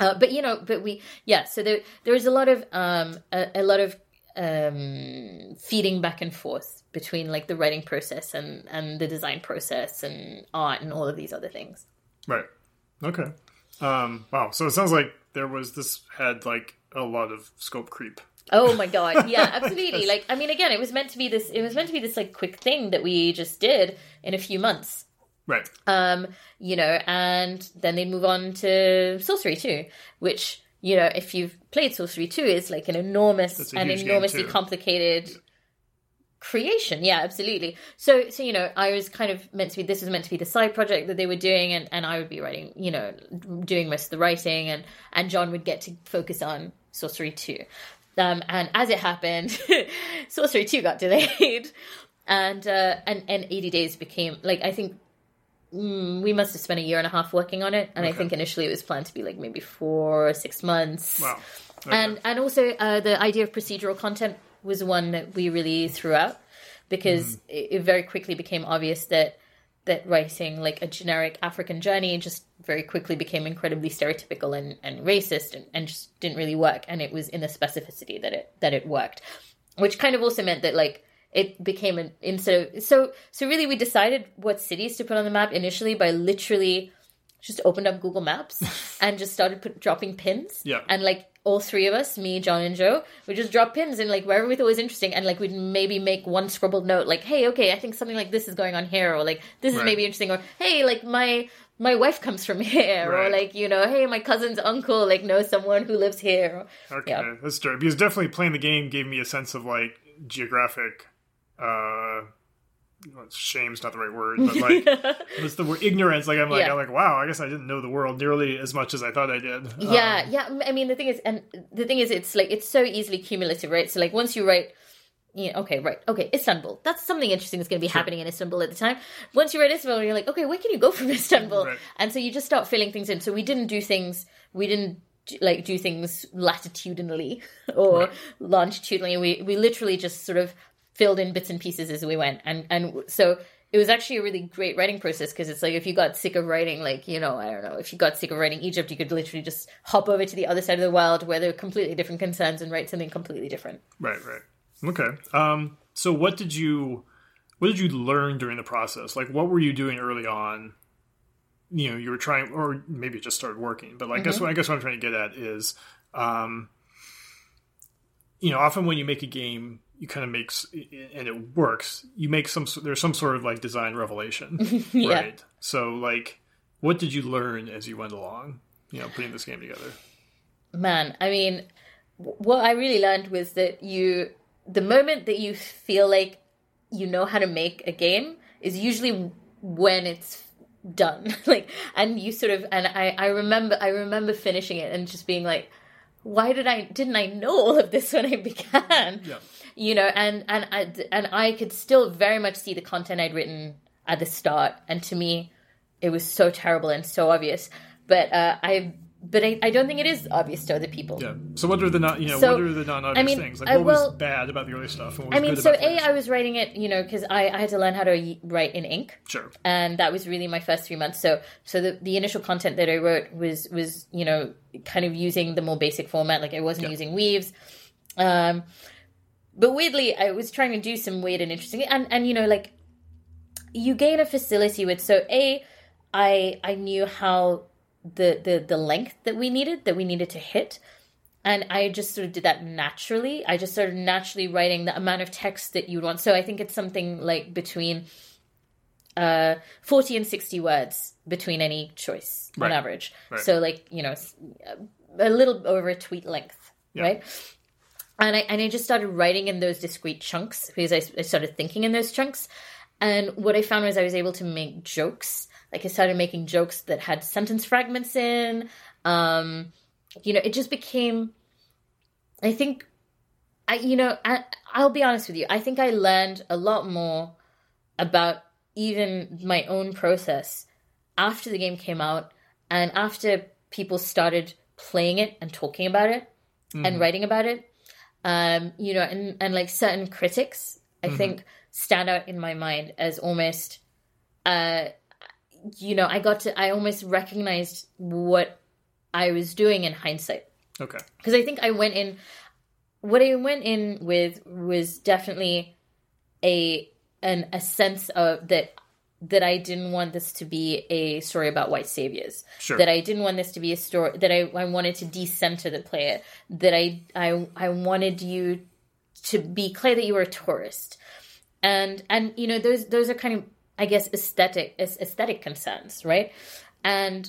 S1: uh, but you know but we yeah so there there was a lot of um a, a lot of um feeding back and forth between like the writing process and and the design process and art and all of these other things
S2: Right. Okay. Um, wow. So it sounds like there was this had like a lot of scope creep.
S1: Oh my god, yeah, absolutely. Like, I mean, again, it was meant to be this. It was meant to be this like quick thing that we just did in a few months.
S2: Right.
S1: Um, you know, and then they move on to Sorcery two, which you know, if you've played Sorcery two, is like an enormous and enormously complicated creation. Yeah, absolutely. So, so you know, I was kind of meant to be. This was meant to be the side project that they were doing, and and I would be writing, you know, doing most of the writing, and and Jon would get to focus on Sorcery two. Um, and as it happened, Sorcery two got delayed, and uh, and and eighty days became like I think mm, we must have spent a year and a half working on it, and I think initially it was planned to be like maybe four or six months.
S2: Wow. Okay.
S1: And and also uh, the idea of procedural content was one that we really threw out because
S2: Mm.
S1: it, it very quickly became obvious that that writing like a generic African journey just very quickly became incredibly stereotypical and, and racist and, and just didn't really work. And it was in the specificity that it that it worked, which kind of also meant that like it became an instead of so so really we decided what cities to put on the map initially by literally just opened up Google Maps and just started put, dropping pins.
S2: Yeah.
S1: And like all three of us, me, Jon, and Joe, we just drop pins and like wherever we thought was interesting, and like we'd maybe make one scribbled note, like, "Hey, okay, I think something like this is going on here," or like, "This is
S2: Right.
S1: maybe interesting," or "Hey, like my." My wife comes from here, or like you know, hey, my cousin's uncle like knows someone who lives here.
S2: Okay,
S1: Yeah.
S2: that's true. Because definitely playing the game gave me a sense of like geographic, uh, shame's not the right word, but like what's the word ignorance. Like I'm like
S1: Yeah.
S2: I'm like wow, I guess I didn't know the world nearly as much as I thought I did.
S1: yeah
S2: Um,
S1: yeah i mean the thing is and the thing is it's like it's so easily cumulative right so like once you write yeah, okay, right. Okay, Istanbul. That's something interesting that's going to be happening in Istanbul at the time. Once you write Istanbul, you're like, okay, where can you go from Istanbul?
S2: Right.
S1: And so you just start filling things in. So we didn't do things, we didn't like do things latitudinally or
S2: Right.
S1: longitudinally. We we literally just sort of filled in bits and pieces as we went. And and so it was actually a really great writing process because it's like if you got sick of writing, like you know, I don't know, if you got sick of writing Egypt, you could literally just hop over to the other side of the world where there are completely different concerns and write something completely different.
S2: Right, right. Okay. Um, so what did you what did you learn during the process? Like what were you doing early on? You know, you were trying or maybe just started working, but like I guess what I guess what I'm trying to get at is um you know, often when you make a game, you kind of makes and it works, you make some there's some sort of like design revelation.
S1: Yeah.
S2: Right. So like what did you learn as you went along, you know, putting this game together?
S1: man i mean what i really learned was that you the moment that you feel like you know how to make a game is usually when it's done like and you sort of and i i remember i remember finishing it and just being like why did i didn't i know all of this when i began
S2: Yeah.
S1: You know and and I, and I could still very much see the content I'd written at the start and to me it was so terrible and so obvious but uh, I but I, I don't think it is obvious to other people
S2: Yeah. So what are the not you know
S1: So,
S2: what are the non obvious
S1: I mean,
S2: things? Like
S1: I
S2: what was bad about the early stuff? And what was
S1: I mean
S2: good
S1: so a I was writing it you know because I, I had to learn how to write in ink
S2: Sure.
S1: and that was really my first three months. So, so the, the initial content that I wrote was was you know kind of using the more basic format, like I wasn't
S2: Yeah.
S1: using weaves. Um, but weirdly, I was trying to do some weird and interesting, and and you know like you gain a facility with. So a, I I knew how the the the length that we needed that we needed to hit. And I just sort of did that naturally. I just started naturally writing the amount of text that you'd want. So I think it's something like between uh, 40 and 60 words between any choice
S2: Right.
S1: on average.
S2: Right.
S1: So, like, you know, a little over a tweet length,
S2: Yeah.
S1: right? And I, and I just started writing in those discrete chunks because I, I started thinking in those chunks. And what I found was I was able to make jokes. Like, I started making jokes that had sentence fragments in. Um, you know, it just became, I think, I, you know, I, I'll be honest with you. I think I learned a lot more about even my own process after the game came out and after people started playing it and talking about it and writing about it um you know and and like certain critics i think stand out in my mind as almost uh you know i got to i almost recognized what i was doing in hindsight
S2: Okay.
S1: because I think I went in. What I went in with was definitely a an a sense of that that I didn't want this to be a story about white saviors.
S2: Sure.
S1: That I didn't want this to be a story that I, I wanted to decenter the player. That I I I wanted you to be clear that you were a tourist. And and you know those those are kind of I guess aesthetic aesthetic concerns, right? And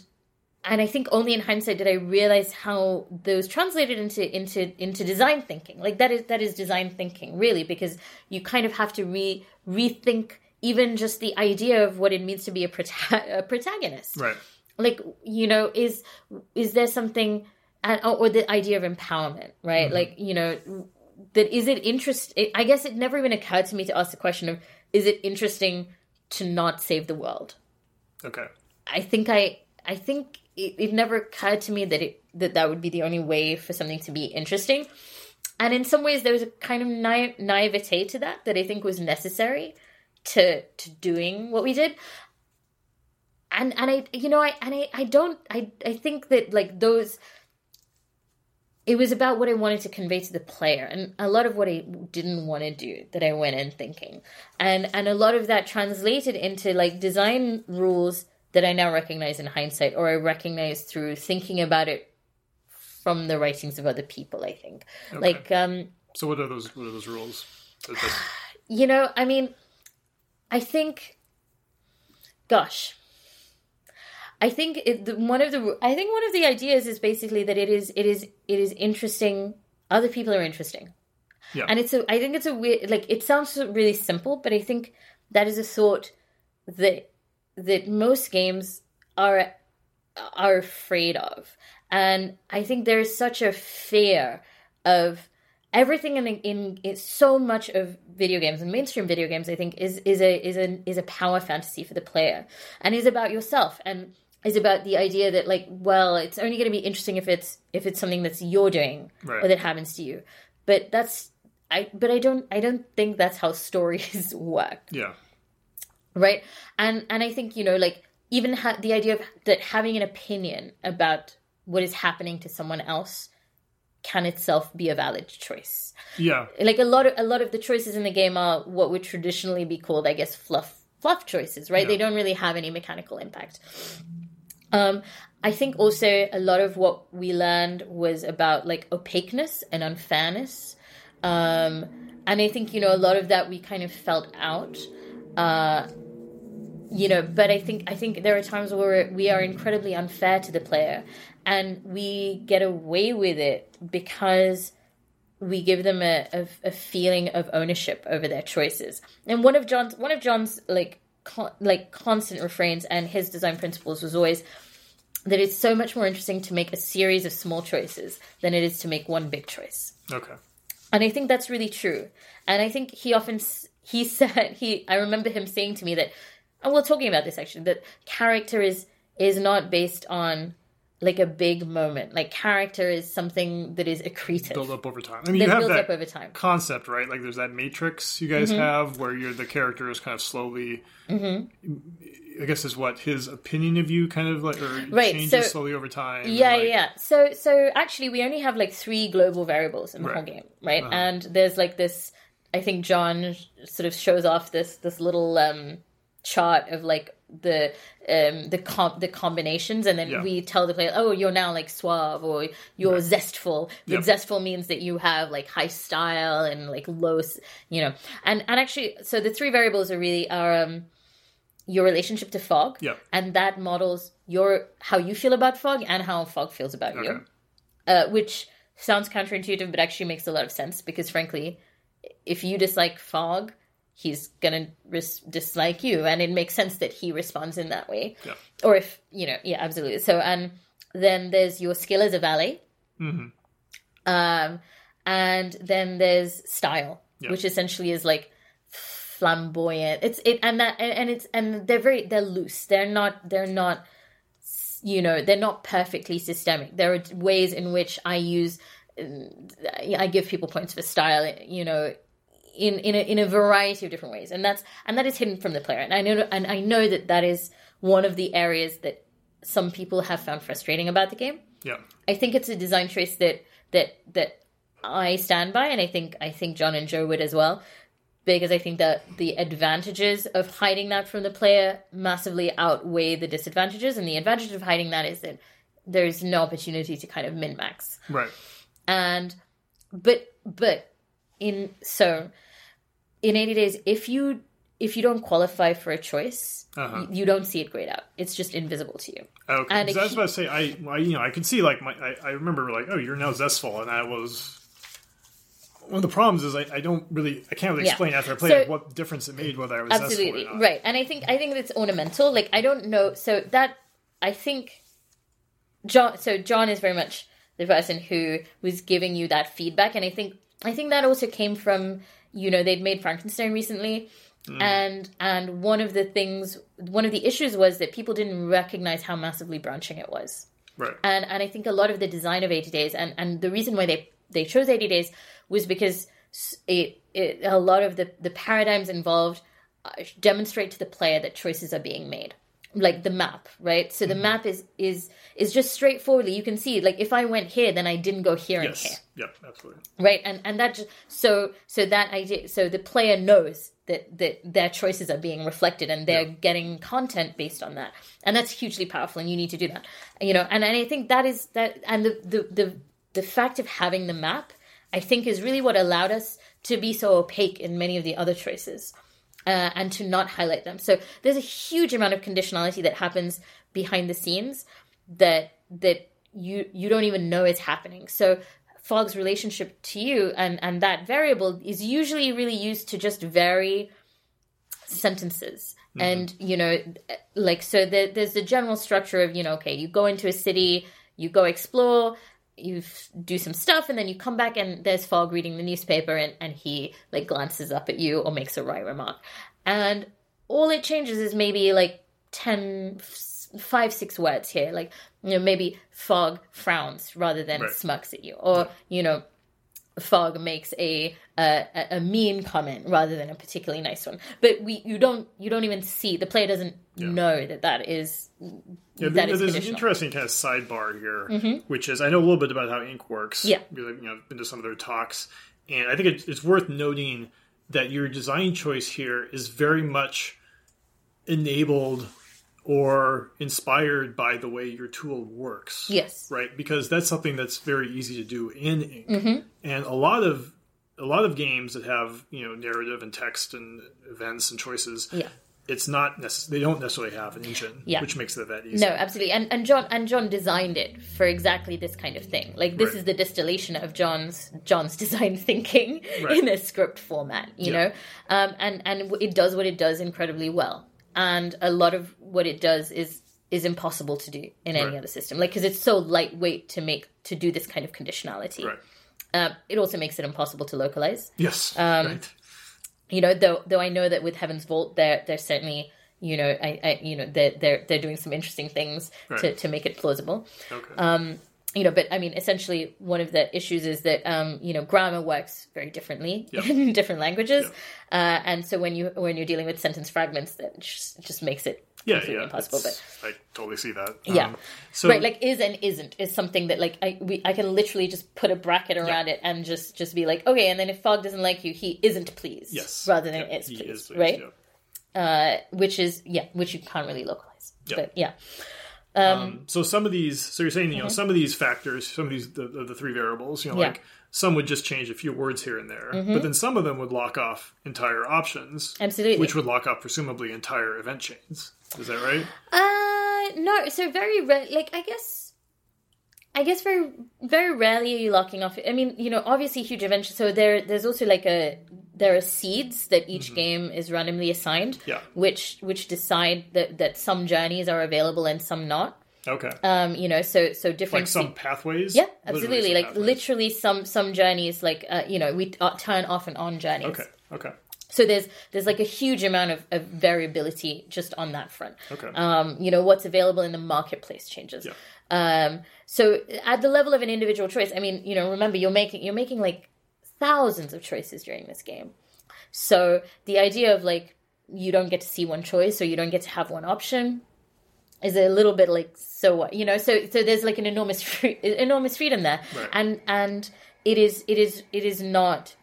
S1: and I think only in hindsight did I realize how those translated into into into design thinking. Like that is that is design thinking, really, because you kind of have to re rethink even just the idea of what it means to be a, prota- a protagonist.
S2: Right.
S1: Like you know, is is there something, and, oh, or the idea of empowerment, right? Mm-hmm. Like you know, that is it interest. I guess it never even occurred to me to ask the question of is it interesting to not save the world.
S2: Okay.
S1: I think I I think it, it never occurred to me that it that that would be the only way for something to be interesting. And in some ways, there was a kind of naive, naivete to that that I think was necessary to to doing what we did. And and I you know I and I, I don't I I think that like those it was about what I wanted to convey to the player and a lot of what I didn't want to do that I went in thinking. And and a lot of that translated into like design rules that I now recognize in hindsight or I recognize through thinking about it from the writings of other people, I think. Like um
S2: So what are those what are those rules?
S1: You know, I mean I think gosh I think it, the, one of the I think one of the ideas is basically that it is it is it is interesting. Other people are interesting,
S2: Yeah.
S1: and it's a I think it's a weird like it sounds really simple, but I think that is a thought that that most games are are afraid of and i think there's such a fear of everything in, in so much of video games and mainstream video games i think is is a is a is a power fantasy for the player and is about yourself and is about the idea that like well it's only going to be interesting if it's if it's something that's you're doing
S2: Right.
S1: or that happens to you but that's i but i don't i don't think that's how stories work
S2: Yeah.
S1: right and and i think you know like even ha- the idea of that having an opinion about what is happening to someone else can itself be a valid choice
S2: Yeah.
S1: like a lot of a lot of the choices in the game are what would traditionally be called i guess fluff fluff choices right
S2: Yeah.
S1: they don't really have any mechanical impact um i think also a lot of what we learned was about like opaqueness and unfairness um and i think you know a lot of that we kind of felt out uh you know but i think i think there are times where we are incredibly unfair to the player and we get away with it because we give them a, a, a feeling of ownership over their choices and one of jon's one of jon's like con, like constant refrains and his design principles was always that it's so much more interesting to make a series of small choices than it is to make one big choice
S2: Okay.
S1: and I think that's really true. And I think he often he said he I remember him saying to me that and we're talking about this actually that character is is not based on like a big moment. Like character is something that is accretive.
S2: Build up over time. I mean,
S1: that
S2: you have that
S1: up over time.
S2: concept, right? Like, there's that matrix you guys
S1: Mm-hmm.
S2: have where you're the character is kind of slowly.
S1: Mm-hmm.
S2: I guess is what his opinion of you kind of like, or
S1: Right,
S2: changes
S1: so-
S2: slowly over time.
S1: Yeah,
S2: like-
S1: yeah, yeah. So, so actually, we only have like three global variables in the
S2: Right.
S1: whole game, right? And there's like this. I think Jon sort of shows off this this little um, chart of like the um, the com- the combinations, and then
S2: Yeah.
S1: we tell the player, "Oh, you're now like suave, or you're zestful." But
S2: Yep.
S1: zestful means that you have like high style and like low, you know. And and actually, so the three variables are really are um, your relationship to fogg,
S2: Yep.
S1: and that models your how you feel about fogg and how fogg feels about you uh, which sounds counterintuitive but actually makes a lot of sense because frankly if you dislike fogg he's gonna res- dislike you and it makes sense that he responds in that way
S2: Yeah.
S1: or if you know yeah absolutely so and then there's your skill as a valet
S2: Mhm.
S1: um and then there's style
S2: Yeah.
S1: which essentially is like flamboyant it's it and that and, and it's and they're very they're loose they're not they're not you know they're not perfectly systemic there are ways in which i use i give people points for style you know in in a, in a variety of different ways. And that's and that is hidden from the player. And i know and i know that that is one of the areas that some people have found frustrating about the game.
S2: Yeah.
S1: I think it's a design choice that that that I stand by, and I think I think Jon and Joe would as well, because I think that the advantages of hiding that from the player massively outweigh the disadvantages, and the advantage of hiding that is that there's no opportunity to kind of min max,
S2: Right.
S1: and but but in so in 80 days if you if you don't qualify for a choice
S2: Uh-huh.
S1: you, you don't see it grayed out it's just invisible to you
S2: Okay.
S1: And
S2: I was about to say, I, I, you know, I could see like my, I, I remember like, oh, you're now zestful, and I was. One of the problems is I, I don't really, I can't really
S1: Yeah.
S2: explain after I played
S1: So-
S2: it what difference it made whether I was
S1: absolutely
S2: zestful or not.
S1: right and i think i think it's ornamental like i don't know so that i think jon so jon is very much the person who was giving you that feedback and i think i think that also came from you know they'd made frankenstein recently. And and one of the things one of the issues was that people didn't recognize how massively branching it was.
S2: Right.
S1: and and I think a lot of the design of 80 days and and the reason why they they chose 80 days was because it, it a lot of the the paradigms involved uh, demonstrate to the player that choices are being made like the map right? So the mm-hmm. map is is is just straightforwardly you can see like if i went here then i didn't go here and here.
S2: Yep. Absolutely.
S1: right? And and that just so so that idea so the player knows that that their choices are being reflected and they're
S2: Yeah.
S1: getting content based on that. And that's hugely powerful and you need to do that. You know and, and i think that is that and the the the, the fact of having the map i think is really what allowed us to be so opaque in many of the other choices uh, and to not highlight them. So there's a huge amount of conditionality that happens behind the scenes that that you you don't even know is happening. So Fogg's relationship to you and and that variable is usually really used to just vary sentences and you know like so there, there's the general structure of you know okay you go into a city you go explore you do some stuff and then you come back and there's fogg reading the newspaper and, and he like glances up at you or makes a wry remark. And all it changes is maybe like 10 f- five six words here. Like you know maybe fogg frowns rather than
S2: Right.
S1: smirks at you. Or you know fogg makes a, a a- mean comment rather than a particularly nice one but we you don't you don't even see the player doesn't know that that is
S2: Yeah,
S1: that is
S2: there's an interesting kind of sidebar here, mm-hmm. which is I know a little bit about how ink works.
S1: Yeah.
S2: because I've, you know, I've been to some of their talks, and I think it's, it's worth noting that your design choice here is very much enabled or inspired by the way your tool works.
S1: yes
S2: right because that's something that's very easy to do in ink
S1: Mm-hmm.
S2: and a lot of a lot of games that have you know narrative and text and events and choices
S1: yeah
S2: it's not necess- they don't necessarily have an engine
S1: Yeah.
S2: which makes it that easy
S1: No, absolutely. And and Jon and Jon designed it for exactly this kind of thing. Like this
S2: Right.
S1: is the distillation of Jon's Jon's design thinking
S2: Right.
S1: in a script format, you
S2: Yeah.
S1: know. Um, and and it does what it does incredibly well. And a lot of what it does is is impossible to do in any
S2: Right.
S1: other system. Like because it's so lightweight to make to do this kind of conditionality.
S2: right
S1: Um, it also makes it impossible to localize
S2: yes
S1: Um,
S2: right
S1: you know though though i know that with heaven's vault they're they're certainly you know i, I you know they're they're they're doing some interesting things to, to make it plausible
S2: okay
S1: um you know but i mean essentially one of the issues is that um you know grammar works very differently
S2: Yeah.
S1: in different languages uh and so when you when you're dealing with sentence fragments that just, just makes it
S2: yeah yeah
S1: impossible but
S2: i totally see that
S1: Yeah.
S2: Um, so
S1: right like is and isn't is something that like i we, i can literally just put a bracket around it and just just be like okay and then if fogg doesn't like you he isn't pleased
S2: yes
S1: rather than
S2: Yeah,
S1: is
S2: he
S1: pleased,
S2: is pleased,
S1: right
S2: yeah.
S1: uh, which is yeah, which you can't really localize.
S2: Yeah.
S1: But yeah,
S2: Um, so some of these, so you're saying, you know, some of these factors, some of these, the, the, three variables, you know,
S1: Mm-hmm. Yeah.
S2: like some would just change a few words here and there, but then some of them would lock off entire options,
S1: absolutely.
S2: which would lock off presumably entire event chains. Is that right?
S1: uh, no, so very rare. Like I guess, I guess very very rarely are you locking off. I mean, you know, obviously huge events. So there, there's also like a there are seeds that each game is randomly assigned,
S2: Yeah.
S1: which which decide that that some journeys are available and some not.
S2: Okay.
S1: Um, you know, so so different
S2: like some
S1: se-
S2: pathways.
S1: Yeah, absolutely.
S2: some
S1: Like
S2: pathways.
S1: literally, some some journeys, like uh, you know, we uh, turn off and on journeys.
S2: Okay. Okay.
S1: So there's there's like a huge amount of, of variability just on that front.
S2: Okay.
S1: Um, you know what's available in the marketplace changes.
S2: Yeah.
S1: Um, so at the level of an individual choice, I mean, you know, remember you're making you're making like thousands of choices during this game. So the idea of like you don't get to see one choice or you don't get to have one option is a little bit like so what you know so so there's like an enormous free, enormous freedom there
S2: Right.
S1: and and it is it is it is not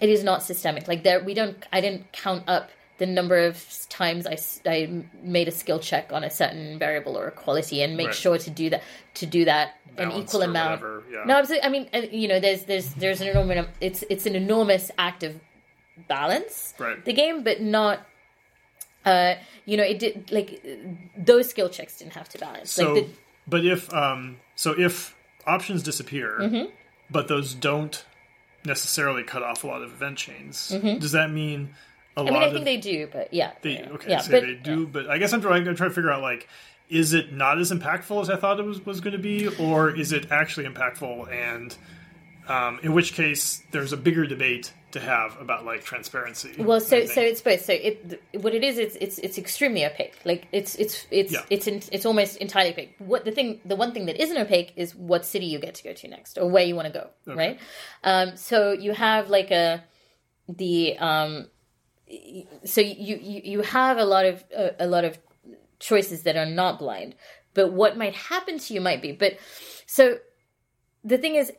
S1: it is not systemic like there we don't i didn't count up the number of times I, I made a skill check on a certain variable or a quality and make
S2: Right.
S1: sure to do that to do that an equal amount
S2: whatever, yeah.
S1: no absolutely i mean uh, you know there's there's there's an enormous it's it's an enormous act of balance
S2: Right.
S1: the game but not uh you know it did like those skill checks didn't have to balance
S2: So,
S1: like the,
S2: but if um, so if options disappear,
S1: Mm-hmm.
S2: but those don't necessarily cut off a lot of event chains, does that mean
S1: Mm-hmm. I mean i
S2: of
S1: think they do but yeah.
S2: They,
S1: yeah,
S2: okay,
S1: yeah,
S2: so
S1: but,
S2: they do, but I guess I'm trying, I'm trying to figure out like, is it not as impactful as I thought it was, was going to be, or is it actually impactful? And um, in which case, there's a bigger debate to have about like transparency.
S1: well so so it's both. So it what it is it's it's it's extremely opaque. Like it's it's it's
S2: Yeah.
S1: it's in, it's almost entirely opaque. What the thing the one thing that isn't opaque is what city you get to go to next or where you want to go right? Um so you have like a the um so you you you have a lot of uh, a lot of choices that are not blind but what might happen to you might be but so the thing is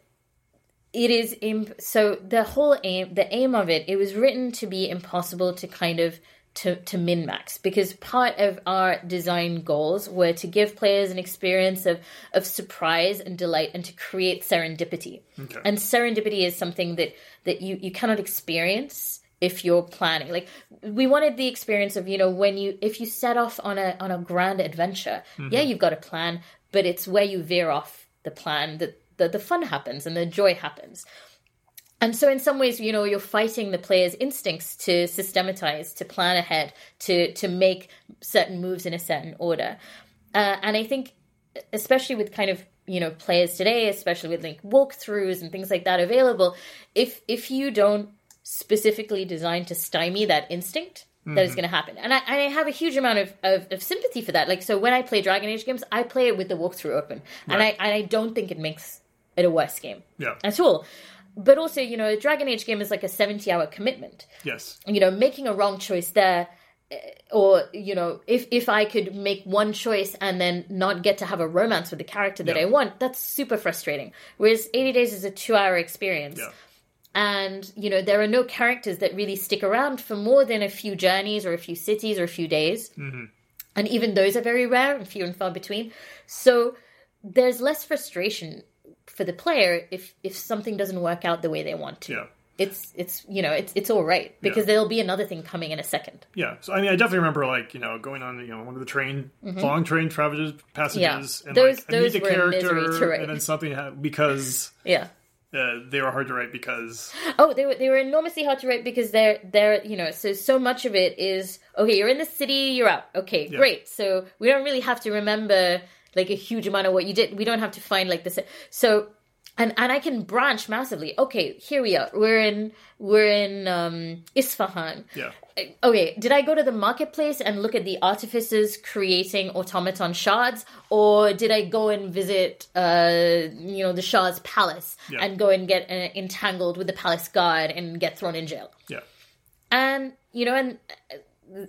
S1: it is imp- so the whole aim the aim of it it was written to be impossible to kind of to, to min max because part of our design goals were to give players an experience of of surprise and delight and to create serendipity
S2: Okay.
S1: and serendipity is something that that you you cannot experience if you're planning like we wanted the experience of you know when you if you set off on a on a grand adventure yeah you've got a plan but it's where you veer off the plan that the, the fun happens and the joy happens And so, in some ways, you know, you're fighting the player's instincts to systematize, to plan ahead, to to make certain moves in a certain order. Uh, and I think, especially with kind of you know players today, especially with like walkthroughs and things like that available, if if you don't specifically designed to stymie that instinct, that is going to happen. And I, I have a huge amount of, of, of sympathy for that. Like, so when I play Dragon Age games, I play it with the walkthrough open, and I and I don't think it makes it a worse game
S2: Yeah.
S1: at all. But also, you know, a Dragon Age game is like a 70 hour commitment.
S2: Yes.
S1: You know, making a wrong choice there, eh, or, you know, if, if I could make one choice and then not get to have a romance with the character that
S2: Yeah.
S1: I want, that's super frustrating. Whereas 80 Days is a two hour experience.
S2: Yeah.
S1: And, you know, there are no characters that really stick around for more than a few journeys or a few cities or a few days.
S2: Mm-hmm.
S1: And even those are very rare and few and far between. So there's less frustration for the player if if something doesn't work out the way they want to.
S2: Yeah.
S1: It's it's you know it's it's all right because there'll be another thing coming in a second.
S2: Yeah. So I mean, I definitely remember like you know going on you know one of the train long train travel passages
S1: Mm-hmm. Yeah.
S2: and
S1: Those-
S2: like I meet
S1: those
S2: the
S1: were a misery
S2: character and then something ha- because
S1: Yeah.
S2: Uh, they were hard to write because
S1: Oh, they were they were enormously hard to write because they're they're you know so so much of it is okay. You're in the city, you're out. Okay, great. So we don't really have to remember like a huge amount of what you did. We don't have to find like this. So and and I can branch massively. Okay, here we are. We're in we're in um, Isfahan.
S2: yeah
S1: Okay, did I go to the marketplace and look at the artificers creating automaton shards, or did I go and visit, uh, you know, the Shah's palace
S2: Yeah.
S1: and go and get uh, entangled with the palace guard and get thrown in jail?
S2: yeah
S1: And you know, and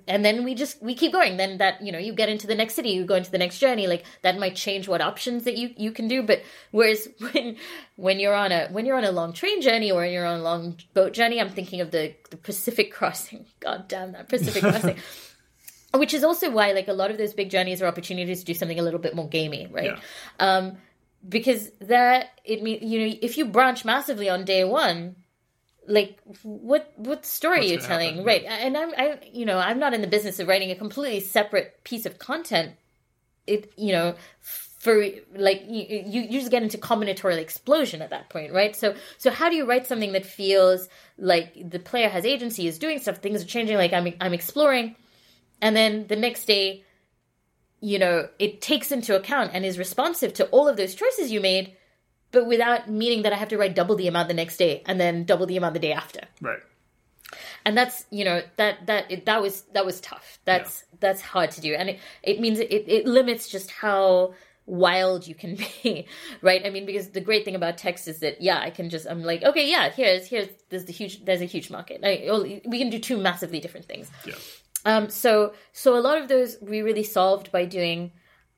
S1: and then we just we keep going. Then that you know, you get into the next city, you go into the next journey. Like that might change what options that you you can do. But whereas when when you're on a when you're on a long train journey or you're on a long boat journey, I'm thinking of the the Pacific crossing. God damn that Pacific crossing. Which is also why, like, a lot of those big journeys are opportunities to do something a little bit more gamey, right?
S2: Yeah.
S1: Um, because that it means you know if you branch massively on day one, like what what story
S2: What's
S1: are you telling,
S2: happen?
S1: right? And I'm I you know I'm not in the business of writing a completely separate piece of content. It you know for like you you, you just get into combinatorial explosion at that point, right? So so how do you write something that feels like the player has agency, is doing stuff, things are changing, like I'm I'm exploring, and then the next day you know, it takes into account and is responsive to all of those choices you made, but without meaning that I have to write double the amount the next day and then double the amount the day after.
S2: right
S1: And that's you know that that it, that was that was tough. That's that's hard to do, and it it means it, it limits just how wild you can be right i mean because the great thing about text is that yeah i can just i'm like okay yeah here's here's there's the huge there's a huge market I, we can do two massively different things
S2: yeah
S1: um, so so a lot of those we really solved by doing.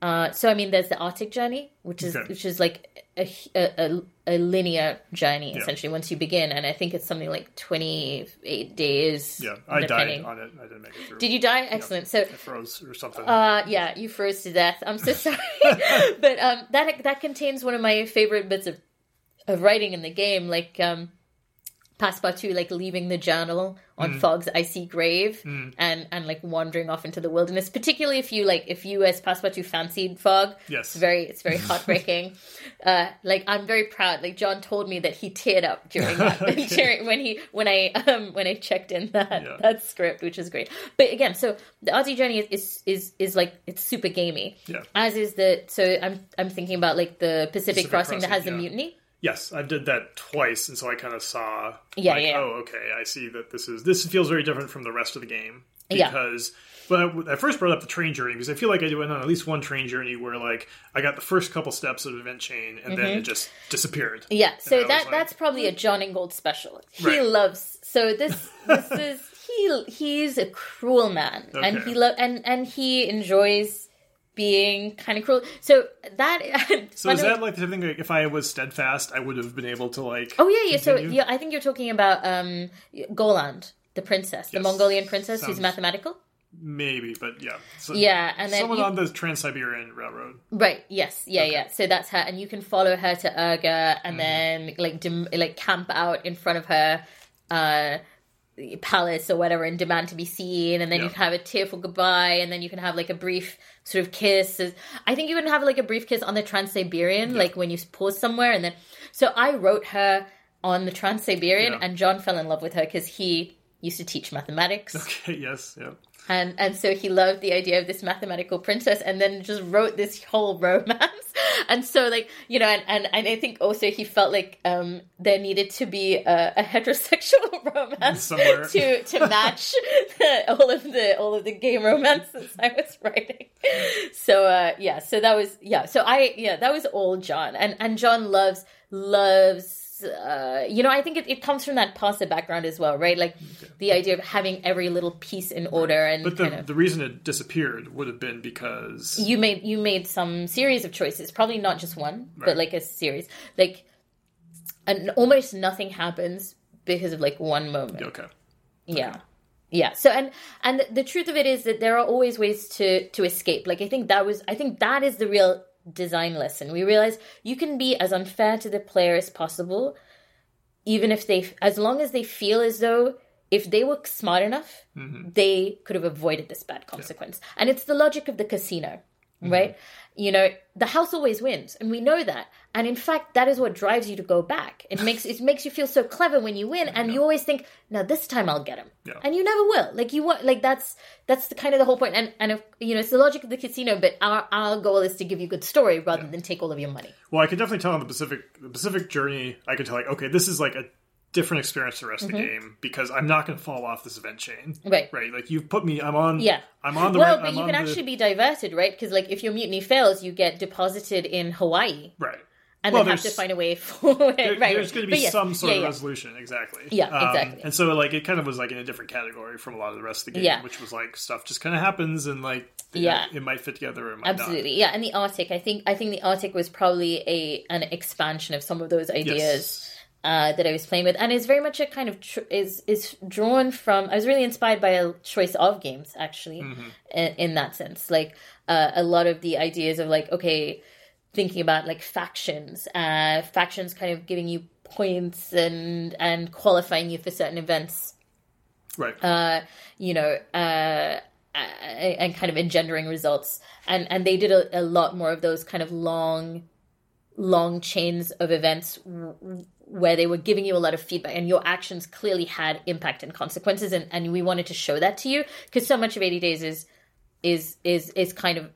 S1: Uh, so I mean, there's the Arctic journey, which is
S2: Okay.
S1: which is like a, a, a linear journey essentially once you begin, and I think it's something like 28 days.
S2: yeah I
S1: depending.
S2: died on it I didn't make it through
S1: Did you die? Excellent. So
S2: I froze or something
S1: uh, yeah, you froze to death. I'm so sorry, but um, that that contains one of my favorite bits of of writing in the game, like um, Passepartout like leaving the journal on Fogg's icy grave and and like wandering off into the wilderness. Particularly if you like if you as Passepartout fancied Fogg,
S2: Yes.
S1: it's very it's very heartbreaking. uh, like I'm very proud. Like Jon told me that he teared up during that during, when he when I um when I checked in that
S2: Yeah.
S1: that script, which is great. But again, so the Aussie journey is is is, is like it's super gamey.
S2: Yeah.
S1: As is the so I'm I'm thinking about like the Pacific,
S2: Pacific
S1: Crossing, that has
S2: Crossing,
S1: the mutiny.
S2: Yes, I did that twice, and so I kind of saw.
S1: Yeah,
S2: like,
S1: yeah.
S2: Oh, okay. I see that this is this feels very different from the rest of the game
S1: Yeah.
S2: because. But I, first brought up the train journey because I feel like I went on at least one train journey where like I got the first couple steps of event chain and then it just disappeared.
S1: Mm-hmm. Yeah, so that
S2: like-
S1: that's probably a Jon Ingold special. He
S2: Right.
S1: loves so this this is he he's a cruel man and he lo- and and he enjoys being kind of cruel. So that
S2: So is that like the thing? Like if I was steadfast, I would have been able to like.
S1: Oh yeah, yeah. So yeah, I think you're talking about um Goland, the princess, the Mongolian princess who's mathematical.
S2: Maybe, but yeah. So
S1: Yeah, and then
S2: someone
S1: you-
S2: on the Trans Siberian Railroad.
S1: Right. Yes. Yeah. Yeah. So that's her, and you can follow her to Urga, and
S2: Mm-hmm.
S1: then like dem- like camp out in front of her uh, palace or whatever, and demand to be seen, and then you can have a tearful goodbye, and then you can have like a brief sort of kiss. I think you can have like a brief kiss on the Trans Siberian, like when you pause somewhere, and then. So I wrote her on the Trans Siberian,
S2: Yeah.
S1: and Jon fell in love with her because he used to teach mathematics.
S2: Okay. Yes. Yeah.
S1: And and so he loved the idea of this mathematical princess and then just wrote this whole romance. And so like you know and and, and i think also he felt like um there needed to be a, a heterosexual romance
S2: Somewhere.
S1: to to match the, all of the all of the gay romances i was writing. So uh yeah so that was yeah so i yeah that was all jon. And and jon loves loves uh, you know, I think it, it comes from that parser background as well, right? Like the idea of having every little piece in order and
S2: But the
S1: kind of
S2: the reason it disappeared would have been because
S1: you made you made some series of choices probably not just one but like a series. Like and almost nothing happens because of like one moment.
S2: Okay.
S1: yeah. Yeah. So and and the, the truth of it is that there are always ways to to escape. Like i think that was i think that is the real design lesson. We realize you can be as unfair to the player as possible even if they as long as they feel as though if they were smart enough mm-hmm. they could have avoided this bad consequence. And it's the logic of the casino mm-hmm. right you know the house always wins and we know that. And in fact that is what drives you to go back. It makes it makes you feel so clever when you win and you always think now this time i'll get him.
S2: Yeah.
S1: and you never will. Like you want like that's that's the kind of the whole point. And and if, you know it's the logic of the casino but our our goal is to give you a good story rather than take all of your money.
S2: Well, I could definitely tell on the Pacific the Pacific Journey. I could tell like, okay, this is like a different experience the rest of the game because I'm not going to fall off this event chain.
S1: Mm-hmm. Right.
S2: Right. Like you've put me. I'm on.
S1: Yeah.
S2: I'm on the.
S1: well
S2: right,
S1: but
S2: I'm
S1: you can
S2: the-
S1: actually be diverted right because like if your mutiny fails you get deposited in hawaii
S2: right.
S1: and
S2: Well,
S1: then have to find a way for
S2: There-
S1: right, right.
S2: there's going to be
S1: yes,
S2: some sort
S1: yeah,
S2: of
S1: yeah.
S2: resolution, exactly. Um,
S1: Yeah, exactly.
S2: And so, like, it kind of was like in a different category from a lot of the rest of the game,
S1: Yeah.
S2: which was like stuff just kind of happens and like,
S1: Yeah.
S2: it, it might fit together or it might
S1: Absolutely, yeah. And the Arctic, I think, I think the Arctic was probably a an expansion of some of those ideas
S2: Yes.
S1: Uh, that I was playing with, and it's very much a kind of tr- is is drawn from. I was really inspired by a Choice of Games, actually,
S2: Mm-hmm.
S1: in, in that sense. Like uh, a lot of the ideas of like, okay, thinking about like factions, uh, factions kind of giving you points and and qualifying you for certain events
S2: Right.
S1: uh, you know, uh, and kind of engendering results. And and they did a, a lot more of those kind of long, long chains of events where they were giving you a lot of feedback, and your actions clearly had impact and consequences. And, and we wanted to show that to you because so much of eighty days is is is is kind of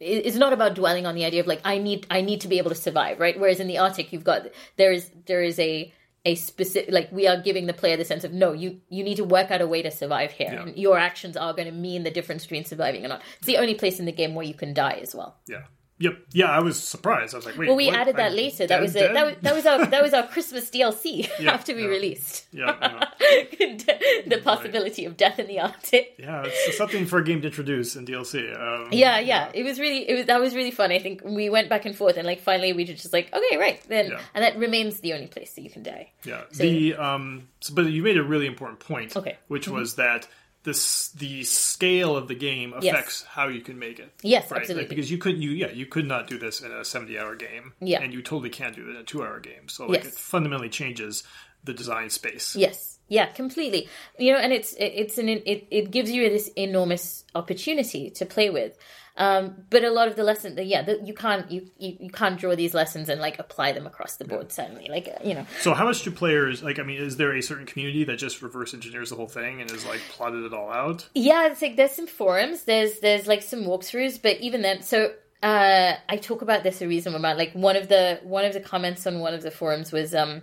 S1: it- it's not about dwelling on the idea of like I need I need to be able to survive, right? Whereas in the Arctic, you've got there is there is a a specific like we are giving the player the sense of no, you you need to work out a way to survive here,
S2: Yeah.
S1: and your actions are going to mean the difference between surviving or not. It's the only place in the game where you can die as well.
S2: yeah. Yep. Yeah. I was surprised. I was like, wait.
S1: Well, we
S2: what?
S1: added that
S2: I'm
S1: later.
S2: dead,
S1: That was, a,
S2: dead?
S1: that was that was our that was our Christmas DLC
S2: Yeah,
S1: after we
S2: yeah.
S1: released.
S2: Yeah. yeah.
S1: the possibility of death in the Arctic.
S2: Yeah, it's something for a game to introduce in DLC. Um,
S1: Yeah, yeah. It was really it was that was really fun. I think we went back and forth and like finally we were just like, okay, right. Then
S2: Yeah.
S1: and that remains the only place that you can die.
S2: Yeah.
S1: So-
S2: the um so, but you made a really important point.
S1: Okay. Mm-hmm.
S2: Which was that this the scale of the game
S1: Yes.
S2: affects how you can make it.
S1: Yes,
S2: Right.
S1: absolutely.
S2: Like, because you couldn't you yeah, you could not do this in a seventy hour game.
S1: Yeah.
S2: And you totally can't do it in a two hour game. So like
S1: Yes.
S2: it fundamentally changes the design space.
S1: Yes, yeah, completely. You know, and it's it, it's an it it gives you this enormous opportunity to play with. Um, but a lot of the lessons, yeah, the, you can't you, you you can't draw these lessons and like apply them across the board. Certainly, like uh, you know,
S2: So how much do players like I mean, is there a certain community that just reverse engineers the whole thing and is like plotted it all out?
S1: yeah, it's like there's some forums, there's there's like some walkthroughs, but even then, so uh, I talk about this a reasonable amount. Like one of the one of the comments on one of the forums was um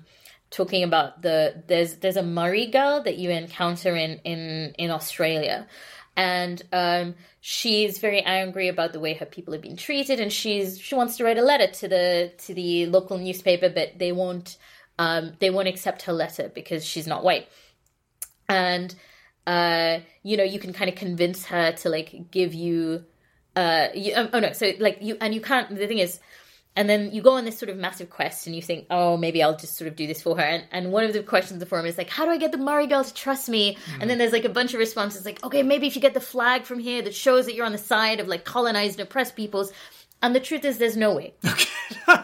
S1: talking about the there's there's a Murri girl that you encounter in in in Australia. And um, she's very angry about the way her people have been treated, and she's she wants to write a letter to the to the local newspaper, but they won't um, they won't accept her letter because she's not white. And uh, you know, you can kind of convince her to like give you uh you, um, oh no so like you and you can't the thing is and then you go on this sort of massive quest and you think oh maybe i'll just sort of do this for her. And, and one of the questions in the forum is like how do i get the murri girl to trust me? And then there's like a bunch of responses like okay maybe if you get the flag from here that shows that you're on the side of like colonized and oppressed peoples. And the truth is there's no way.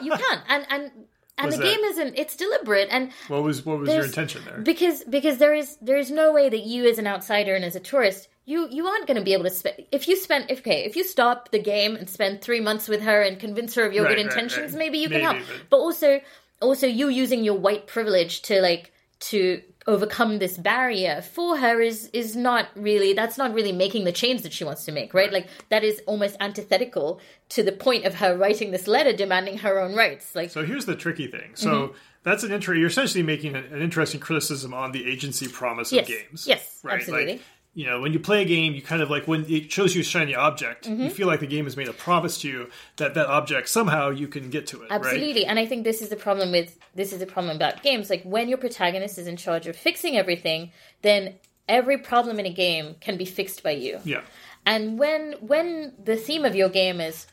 S1: You can't. And and and
S2: Was
S1: the
S2: that-
S1: game isn't it's deliberate. And
S2: What was what was your intention there?
S1: because because there is there is no way that you as an outsider and as a tourist you you aren't going to be able to spend if you spend if, okay if you stop the game and spend three months with her and convince her of your
S2: Right,
S1: good intentions
S2: right.
S1: maybe you can help
S2: but-
S1: but also also you using your white privilege to like to overcome this barrier for her is is not really that's not really making the change that she wants to make right, like that is almost antithetical to the point of her writing this letter demanding her own rights like
S2: So here's the tricky thing. So mm-hmm. that's an intro. You're essentially making an, an interesting criticism on the agency promise
S1: Yes.
S2: of games.
S1: Yes,
S2: right?
S1: absolutely.
S2: Like, you know, when you play a game, you kind of like when it shows you a shiny object,
S1: Mm-hmm.
S2: you feel like the game has made a promise to you that that object somehow you can get to it. Right?
S1: Absolutely. And I think this is the problem with this is the problem about games. Like when your protagonist is in charge of fixing everything, then every problem in a game can be fixed by you.
S2: Yeah.
S1: And when when the theme of your game is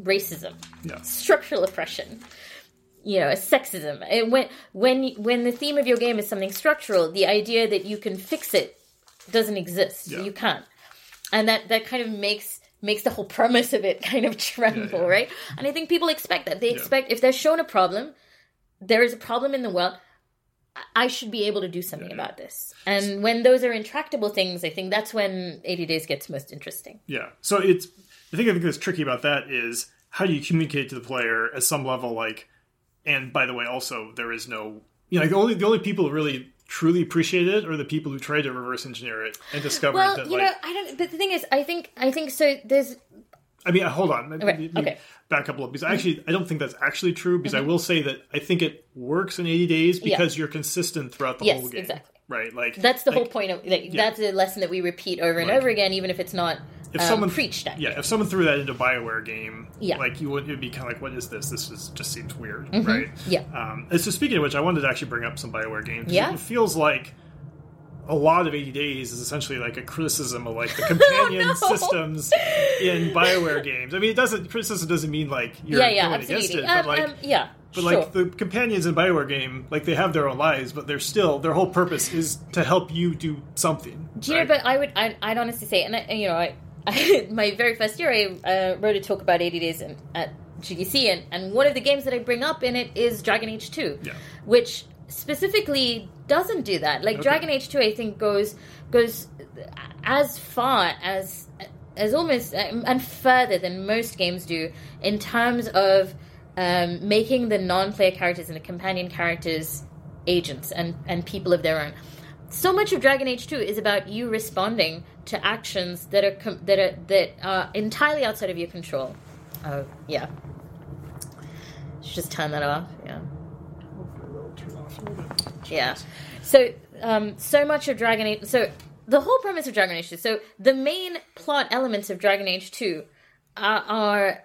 S1: racism,
S2: Yeah.
S1: structural oppression, you know, sexism, and when when when the theme of your game is something structural, the idea that you can fix it doesn't exist.
S2: Yeah.
S1: You can't, and that that kind of makes makes the whole premise of it kind of tremble,
S2: yeah.
S1: right? And I think people expect that. They expect if they're shown a problem, there is a problem in the world. I- should be able to do something about this. And when those are intractable things, I think that's when 80 Days gets most interesting.
S2: Yeah. So it's the thing I think that's tricky about that is how do you communicate to the player at some level like and by the way also there is no you know like the only the only people really truly appreciated it are the people who tried to reverse engineer it and discover
S1: Well,
S2: that
S1: you
S2: like
S1: know, I don't. But the thing is, I think, I think so. There's
S2: I mean, hold on.
S1: Okay,
S2: let me
S1: okay.
S2: Back up a little because actually, I don't think that's actually true. Because I mm-hmm. will say that I think it works in 80 days because you're consistent throughout the
S1: Yes,
S2: whole game.
S1: exactly.
S2: Right. Like
S1: that's the
S2: like,
S1: whole point of like that's a lesson that we repeat over and
S2: Right.
S1: over again, even if it's not
S2: If
S1: um,
S2: someone
S1: preached at.
S2: yeah, if someone threw that into a Bioware game,
S1: Yeah.
S2: like you would, it'd be kind of like, what is this? This is just seems weird,
S1: Mm-hmm.
S2: right?
S1: Yeah.
S2: Um, and so speaking of which, I wanted to actually bring up some Bioware games.
S1: Yeah.
S2: It feels like a lot of 80 Days is essentially like a criticism of like the companion
S1: no.
S2: systems in Bioware games. I mean, it doesn't criticism doesn't mean like you're
S1: yeah, yeah,
S2: going against
S1: absolutely.
S2: it, but
S1: Um,
S2: like.
S1: um, yeah,
S2: But
S1: sure.
S2: like the companions in Bioware game, like they have their own lives, but they're still their whole purpose is to help you do something.
S1: Do you
S2: right?
S1: know? But I would, I, I'd honestly say, and I, you know, I, I my very first year, I uh, wrote a talk about 80 Days in, at GDC, and, and one of the games that I bring up in it is Dragon Age 2,
S2: Yeah.
S1: which specifically doesn't do that. Like
S2: Okay.
S1: Dragon Age 2, I think goes goes as far as as almost and further than most games do in terms of um, making the non-player characters and the companion characters agents and and people of their own. So much of Dragon Age 2 is about you responding to actions that are com- that are that are entirely outside of your control. Oh yeah, should just turn that off. Yeah. Yeah. So, um, so much of Dragon Age. So, the whole premise of Dragon Age 2. So, the main plot elements of Dragon Age 2 are. are,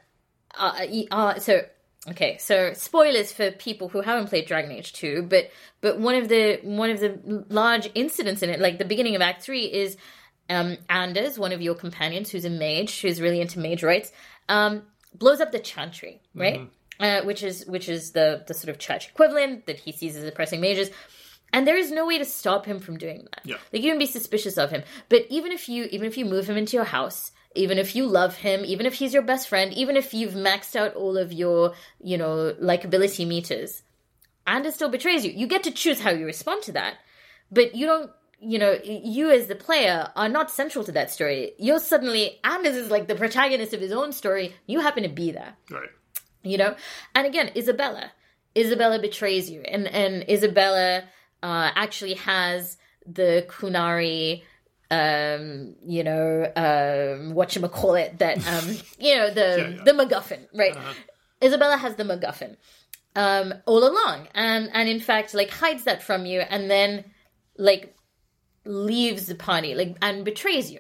S1: are, are so, okay. So, spoilers for people who haven't played Dragon Age 2, but but one of the one of the large incidents in it, like the beginning of Act 3, is um, Anders, one of your companions, who's a mage, who's really into mage rights, um, blows up the chantry, right? Uh, which is which is the the sort of church equivalent that he sees as oppressing mages. And there is no way to stop him from doing that.
S2: Yeah.
S1: Like you can be suspicious of him, but even if you even if you move him into your house, even if you love him, even if he's your best friend, even if you've maxed out all of your you know likability meters, Anders still betrays you. You get to choose how you respond to that, but you don't. You know, you as the player are not central to that story. You're suddenly Anders is like the protagonist of his own story. You happen to be there
S2: Right.
S1: you know and again isabela isabela betrays you and and isabela uh actually has the qunari um you know um what you call it that um you know the
S2: Yeah, yeah.
S1: the macguffin right? Isabela has the macguffin um all along and and in fact like hides that from you and then like leaves the party like and betrays you.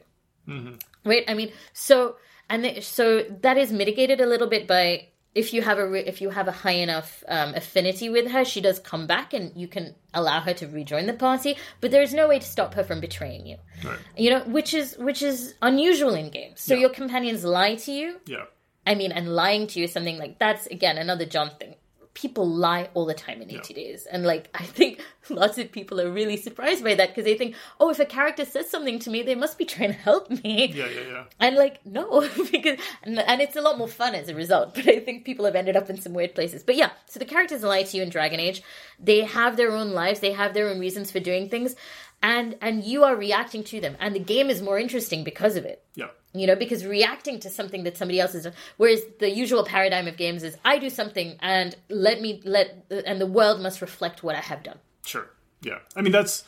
S1: Right? I mean so and the, so that is mitigated a little bit by if you have a re- if you have a high enough um, affinity with her she does come back and you can allow her to rejoin the party but there's no way to stop her from betraying you
S2: Right.
S1: you know which is which is unusual in games so your companions lie to you
S2: Yeah.
S1: I mean, and lying to you is something like that's again another Jon thing. People lie all the time in 80 days. And like, I think lots of people are really surprised by that because they think, oh, if a character says something to me, they must be trying to help me.
S2: Yeah. Yeah. Yeah.
S1: And like, no, because, and, and it's a lot more fun as a result. But I think people have ended up in some weird places. But yeah, so the characters lie to you in Dragon Age. They have their own lives, they have their own reasons for doing things. And and you are reacting to them, and the game is more interesting because of it
S2: Yeah.
S1: You know because reacting to something that somebody else has done whereas the usual paradigm of games is i do something and let me let and the world must reflect what i have done
S2: Sure. Yeah. I mean that's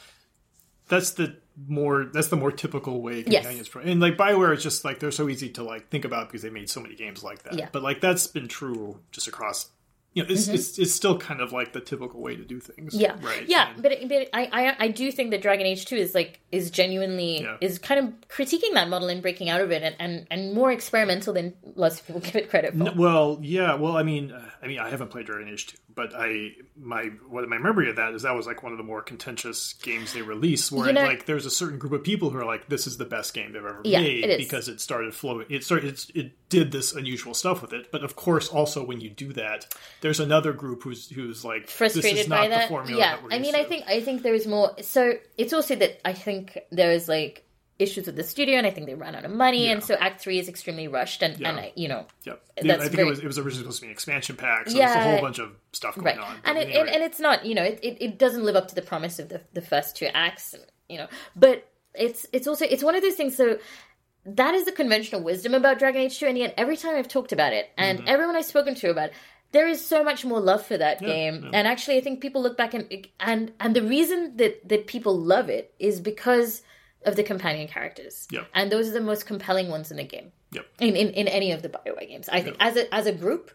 S2: that's the more that's the more typical way
S1: Yes.
S2: companions pro- and like Bioware is just like they're so easy to like think about because they made so many games like that.
S1: Yeah.
S2: But like that's been true just across you know, it's, it's it's still kind of like the typical way to do things.
S1: Mm-hmm. yeah
S2: Right.
S1: yeah
S2: And-
S1: but, but I, I i do think that dragon age 2 is like is genuinely
S2: Yeah.
S1: is kind of critiquing that model and breaking out of it and and, and more experimental than lots of people give it credit for
S2: N- Well, yeah. Well, I mean, uh, I mean, I haven't played Dragon Age two, but I my what my memory of that is that was like one of the more contentious games they released, where
S1: You know-
S2: like there's a certain group of people who are like, this is the best game they've ever
S1: Yeah,
S2: made
S1: it
S2: because it started flowing. It started. It's, it did this unusual stuff with it, but of course, also when you do that, there's another group who's who's like this
S1: frustrated
S2: is not
S1: by
S2: the
S1: that.
S2: formula
S1: Yeah,
S2: that we're
S1: I mean, I think I think there is more. So it's also that I think there is like issues with the studio, and I think they ran out of money, and so Act Three is extremely rushed, and and I, you know,
S2: Yep.
S1: that's
S2: I think
S1: very-
S2: it was it was originally supposed to be an expansion pack, so there's a whole bunch of stuff going
S1: right,
S2: on.
S1: and it and,
S2: anyway.
S1: and it's not, you know, it, it it doesn't live up to the promise of the the first two acts, you know, but it's it's also it's one of those things. So that is the conventional wisdom about Dragon Age Two, and yet every time I've talked about it, and mm-hmm. everyone I've spoken to about. it, there is so much more love for that game,
S2: yeah.
S1: and actually, I think people look back and and and the reason that that people love it is because of the companion characters,
S2: Yep.
S1: and those are the most compelling ones in the game.
S2: Yep.
S1: In in, in any of the Bioware games, I think as a as a group,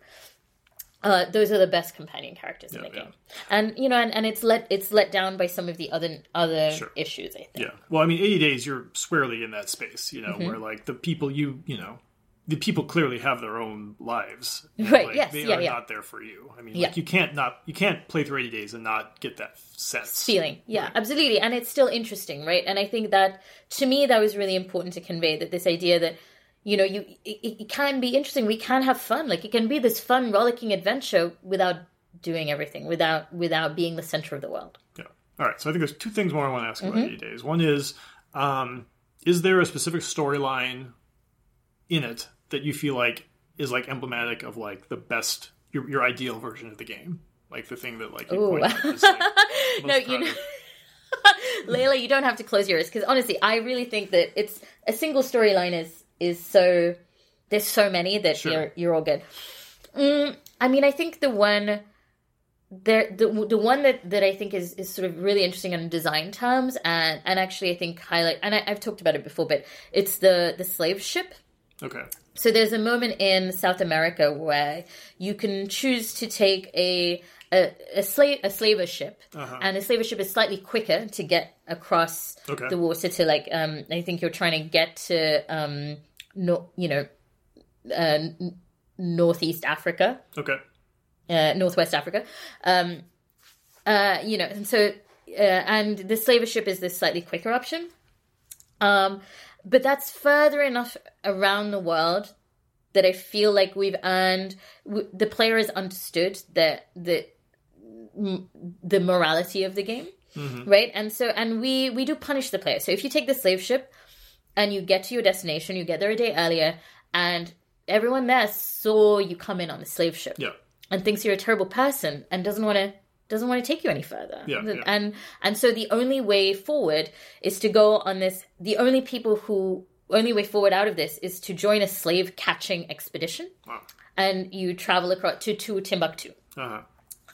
S1: uh, those are the best companion characters in
S2: Yeah,
S1: the
S2: yeah.
S1: game, and you know, and, and it's let it's let down by some of the other other
S2: Sure.
S1: issues. I think.
S2: Yeah. Well, I mean, 80 days, you're squarely in that space, you know,
S1: Mm-hmm.
S2: where like the people you, you know, the people clearly have their own lives.
S1: Right,
S2: Like,
S1: yes,
S2: They
S1: yeah,
S2: are
S1: yeah.
S2: not there for you. I mean,
S1: Yeah.
S2: like you can't not, you can't play through 80 days and not get that sense.
S1: feeling yeah absolutely and it's still interesting right and i think that to me that was really important to convey that this idea that you know you it, it can be interesting we can have fun like it can be this fun rollicking adventure without doing everything without without being the center of the world
S2: Yeah. All right. So I think there's two things more I want to ask
S1: Mm-hmm.
S2: about 80 days. One is, um, is there a specific storyline in it that you feel like is like emblematic of like the best, your, your ideal version of the game? Like the thing that like you
S1: Ooh.
S2: point out is like,
S1: no you know layla you don't have to close your yours because honestly i really think that it's a single storyline is is so there's so many that
S2: Sure.
S1: you're you're all good mm, i mean i think the one there the the one that that I think is is sort of really interesting in design terms and and actually I think highlight and I, I've talked about it before but it's the the slave ship
S2: Okay.
S1: So there's a moment in South America where you can choose to take a a, a slave a slaver ship,
S2: Uh-huh.
S1: and a slaver ship is slightly quicker to get across
S2: Okay.
S1: the water to like um I think you're trying to get to um no you know uh, northeast Africa
S2: Okay.
S1: uh, Northwest Africa. Um, uh, you know, and so uh, and the slaver ship is this slightly quicker option. Um, but that's further enough around the world that I feel like we've earned w- the player has understood that the m- the morality of the game, mm-hmm. right? And so and we we do punish the player. So if you take the slave ship and you get to your destination, you get there a day earlier, and everyone there saw you come in on the slave ship
S2: Yeah.
S1: and thinks you're a terrible person and doesn't want to doesn't want to take you any further.
S2: Yeah, yeah.
S1: And and so the only way forward is to go on this the only people who only way forward out of this is to join a slave catching expedition.
S2: Wow.
S1: And you travel across to, to Timbuktu.
S2: Uh-huh.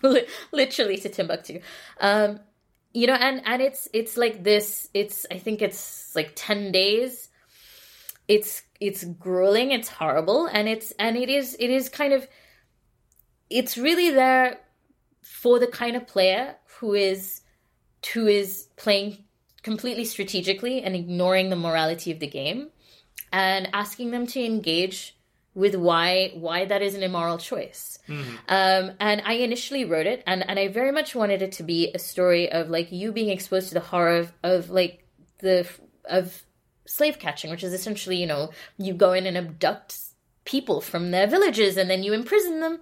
S1: Literally to Timbuktu. Um, you know, and and it's it's like this. It's I think it's like ten days. It's it's grueling. It's horrible, and it's and it is it is kind of. It's really there for the kind of player who is who is playing completely strategically and ignoring the morality of the game, and asking them to engage with why why that is an immoral choice. Um, and I initially wrote it, and, and I very much wanted it to be a story of like you being exposed to the horror of, of like the of slave catching, which is essentially you know you go in and abduct people from their villages, and then you imprison them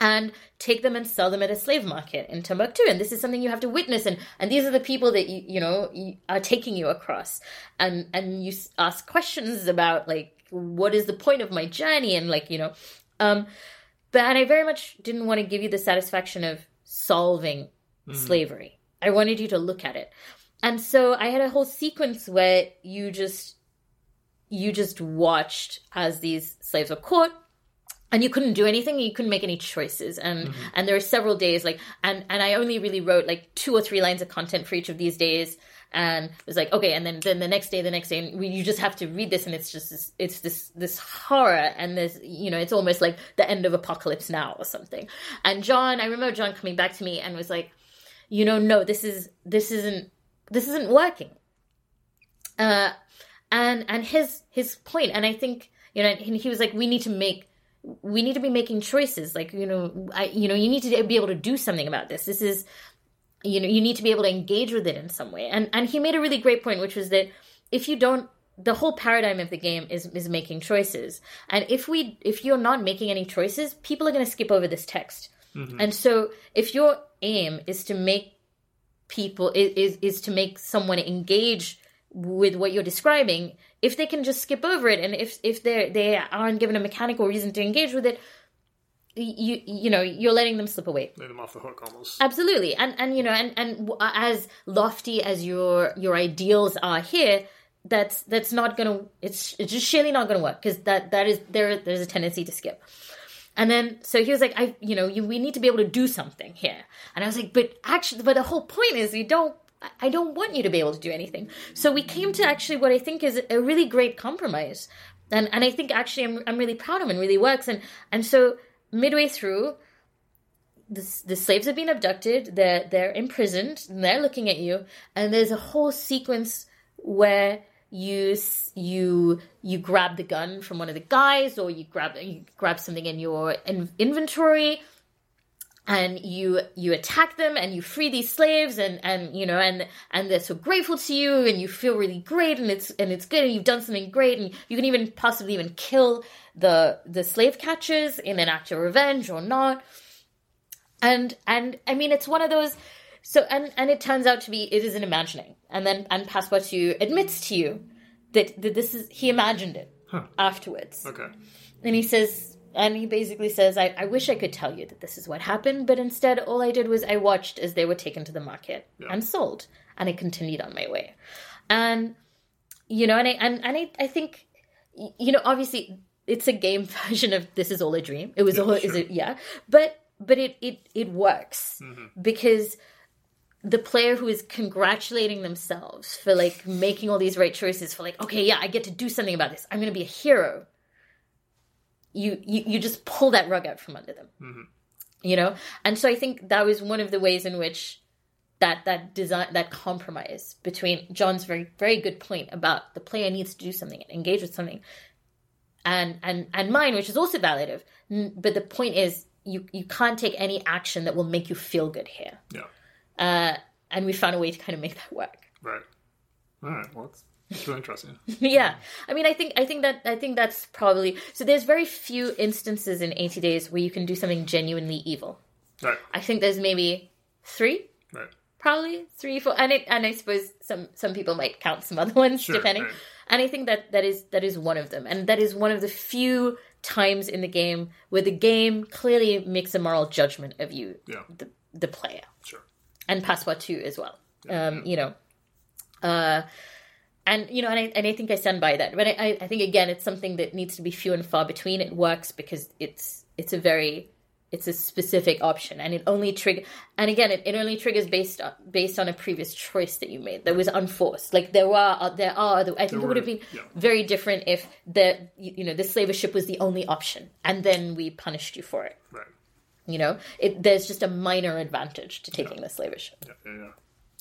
S1: and take them and sell them at a slave market in Timbuktu. And this is something you have to witness. And, and these are the people that you, you know, you, are taking you across. And, and you ask questions about like, what is the point of my journey? And like, you know, um, but, and I very much didn't want to give you the satisfaction of solving slavery. I wanted you to look at it. And so I had a whole sequence where you just you just watched as these slaves were caught and you couldn't do anything you couldn't make any choices. And mm-hmm. and there were several days like and and i only really wrote like two or three lines of content for each of these days. And it was like okay and then then the next day the next day and you just have to read this and it's just this, it's this this horror and this you know it's almost like the end of apocalypse now or something. And jon i remember jon coming back to me and was like you know no this is this isn't this isn't working. Uh and and his his point and i think you know he was like we need to make we need to be making choices. Like you know i you know you need to be able to do something about this. This is you know you need to be able to engage with it in some way. And and he made a really great point which was that if you don't the whole paradigm of the game is is making choices. And if we if you're not making any choices people are going to skip over this text. Mm-hmm. and so if your aim is to make people is is to make someone engage with what you're describing if they can just skip over it and if if they they aren't given a mechanical reason to engage with it you you know you're letting them slip away.
S2: Let them off the hook almost.
S1: Absolutely. And and you know and and as lofty as your your ideals are here that's that's not gonna it's it's just surely not gonna work because that that is there there's a tendency to skip. And then so he was like i you know you we need to be able to do something here. And i was like but actually but the whole point is you don't I don't want you to be able to do anything. So we came to actually what I think is a really great compromise. And and I think actually I'm I'm really proud of and really works. And and so midway through, the, the slaves have been abducted, they're they're imprisoned, and they're looking at you, and there's a whole sequence where you you you grab the gun from one of the guys or you grab you grab something in your in, inventory and you you attack them and you free these slaves and and you know and and they're so grateful to you and you feel really great and it's and it's good and you've done something great and you can even possibly even kill the the slave catchers in an act of revenge or not. And and i mean it's one of those so and and it turns out to be it is an imagining. And then and passepartout admits to you that, that this is he imagined it huh. afterwards.
S2: Okay.
S1: And he says and he basically says, I, I wish I could tell you that this is what happened, but instead all I did was I watched as they were taken to the market yeah. and sold, and I continued on my way. And you know, and I and, and I, I think you know, obviously it's a game version of This Is All a Dream. It was yeah, all sure. is it yeah. But but it it it works mm-hmm. because the player who is congratulating themselves for like making all these right choices for like okay yeah i get to do something about this i'm gonna be a hero you, you you just pull that rug out from under them. Mm-hmm. you know? And so i think that was one of the ways in which that that design that compromise between jon's very very good point about the player needs to do something and engage with something and and and mine which is also validative but the point is you you can't take any action that will make you feel good here.
S2: Yeah.
S1: Uh, and we found a way to kind of make that work.
S2: Right. All right. Well it's really interesting.
S1: yeah, I mean, I think I think that I think that's probably so. There's very few instances in 80 days where you can do something genuinely evil.
S2: Right.
S1: I think there's maybe three.
S2: Right.
S1: Probably three, four, and it, and I suppose some some people might count some other ones sure, depending. Right. And I think that that is that is one of them, and that is one of the few times in the game where the game clearly makes a moral judgment of you,
S2: yeah.
S1: the the player.
S2: Sure.
S1: And Passepartout as well. Yeah, um, yeah. You know. Uh, and you know, and I, and I think I stand by that. But I, I think again, it's something that needs to be few and far between. It works because it's it's a very it's a specific option, and it only trigger. And again, it, it only triggers based on based on a previous choice that you made that was unforced. Like there are uh, there are other. I think there it would have been yeah. very different if the you know the slave ship was the only option, and then we punished you for it.
S2: Right.
S1: You know, it, there's just a minor advantage to taking yeah. the slave ship.
S2: Yeah, yeah, yeah.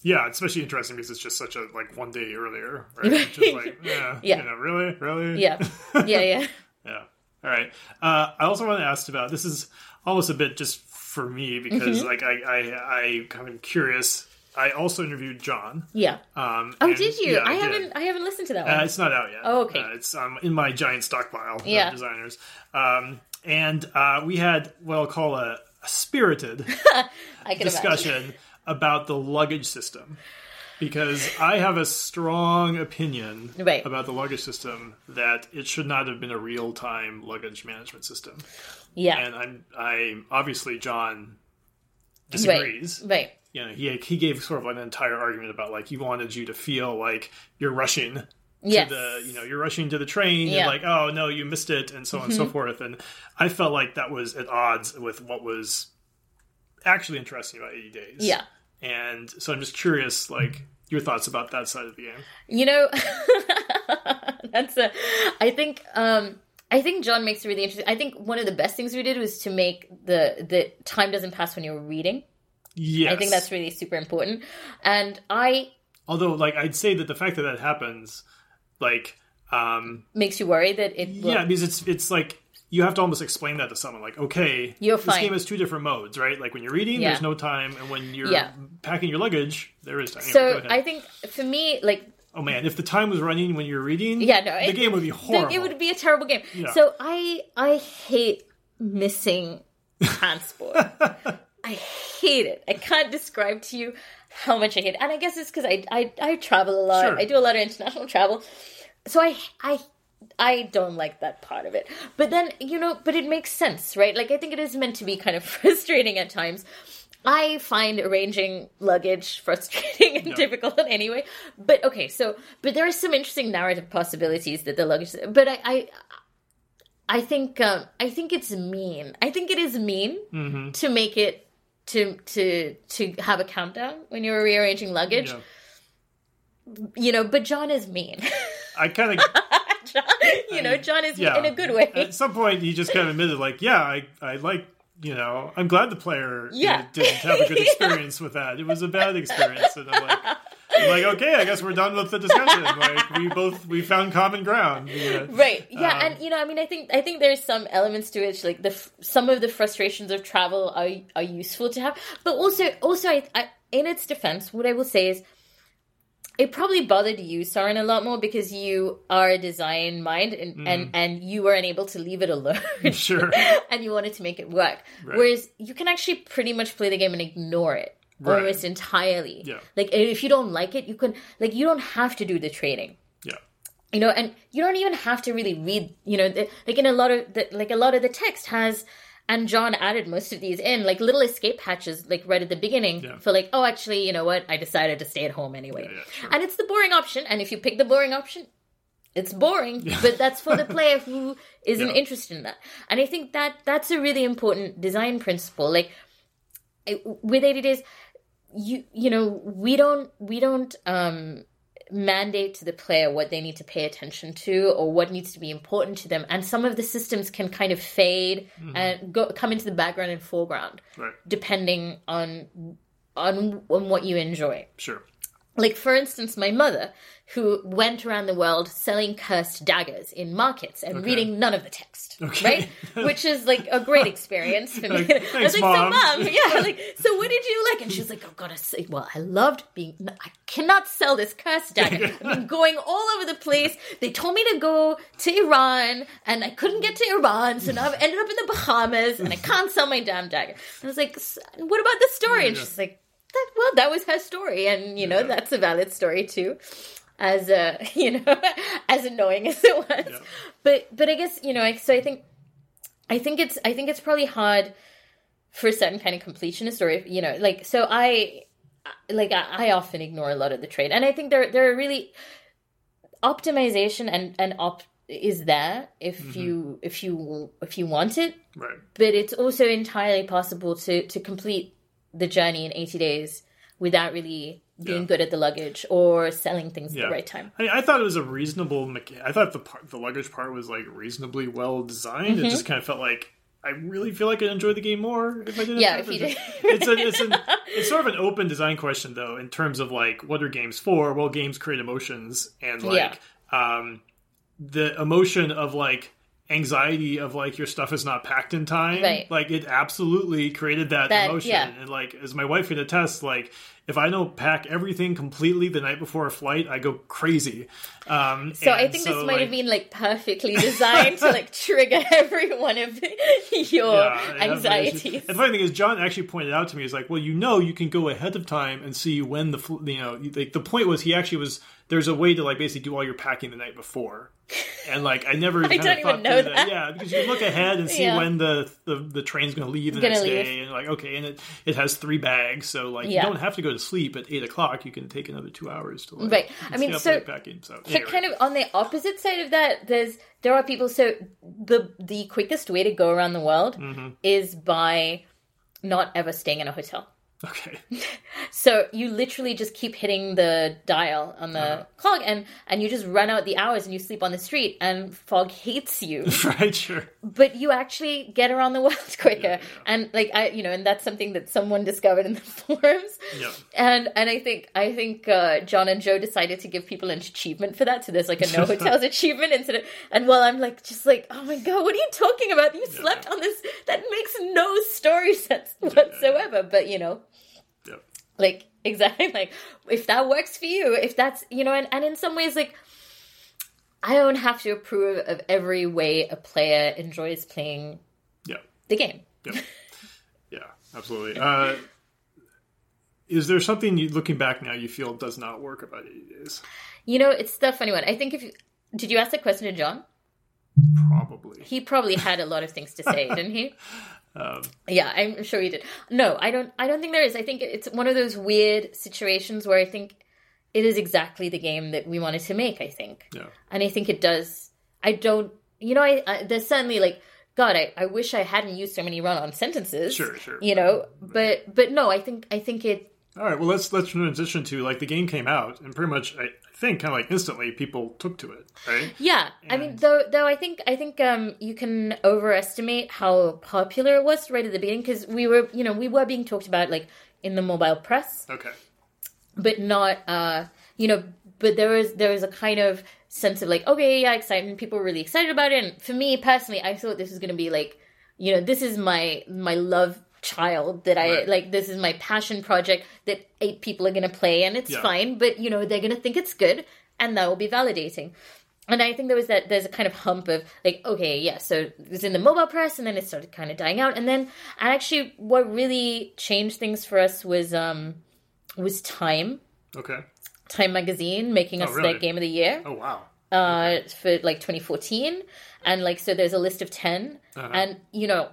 S2: Yeah, it's especially interesting because it's just such a like one day earlier, right? Just like, yeah, yeah, you know, really, really,
S1: yeah, yeah, yeah,
S2: yeah. All right. Uh, I also want to ask about this is almost a bit just for me because mm-hmm. like I I I kind of curious. I also interviewed Jon.
S1: Yeah.
S2: Um,
S1: oh, and, did you? Yeah, I, I haven't. I haven't listened to that one.
S2: Uh, it's not out yet.
S1: Oh, okay.
S2: Uh, it's um, in my giant stockpile yeah. of designers. Um, and uh, we had what I'll call a, a spirited discussion. About the luggage system because I have a strong opinion
S1: right.
S2: about the luggage system that it should not have been a real time luggage management system.
S1: Yeah,
S2: and I'm I obviously Jon disagrees.
S1: Right. right.
S2: You know, he he gave sort of an entire argument about like he wanted you to feel like you're rushing
S1: Yes.
S2: to the you know you're rushing to the train
S1: Yeah. Mm-hmm.
S2: and like oh no you missed it and so on and so forth and I felt like that was at odds with what was actually interesting about 80 days
S1: Yeah.
S2: And so I'm just curious like your thoughts about that side of the game
S1: You know, that's a. I think. um I think Jon makes it really interesting. I think one of the best things we did was to make the the time doesn't pass when you're reading.
S2: yes
S1: I think that's really super important. And I
S2: although like I'd say that the fact that that happens like um
S1: makes you worry that it will.
S2: yeah because it's it's like you have to almost explain that to someone like okay
S1: You're
S2: this
S1: fine.
S2: game has two different modes right like when you're reading
S1: Yeah.
S2: there's no time and when you're
S1: Yeah.
S2: packing your luggage there is time Anyway,
S1: So. I think for me, like
S2: oh man if the time was running when you're reading
S1: Yeah, no,
S2: the
S1: it-
S2: game would be horrible
S1: it would be a terrible game.
S2: Yeah.
S1: So I I hate missing transport. I hate it. I can't describe to you how much I hate it. And I guess it's because I, I I travel a lot.
S2: Sure.
S1: I do a lot of international travel. So I I I don't like that part of it. But then, you know, but it makes sense, right? Like I think it is meant to be kind of frustrating at times. I find arranging luggage frustrating and
S2: Yeah.
S1: difficult anyway. But okay, so but there are some interesting narrative possibilities that the luggage. But I, I, I think um, I think it's mean. I think it is mean
S2: Mm-hmm.
S1: to make it to to to have a countdown when you're rearranging luggage.
S2: Yeah.
S1: You know, but Jon is mean.
S2: I kind of
S1: Jon, you know, Jon is
S2: yeah
S1: in a good way.
S2: At some point, he just kind of admitted, like, yeah, I, I like, you know, I'm glad the player
S1: Yeah.
S2: didn't have a good experience with that. It was a bad experience, and I'm like, I'm like, okay, I guess we're done with the discussion. Like, we both we found common ground. Yeah.
S1: right yeah
S2: Um,
S1: and you know i mean i think i think there's some elements to it like the some of the frustrations of travel are are useful to have but also also I, I in its defense what i will say is it probably bothered you Soren a lot more because you are a design mind and
S2: Mm-hmm.
S1: and, and you were unable to leave it alone
S2: Sure.
S1: and you wanted to make it work
S2: Right.
S1: whereas you can actually pretty much play the game and ignore it
S2: Right.
S1: almost entirely
S2: Yeah.
S1: like if you don't like it you can like you don't have to do the trading
S2: Yeah.
S1: you know and you don't even have to really read you know the, like in a lot of the like a lot of the text has and jon added most of these in like little escape hatches like right at the beginning
S2: Yeah.
S1: for like oh actually you know what? I decided to stay at home anyway.
S2: Yeah, yeah, sure.
S1: and it's the boring option and if you pick the boring option it's boring but that's for the player who isn't interested in that. And i think that that's a really important design principle like it- with 80 days you you know we don't we don't um mandate to the player what they need to pay attention to or what needs to be important to them and some of the systems can kind of fade mm-hmm. and go come into the background and foreground
S2: Right.
S1: depending on on on what you enjoy
S2: Sure.
S1: like for instance my mother who went around the world selling cursed daggers in markets and reading none of the text
S2: Okay.
S1: right? Which is like a great experience for me.
S2: Like,
S1: i was like
S2: Mom."
S1: so mom. Yeah like so what did you like? And she's like oh god I say well i loved being i cannot sell this cursed dagger. I've been going all over the place. They told me to go to iran and i couldn't get to iran so now i've ended up in the bahamas and i can't sell my damn dagger. And i was like "S- what about the story? And she's like that, well, that was her story, and you know
S2: Yeah.
S1: that's a valid story too, as uh, you know, as annoying as it was.
S2: Yeah.
S1: But but I guess you know, I, so I think, I think it's I think it's probably hard for a certain kind of completionist, or if you know, like so I, like I, I often ignore a lot of the trade, and I think there there are really optimization and and op is there if you if you if you want it
S2: Right.
S1: but it's also entirely possible to to complete the journey in 80 days without really being
S2: Yeah.
S1: good at the luggage or selling things at the right time.
S2: I, I thought it was a reasonable. mecha- I thought the part, the luggage part was like reasonably well designed.
S1: Mm-hmm.
S2: It just kind of felt like I really feel like I'd enjoy the game more if I didn't.
S1: Yeah, if you did.
S2: it's a, it's an, it's sort of an open design question though, in terms of like what are games for? Well, games create emotions, and like um, the emotion of like anxiety of like your stuff is not packed in time
S1: Right.
S2: like it absolutely created that,
S1: That-
S2: emotion
S1: yeah.
S2: and like as my wife can attest like if i don't pack everything completely the night before a flight i go crazy um
S1: So I think
S2: so,
S1: this might
S2: like,
S1: have been like perfectly designed to like trigger every one of your
S2: Yeah,
S1: anxieties.
S2: And the funny thing is, Jon actually pointed out to me, he's like, well, you know, you can go ahead of time and see when the, fl- you know, like the point was he actually was there's a way to like basically do all your packing the night before. And like I never
S1: I
S2: kind
S1: don't
S2: of
S1: even
S2: thought
S1: know
S2: through
S1: that.
S2: Yeah, because you can look ahead and see
S1: Yeah.
S2: when the, the the train's going to leave the
S1: Gonna
S2: next
S1: leave.
S2: day, and like okay, and it it has three bags, so like
S1: Yeah.
S2: you don't have to go to sleep at eight o'clock. You can take another two hours to like,
S1: Right. I mean, so-
S2: packing. So,
S1: So
S2: anyway.
S1: kind of on the opposite side of that, there's there are people. So the the quickest way to go around the world
S2: Mm-hmm.
S1: is by not ever staying in a hotel.
S2: Okay,
S1: So you literally just keep hitting the dial on the
S2: Uh-huh.
S1: clock, and and you just run out the hours, and you sleep on the street, and Fogg hates you.
S2: right, sure,
S1: but you actually get around the world quicker, and like I, you know, and that's something that someone discovered in the forums.
S2: yeah,
S1: And and I think I think uh, Jon and Joe decided to give people an achievement for that. So there's like a no hotels achievement instead of and while I'm like just like oh my god, what are you talking about? You slept on this. That makes no story sense whatsoever. But you know,
S2: yeah,
S1: like exactly like if that works for you, if that's you know, and and in some ways like. I don't have to approve of every way a player enjoys playing
S2: yeah.
S1: the game.
S2: Yeah, yeah, absolutely. Uh, is there something you, looking back now you feel does not work about 80 days?
S1: You know, it's the funny one. I think if you, did you ask that question to Jon?
S2: Probably.
S1: He probably had a lot of things to say, didn't he?
S2: Um,
S1: Yeah, I'm sure you did. No, I don't. I don't think there is. I think it's one of those weird situations where I think it is exactly the game that we wanted to make. I think,
S2: yeah,
S1: and I think it does. I don't. You know, I, I there's certainly like God. I, I wish I hadn't used so many run-on sentences.
S2: Sure, sure.
S1: You know, but but no, I think I think it.
S2: All right. Well, let's let's transition to like the game came out and pretty much I, I think kind of like instantly people took to it, right?
S1: Yeah, I mean, though, though I think I think um, you can overestimate how popular it was right at the beginning because we were, you know, we were being talked about like in the mobile press,
S2: Okay.
S1: but not, uh, you know, but there was there was a kind of sense of like, okay, yeah, excitement. People were really excited about it, and for me personally, I thought this was going to be like, you know, this is my my love child that I
S2: Right.
S1: like. This is my passion project that eight people are going to play, and it's
S2: Yeah.
S1: fine. But you know, they're going to think it's good, and that will be validating. And I think there was that there's a kind of hump of like, okay, yeah, so it was in the mobile press and then it started kind of dying out. And then and actually what really changed things for us was um was Time.
S2: Okay.
S1: Time magazine making us
S2: Oh, really?
S1: their game of the year
S2: Oh wow.
S1: uh for like 2014 and like so there's a list of 10
S2: Uh-huh.
S1: and you know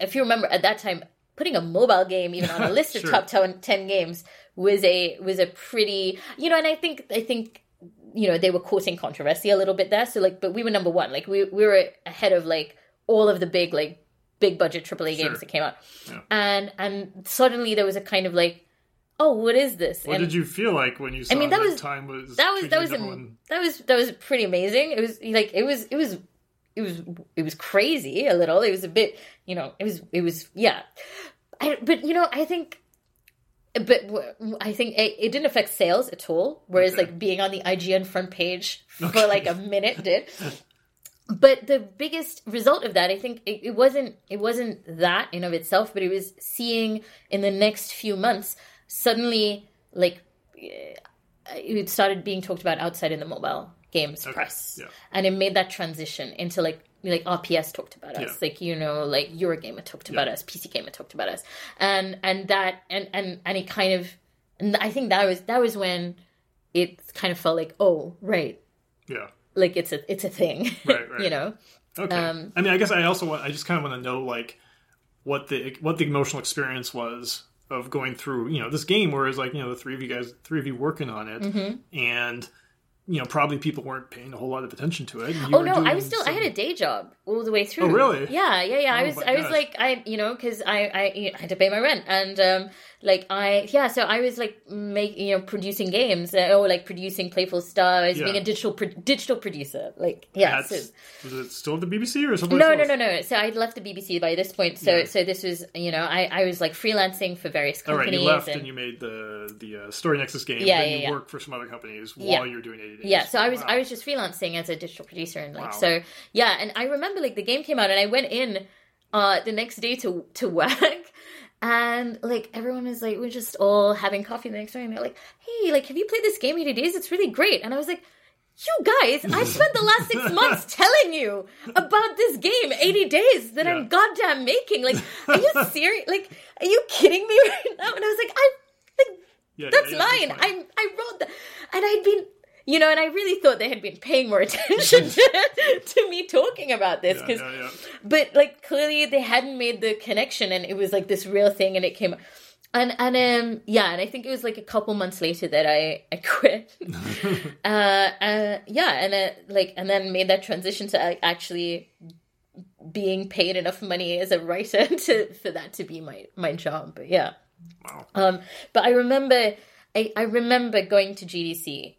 S1: if you remember at that time putting a mobile game even on a list of top 10, 10 games was a was a pretty you know and i think i think you know they were causing controversy a little bit there so like but we were number one like we, we were ahead of like all of the big like big budget aaa
S2: Sure.
S1: games that came out
S2: Yeah.
S1: and and suddenly there was a kind of like oh what is this
S2: What
S1: and
S2: did you feel like when you saw
S1: mean, that
S2: that,
S1: was-
S2: time was
S1: that was that was
S2: one?
S1: that was that was pretty amazing. It was like it was it was it was it was crazy a little. It was a bit you know it was it was yeah. I, but you know I think. But I think it, it didn't affect sales at all. Whereas,
S2: Okay.
S1: like being on the IGN front page for
S2: Okay.
S1: like a minute did. But the biggest result of that, I think, it, it wasn't it wasn't that in of itself, but it was seeing in the next few months suddenly like eh, it started being talked about outside in the mobile games press,
S2: yeah.
S1: and it made that transition into like like RPS talked about us,
S2: Yeah.
S1: like you know, like Eurogamer talked about us, PC Gamer talked about us, and and that and and and it kind of, and I think that was that was when it kind of felt like oh right,
S2: Yeah.
S1: like it's a it's a thing,
S2: Right, right.
S1: you know.
S2: Okay.
S1: Um,
S2: I mean, I guess I also want. I just kind of want to know like what the what the emotional experience was of going through you know this game, whereas like you know the three of you guys, three of you working on it,
S1: Mm-hmm.
S2: and you know probably people weren't paying a whole lot of attention to it. you
S1: Oh no, I was still I had a day job all the way through.
S2: Oh, really?
S1: Yeah, yeah, yeah. I
S2: Oh,
S1: was
S2: my
S1: I was
S2: gosh.
S1: like I you know because I I know, had to pay my rent and um like I yeah so I was like making you know producing games uh, or like producing playful was
S2: Yeah.
S1: being a digital pro- digital producer. Like yeah. So,
S2: was it still the BBC or something?
S1: no, no, no, no. So I'd left the BBC by this point. So
S2: Yeah.
S1: so this was you know I I was like freelancing for various companies.
S2: All right, you left and,
S1: and,
S2: you made the the uh, StoryNexus game.
S1: Yeah,
S2: then
S1: yeah,
S2: you
S1: yeah.
S2: worked for some other companies while
S1: Yeah.
S2: you were doing 80 days.
S1: Yeah, so I was
S2: Wow.
S1: I was just freelancing as a digital producer and like
S2: Wow.
S1: so yeah, and I remember like the game came out and I went in uh the next day to to work and like everyone was like we're just all having coffee the next and they're like, "Hey, like have you played this game 80 days? It's really great." And I was like, you guys, I've spent the last six months telling you about this game, 80 days, that
S2: Yeah.
S1: I'm goddamn making. Like, are you serious? Like, are you kidding me right now? And I was like, I, like,
S2: Yeah,
S1: that's
S2: yeah,
S1: mine. I I wrote that, and I'd been, you know, and I really thought they had been paying more attention to, to me talking about this because,
S2: yeah, yeah.
S1: but like clearly they hadn't made the connection, and it was like this real thing, and it came, and and um yeah, and I think it was like a couple months later that I I quit, uh, uh yeah, and uh, like and then made that transition to like, actually being paid enough money as a writer to for that to be my my job, but yeah.
S2: Wow.
S1: Um, but I remember, I, I remember going to GDC,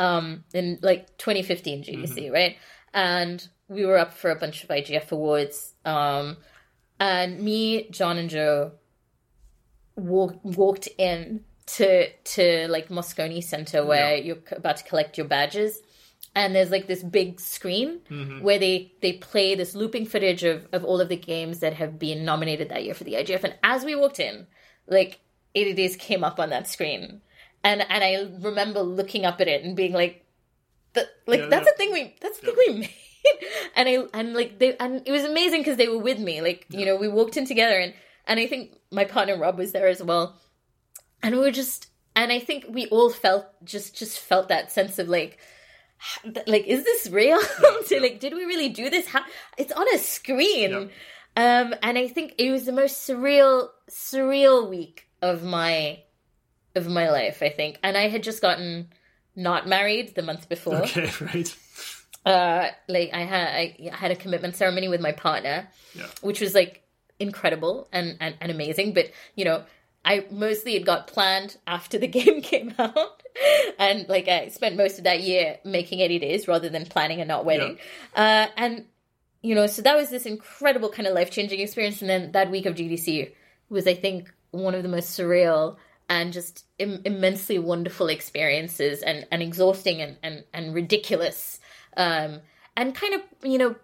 S1: um, in like 2015 GDC, right? And we were up for a bunch of IGF awards. Um, and me, Jon, and Joe walk, walked in to to like Moscone Center where
S2: Yeah.
S1: you're about to collect your badges. And there's like this big screen where they they play this looping footage of, of all of the games that have been nominated that year for the IGF. And as we walked in, like 80 days came up on that screen and and i remember looking up at it and being like the, like
S2: Yeah,
S1: that's
S2: yeah.
S1: a thing we that's a thing we made. And i and like they and it was amazing because they were with me like you know we walked in together and and i think my partner rob was there as well. And we were just and i think we all felt just just felt that sense of like like is this real? Like did we really do this? How it's on a screen. Um and i think it was the most surreal surreal week of my of my life i think. And i had just gotten not married the month before.
S2: Okay, right.
S1: uh like i had i had a commitment ceremony with my partner
S2: Yeah.
S1: which was like incredible and, and and amazing. But you know i mostly it got planned after the game came out. And like i spent most of that year making 80 days rather than planning a not wedding. Uh and you know so that was this incredible kind of life-changing experience. And then that week of gdc was i think one of the most surreal and just Im- immensely wonderful experiences and, and exhausting and, and, and ridiculous um, and kind of you know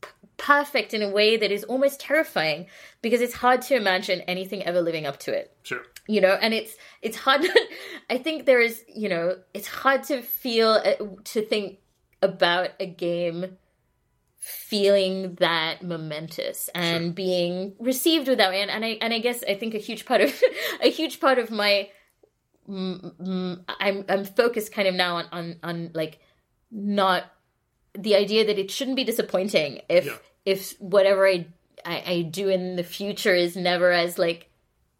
S1: p- perfect in a way that is almost terrifying because it's hard to imagine anything ever living up to it
S2: Sure.
S1: you know and it's it's hard i think there is you know it's hard to feel uh, to think about a game feeling that momentous and being received with that way and, and i and i guess i think a huge part of a huge part of my i'm i'm focused kind of now on on on like not the idea that it shouldn't be disappointing if
S2: Yeah.
S1: if whatever I, I I do in the future is never as like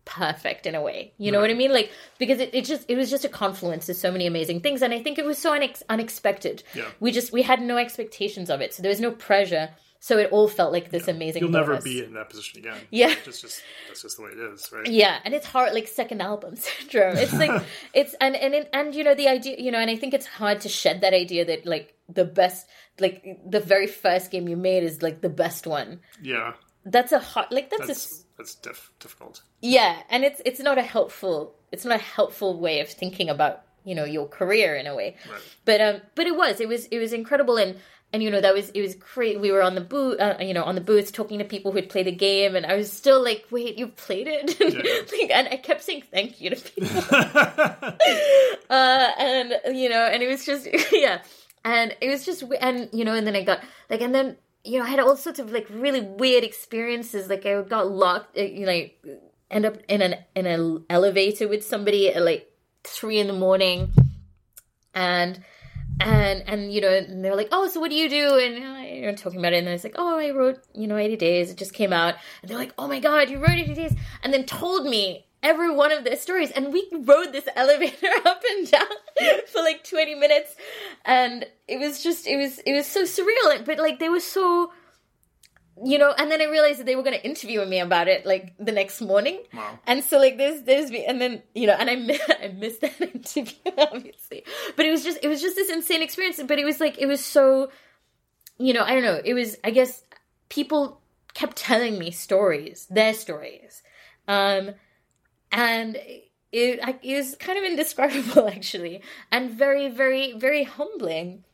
S1: perfect in a way. You know what I mean? Like because it, it just it was just a confluence of so many amazing things, and I think it was so unex- unexpected.
S2: Yeah.
S1: We just we had no expectations of it, so there was no pressure. So it all felt like this amazing.
S2: You'll never be in that position again.
S1: Yeah.
S2: It's just that's just the way it is, right?
S1: Yeah, and it's hard, like second album syndrome. It's like it's and and and, and you know the idea, you know, and I think it's hard to shed that idea that like the best, like the very first game you made is like the best one.
S2: Yeah.
S1: That's a hard, like that's, a
S2: That's diff- difficult.
S1: yeah, and it's it's not a helpful, it's not a helpful way of thinking about you know your career in a way.
S2: Right.
S1: But um, but it was it was it was incredible and. And you know that was it was great. We were on the booth, uh, you know, on the booth talking to people who had played the game, and I was still like, "Wait, you played it?" like, and I kept saying thank you to people. uh, and you know, and it was just yeah, and it was just and you know, and then I got like, and then you know, I had all sorts of like really weird experiences. Like I got locked, uh, you know, end up in an in an elevator with somebody at like three in the morning, and and and you know and they're like oh so what do you do? And you know talking about it. And I was like oh I wrote you know 80 days. It just came out. And they're like oh my god you wrote 80 days. And then told me every one of their stories. And we rode this elevator up and down for like 20 minutes. And it was just it was it was so surreal. But like they were so you know and then i realized that they were going to interview me about it like the next morning.
S2: Wow.
S1: and so like there's there's me and then you know and i i missed that interview obviously. But it was just it was just this insane experience. But it was like it was so you know i don't know. It was i guess people kept telling me stories their stories. Um and it, it was kind of indescribable actually and very very very humbling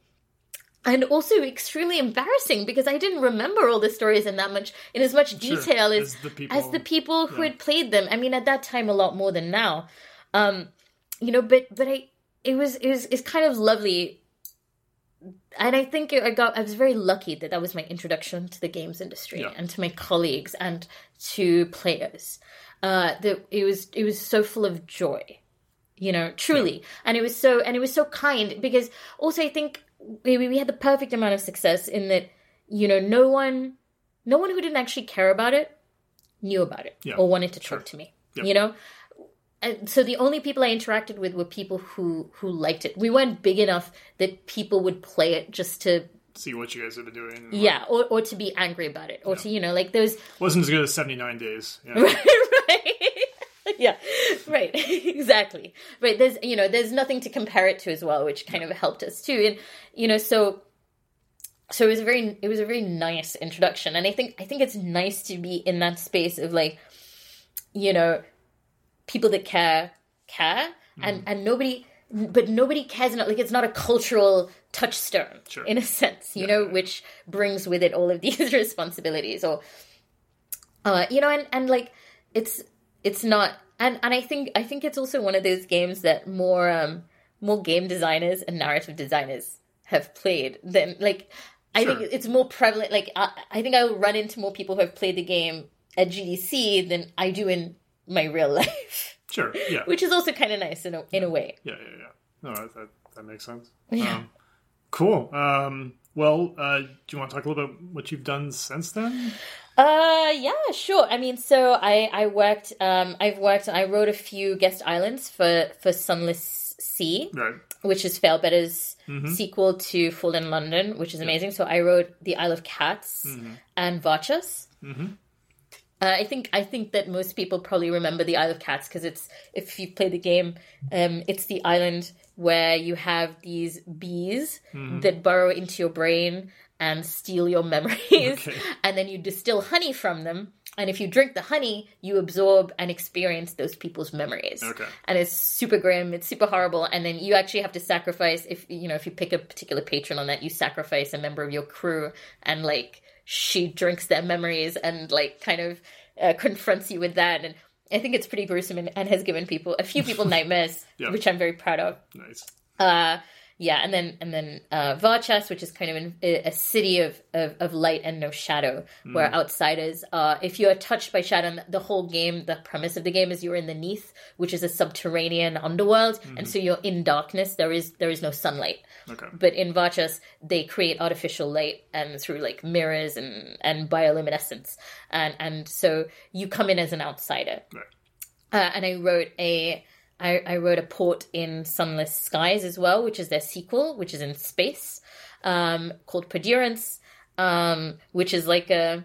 S1: and also extremely embarrassing because I didn't remember all the stories in that much in as much
S2: Sure,
S1: detail as
S2: as the people-
S1: as the people who
S2: yeah.
S1: had played them. I mean, at that time, a lot more than now. Um, you know, but but I it was it was it's kind of lovely, and I think I got I was very lucky that that was my introduction to the games industry
S2: Yeah.
S1: and to my colleagues and to players. Uh, that it was it was so full of joy you know, truly. And it was so and it was so kind because also I think we, we had the perfect amount of success in that you know no one no one who didn't actually care about it knew about it
S2: Yeah,
S1: or wanted to
S2: sure.
S1: talk to me.
S2: Yeah.
S1: You know. And so the only people I interacted with were people who who liked it. We weren't big enough that people would play it just to
S2: See what you guys have been doing.
S1: yeah, or, or to be angry about it, or to you know like those
S2: Wasn't as good as 79 days. Yeah.
S1: right yeah. Right. Exactly. Right. There's you know there's nothing to compare it to as well which kind of helped us too. And you know so so it was a very it was a very nice introduction. And i think i think it's nice to be in that space of like you know people that care care. And and nobody but nobody cares enough. Like it's not a cultural touchstone
S2: Sure.
S1: in a sense you know which brings with it all of these responsibilities or uh you know and and like it's it's not and and i think i think it's also one of those games that more um more game designers and narrative designers have played than like i
S2: Sure.
S1: think it's more prevalent like I, I think i'll run into more people who have played the game at gdc than i do in my real life
S2: Sure. Yeah.
S1: which is also kind of nice in a, in a way
S2: Yeah, yeah, yeah. No, that, that, that makes sense.
S1: Yeah.
S2: Um, cool. Um, well, uh, do you want to talk a little bit about what you've done since then?
S1: Uh, yeah, sure. I mean, so I I worked. Um, I've worked. I wrote a few guest islands for for Sunless Sea,
S2: Right.
S1: which is Failbetter's sequel to Fallen London, which is amazing. So I wrote the Isle of Cats and Varchas. Uh, I think I think that most people probably remember the Isle of Cats because it's if you play the game, um, it's the island where you have these bees that burrow into your brain and steal your memories,
S2: Okay.
S1: and then you distill honey from them. And if you drink the honey, you absorb and experience those people's memories.
S2: Okay.
S1: And it's super grim, it's super horrible, and then you actually have to sacrifice if you know if you pick a particular patron on that, you sacrifice a member of your crew, and like she drinks their memories and like kind of uh, confronts you with that. And I think it's pretty gruesome and, and has given people a few people nightmares,
S2: Yeah.
S1: which I'm very proud of.
S2: Nice.
S1: Uh, yeah, and then and then uh, Varchas, which is kind of an, a city of, of, of light and no shadow, where outsiders are. If you are touched by shadow, the whole game, the premise of the game is you're in the Neath, which is a subterranean underworld, and so you're in darkness. There is there is no sunlight.
S2: Okay.
S1: But in Varchas, they create artificial light and through like mirrors and and bioluminescence, and and so you come in as an outsider.
S2: Right.
S1: Uh, and I wrote a I, I wrote a port in Sunless Skies as well, which is their sequel, which is in space, um, called Perdurance, um, which is like a,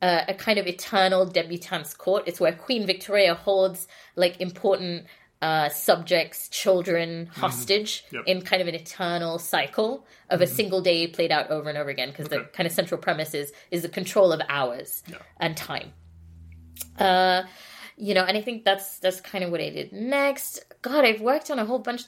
S1: a a kind of eternal debutante's court. It's where Queen Victoria holds like important uh, subjects, children hostage
S2: Yep.
S1: in kind of an eternal cycle of a single day played out over and over again. Because the kind of central premise is is the control of hours
S2: Yeah.
S1: and time. Uh, you know, and I think that's that's kind of what I did next. God, I've worked on a whole bunch.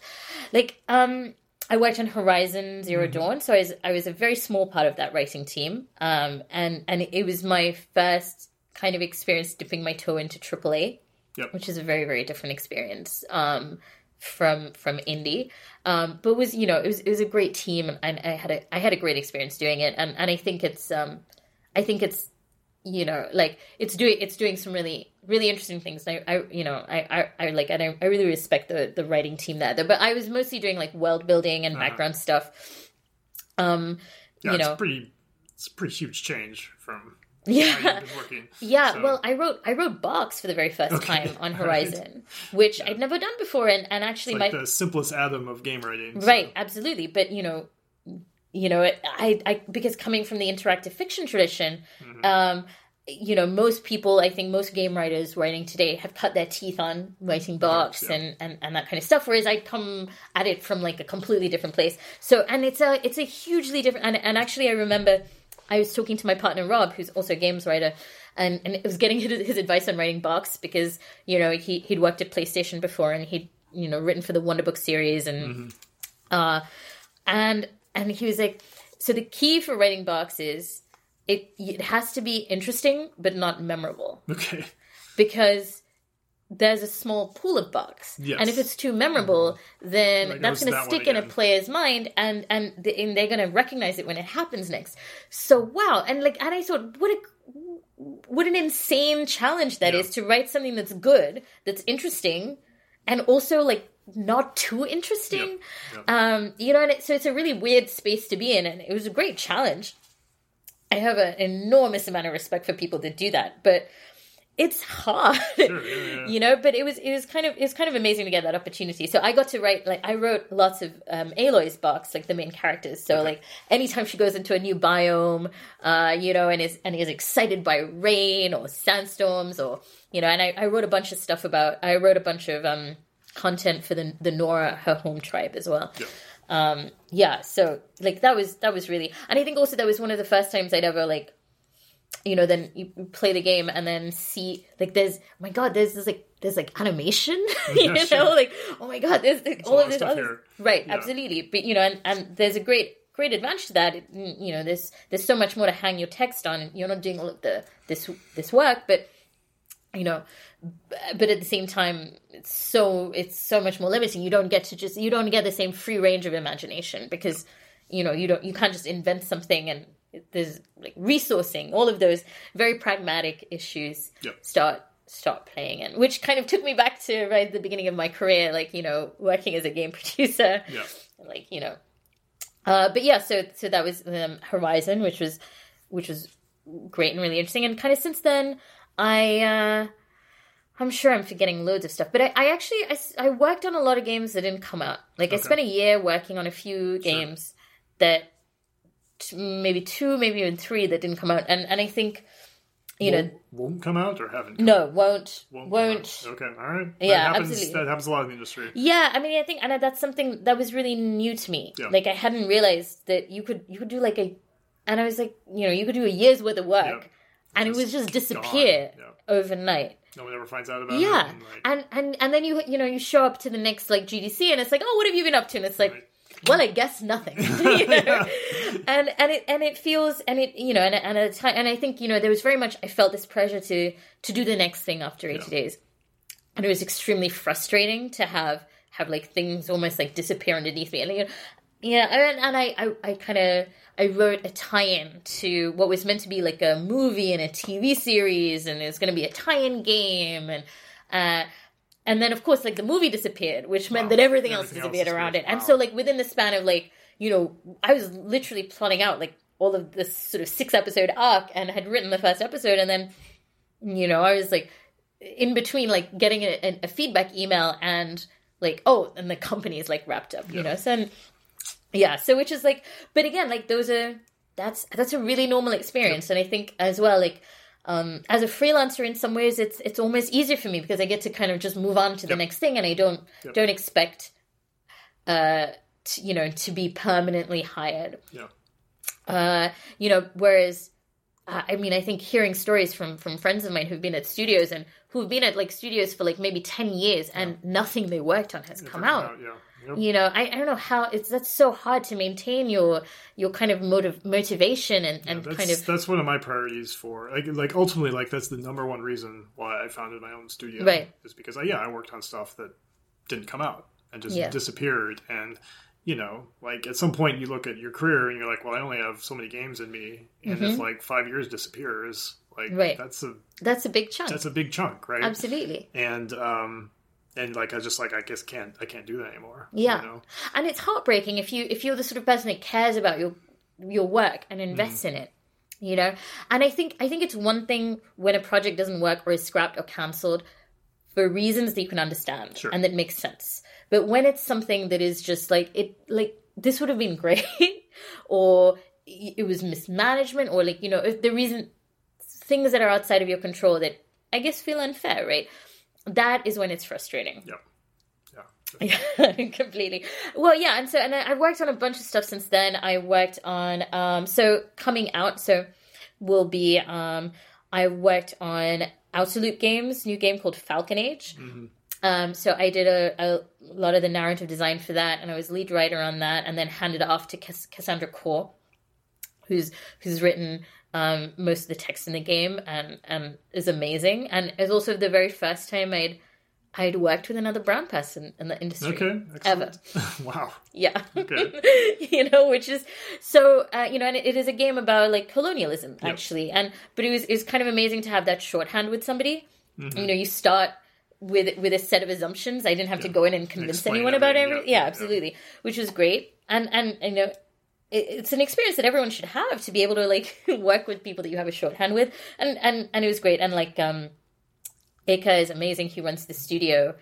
S1: Like, um, I worked on Horizon Zero Dawn, so I was I was a very small part of that writing team. Um, and and it was my first kind of experience dipping my toe into AAA,
S2: Yep.
S1: which is a very very different experience. Um, from from indie, um, but was you know it was it was a great team and, and I had a I had a great experience doing it and and I think it's um I think it's you know like it's doing it's doing some really really interesting things i, I you know I, I i like and I, I really respect the the writing team there but i was mostly doing like world building and background stuff um
S2: Yeah,
S1: you
S2: it's
S1: know
S2: pretty. It's a pretty huge change from
S1: yeah
S2: how you've been working.
S1: yeah
S2: So-
S1: well i wrote i wrote barks for the very first
S2: Okay.
S1: time on
S2: Right.
S1: horizon which i'd never done before and and actually
S2: Like
S1: my
S2: the simplest atom of game writing. so-
S1: right absolutely but you know you know it, i i because coming from the interactive fiction tradition
S2: Mm-hmm.
S1: um you know most people i think most game writers writing today have cut their teeth on writing barks
S2: yeah.
S1: and, and and that kind of stuff whereas i come at it from like a completely different place so and it's a it's a hugely different and, and actually i remember i was talking to my partner rob who's also a games writer and and it was getting his, his advice on writing barks because you know he he'd worked at playstation before and he'd you know written for the Wonderbook series and uh and and he was like so the key for writing barks is it it has to be interesting but not memorable
S2: Okay.
S1: because there's a small pool of barks
S2: Yes.
S1: and if it's too memorable then
S2: Like,
S1: that's going to
S2: that
S1: stick in a player's mind and and, the, and they're going to recognize it when it happens next so wow and like and i thought what a what an insane challenge that is
S2: Yeah.
S1: to write something that's good that's interesting and also like not too interesting.
S2: Yep, yep.
S1: Um, you know, and it, so it's a really weird space to be in, and it was a great challenge. I have an enormous amount of respect for people that do that, but it's hard,
S2: Sure, yeah, yeah.
S1: you know. But it was it was kind of it was kind of amazing to get that opportunity. So I got to write like I wrote lots of um, Aloy's barks, like the main characters. So like anytime she goes into a new biome, uh, you know, and is and is excited by rain or sandstorms or you know, and I, I wrote a bunch of stuff about I wrote a bunch of um content for the the Nora her home tribe as well.
S2: Yeah.
S1: Um, yeah, so like that was that was really, and I think also that was one of the first times I'd ever like, you know, then you play the game and then see like there's oh my god, there's this like there's like animation, you
S2: Yeah,
S1: know, like oh my god, there's like, all of this other right,
S2: Yeah.
S1: absolutely, but you know, and and there's a great great advantage to that. It- mm, You know, there's there's so much more to hang your text on. You're not doing all of the this this work, but you know but at the same time it's so it's so much more limiting you don't get to just you don't get the same free range of imagination because you know you don't you can't just invent something and there's like resourcing all of those very pragmatic issues
S2: Yep.
S1: start start playing in which kind of took me back to right the beginning of my career like you know working as a game producer
S2: Yeah.
S1: like you know uh but yeah so so that was um, horizon which was which was great and really interesting and kind of since then i uh i'm sure i'm forgetting loads of stuff but i, I actually I worked on a lot of games that didn't come out like i spent a year working on a few games that t- maybe two maybe even three that didn't come out and and i think you know
S2: won't, won't come out or haven't. Come
S1: no won't
S2: Won't.
S1: won't.
S2: Okay. All right.
S1: Yeah,
S2: That happens,
S1: absolutely.
S2: That happens a lot in the industry.
S1: Yeah, I mean, I think, and that's something that was really new to me.
S2: Yeah.
S1: Like, I hadn't realized that you could you could do like a, and I was like, you know, you could do a year's worth of work,
S2: Yeah.
S1: and it was just disappear
S2: gone.
S1: overnight.
S2: No one ever finds out about
S1: Yeah,
S2: it. and, like,
S1: and and and then you you know you show up to the next like GDC, and it's like, oh, what have you been up to? And it's like.
S2: Right.
S1: Well, I guess nothing, you know? and and it and it feels and it you know and and at a time and I think you know there was very much I felt this pressure to to do the next thing after eighty
S2: Yeah.
S1: days, and it was extremely frustrating to have have like things almost like disappear underneath me and you know, yeah and, and I I, I kind of I wrote a tie-in to what was meant to be like a movie and a TV series and it's going to be a tie-in game and uh and then of course like the movie disappeared which meant
S2: Wow.
S1: that everything, else
S2: Everything else
S1: disappeared around it
S2: disappeared.
S1: and so like within the span of like you know I was literally plotting out like all of this sort of six episode arc and had written the first episode and then you know I was like in between like getting a, a, a feedback email and like oh and the company is like wrapped up you
S2: Yeah.
S1: know so and, yeah so which is like but again like those are that's that's a really normal experience and i think as well like um as a freelancer in some ways it's it's almost easier for me because i get to kind of just move on to the
S2: Yep.
S1: next thing and i don't
S2: Yep.
S1: don't expect uh to, you know to be permanently hired
S2: Yeah.
S1: uh you know whereas uh, I mean, I think hearing stories from from friends of mine who've been at studios and who've been at like studios for like maybe ten years and nothing they worked on has come out
S2: Yeah. Yep.
S1: you know I, I don't know how it's that's so hard to maintain your your kind of motive motivation and, and kind of
S2: that's one of my priorities for like like ultimately like that's the number one reason why I founded my own studio
S1: Right.
S2: is because I, yeah I worked on stuff that didn't come out and just
S1: Yeah.
S2: disappeared and you know like at some point you look at your career and you're like well I only have so many games in me and if like five years disappears like
S1: Mm-hmm. Right.
S2: that's a
S1: that's a big chunk
S2: that's a big chunk right
S1: absolutely
S2: and um and like I just like I guess can't I can't do that anymore
S1: Yeah.
S2: you know?
S1: and it's heartbreaking if you if you're the sort of person that cares about your your work and invests in mm. it you know and i think i think it's one thing when a project doesn't work or is scrapped or cancelled for reasons that you can understand
S2: Sure.
S1: and that makes sense but when it's something that is just like it like this would have been great or it was mismanagement or like you know if the reason things that are outside of your control that i guess feel unfair right that is when it's frustrating
S2: yeah yeah
S1: completely. Well, yeah, and so and I, I worked on a bunch of stuff since then. I worked on um so coming out so will be um I worked on Outer Loop Games new game called Falcon Age. Um, so I did a, a lot of the narrative design for that, and I was lead writer on that, and then handed it off to Cass- Cassandra Khaw, who's who's written um, most of the text in the game, and and is amazing, and is also the very first time I'd I'd worked with another brown person in the industry.
S2: okay
S1: Ever.
S2: wow
S1: Yeah.
S2: Okay.
S1: you know, which is so uh, you know, and it, it is a game about like colonialism actually, and but it was it was kind of amazing to have that shorthand with somebody.
S2: Mm-hmm.
S1: You know, you start with with a set of assumptions. I didn't have to go in and convince
S2: Explain
S1: anyone about
S2: everything, yeah,
S1: Yeah,
S2: yeah.
S1: absolutely, which was great. And and you know, it's an experience that everyone should have to be able to like work with people that you have a shorthand with. And and and it was great. And like um, Ika is amazing. He runs the studio.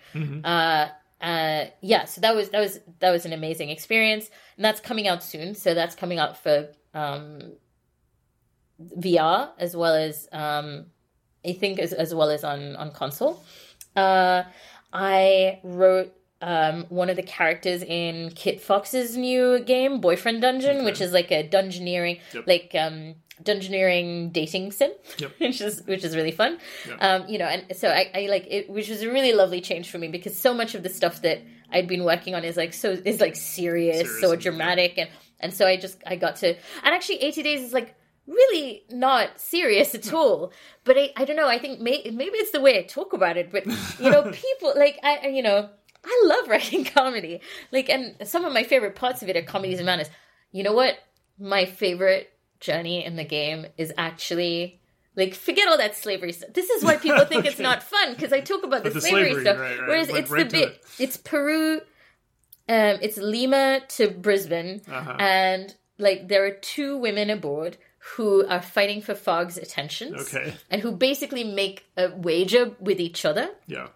S1: Uh, uh, yeah. So that was that was that was an amazing experience, and that's coming out soon. So that's coming out for um, VR as well as um, I think as, as well as on on console. Uh, I wrote um, one of the characters in Kitfox's new game, Boyfriend Dungeon, which is like a dungeoneering,
S2: Yep.
S1: like um, dungeoneering dating sim,
S2: Yep.
S1: which is which is really fun.
S2: Yep.
S1: Um, you know, and so I, I like it, which was a really lovely change for me because so much of the stuff that I'd been working on is like so is like serious, so dramatic, and and so I just I got to and actually eighty days is like really not serious at all. But I, I don't know. I think may, maybe it's the way I talk about it. But you know, people like I- you know, I love writing comedy. Like, and some of my favorite parts of it are comedies and manners. You know what? My favorite journey in the game is actually. Like, forget all that slavery stuff. This is why people think it's not fun because I talk about the,
S2: the
S1: slavery,
S2: slavery,
S1: stuff.
S2: right, right.
S1: Whereas
S2: Went
S1: it's
S2: right
S1: the bit,
S2: it.
S1: it's Peru, um, it's Lima to Brisbane,
S2: Uh-huh.
S1: and like there are two women aboard who are fighting for Fogg's attentions
S2: Okay.
S1: and who basically make a wager with each other
S2: Yeah.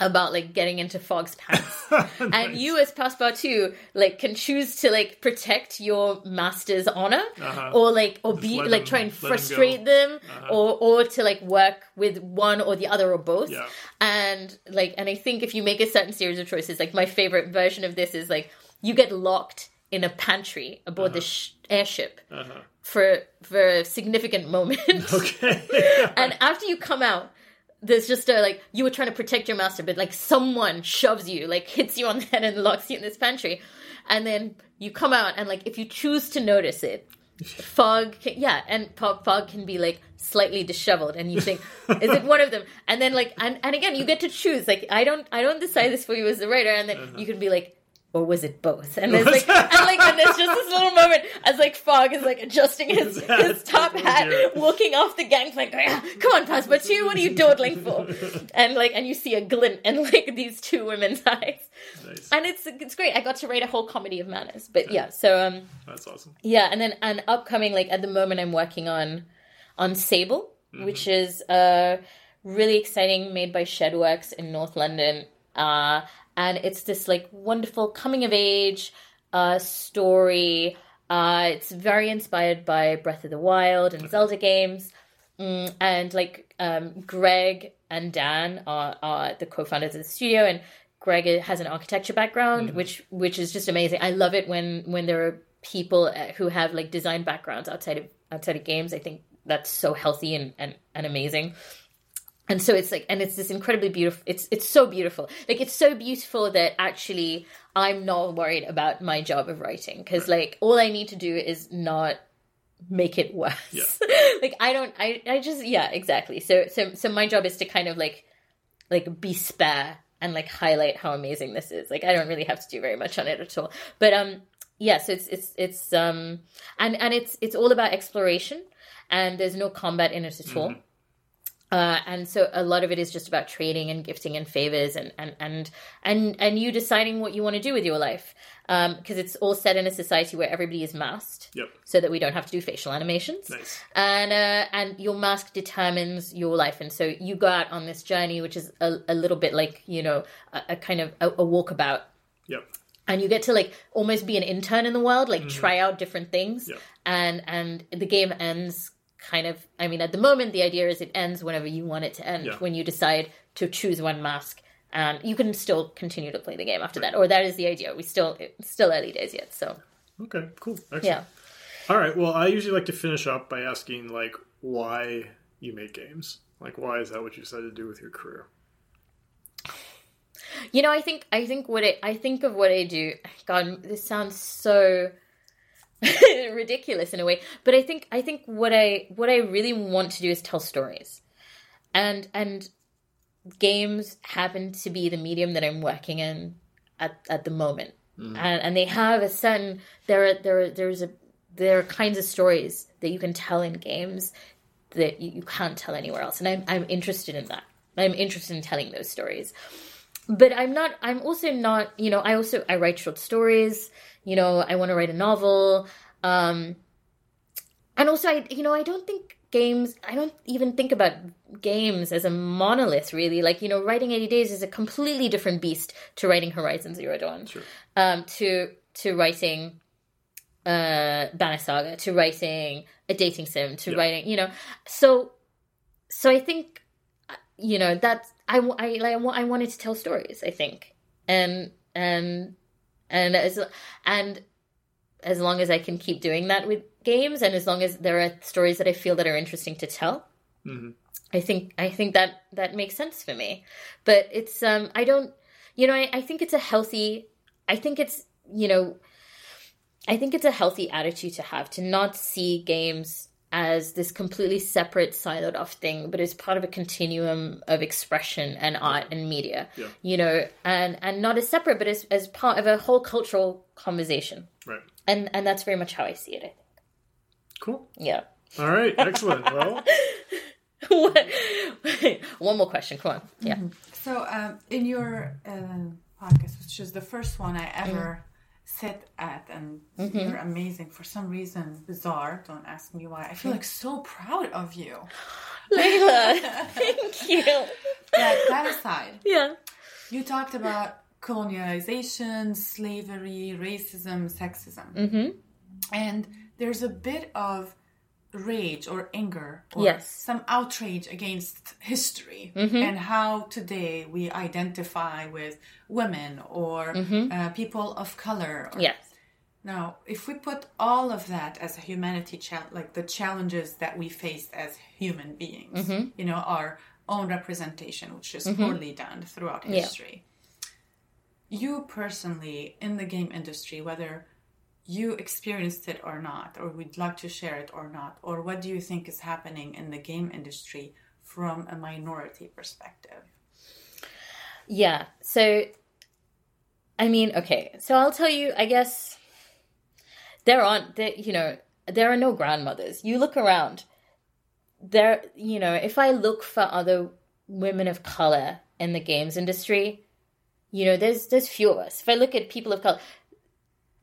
S1: About like getting into Fogg's pants. And you as Passepartout like can choose to like protect your master's honor
S2: Uh-huh.
S1: or like or
S2: Just
S1: be like
S2: them-
S1: try and
S2: let them
S1: frustrate them
S2: Uh-huh.
S1: or or to like work with one or the other or both.
S2: Yeah.
S1: And like and I think if you make a certain series of choices like my favorite version of this is like you get locked in a pantry aboard the sh- airship
S2: Uh-huh.
S1: for for a significant moment.
S2: Okay.
S1: and after you come out there's just a like you were trying to protect your master but like someone shoves you like hits you on the head and locks you in this pantry. And then you come out and like if you choose to notice it Fogg can, yeah and Fogg, Fogg can be like slightly disheveled and you think is it one of them? And then like and, and again you get to choose. Like i don't i don't decide this for you as the writer. And then uh-huh. you can be like or was it both? And there's like, and like, and there's just this little moment as like Fogg is like adjusting his, his top hat, walking off the gangplank. Like, "Ah, Come on, Passepartout, what are you dawdling for? And like, and you see a glint in like these two women's eyes,
S2: nice.
S1: and it's it's great. I got to write a whole comedy of manners, but yeah. So um,
S2: That's awesome.
S1: yeah, and then an upcoming like at the moment I'm working on on Sable, which is uh really exciting, made by Shedworks in North London. Uh and it's this like wonderful coming of age uh story. Uh it's very inspired by Breath of the Wild and Zelda games. Mm, and like um Greg and Dan are, are the co-founders of the studio and Greg has an architecture background, which which is just amazing. I love it when when there are people uh, who have like design backgrounds outside of outside of games. I think that's so healthy and and, and amazing. And so it's like, and it's this incredibly beautiful. It's it's so beautiful. Like it's so beautiful that actually I'm not worried about my job of writing because like all I need to do is not make it worse.
S2: Yeah.
S1: like I don't. I I just yeah exactly. So so so my job is to kind of like like be spare and like highlight how amazing this is. Like I don't really have to do very much on it at all. But um yeah, so it's it's it's um and and it's it's all about exploration and there's no combat in it at all. Uh, and so a lot of it is just about trading and gifting and favors and and and and, and you deciding what you want to do with your life because it's all set in a society where everybody is masked
S2: Yep.
S1: so that we don't have to do facial animations
S2: Nice.
S1: and uh, and your mask determines your life and so you go out on this journey which is a, a little bit like you know a, a kind of a, a walkabout
S2: Yep.
S1: and you get to like almost be an intern in the world like try out different things
S2: Yep.
S1: and and the game ends kind of i mean at the moment the idea is it ends whenever you want it to end
S2: Yeah.
S1: when you decide to choose one mask and you can still continue to play the game after that or that is the idea we still it's still early days yet so
S2: Okay. Cool. Excellent.
S1: yeah
S2: All right. Well, I usually like to finish up by asking like why you make games. Like, why is that what you decided to do with your career?
S1: You know, I think I think what I, I think of what I do. God, this sounds so ridiculous in a way, but I think I think what I what I really want to do is tell stories, and and games happen to be the medium that I'm working in at at the moment, mm. and and they have a certain there are there are, there's a there are kinds of stories that you can tell in games that you, you can't tell anywhere else, and I'm I'm interested in that. I'm interested in telling those stories. But I'm not I'm also not, you know, I also I write short stories, you know, I want to write a novel. Um and also I you know, I don't think games I don't even think about games as a monolith really. Like, you know, writing 80 days is a completely different beast to writing Horizon Zero Dawn.
S2: Sure.
S1: Um to to writing uh Banner Saga, to writing a dating sim, to
S2: Yeah.
S1: writing, you know. So so I think uh, you know that I I like I wanted to tell stories. I think, and and and as and as long as I can keep doing that with games, and as long as there are stories that I feel that are interesting to tell,
S2: Mhm.
S1: I think I think that that makes sense for me. But it's um I don't you know I, I think it's a healthy I think it's you know I think it's a healthy attitude to have to not see games as this completely separate siloed off thing but it's part of a continuum of expression and art and media
S2: Yeah.
S1: you know and and not as separate but as, as part of a whole cultural conversation
S2: Right.
S1: and and that's very much how i see it I think.
S2: Cool.
S1: yeah
S2: All right. Excellent. Well,
S1: one more question come on yeah
S3: So, um, in your uh, podcast, which is the first one I ever sit at, and you're amazing for some reason, bizarre. Don't ask me why. I feel like so proud of you.
S1: Layla, thank you
S3: That, that aside,
S1: yeah
S3: you talked about colonialization, slavery, racism, sexism,
S1: mm-hmm.
S3: and there's a bit of rage or anger or
S1: Yes.
S3: some outrage against history
S1: Mm-hmm.
S3: and how today we identify with women or uh, people of color. Or,
S1: yes
S3: Now, if we put all of that as a humanity, cha- like the challenges that we face as human beings, you know, our own representation, which is poorly done throughout
S1: Yeah.
S3: history. You personally, in the game industry, whether you experienced it or not, or would like to share it or not, or what do you think is happening in the game industry from a minority perspective?
S1: Yeah. So, I mean, okay. So I'll tell you. I guess there aren't. There, you know, there are no grandmothers. You look around. There, you know, if I look for other women of color in the games industry, you know, there's there's few of us. If I look at people of color.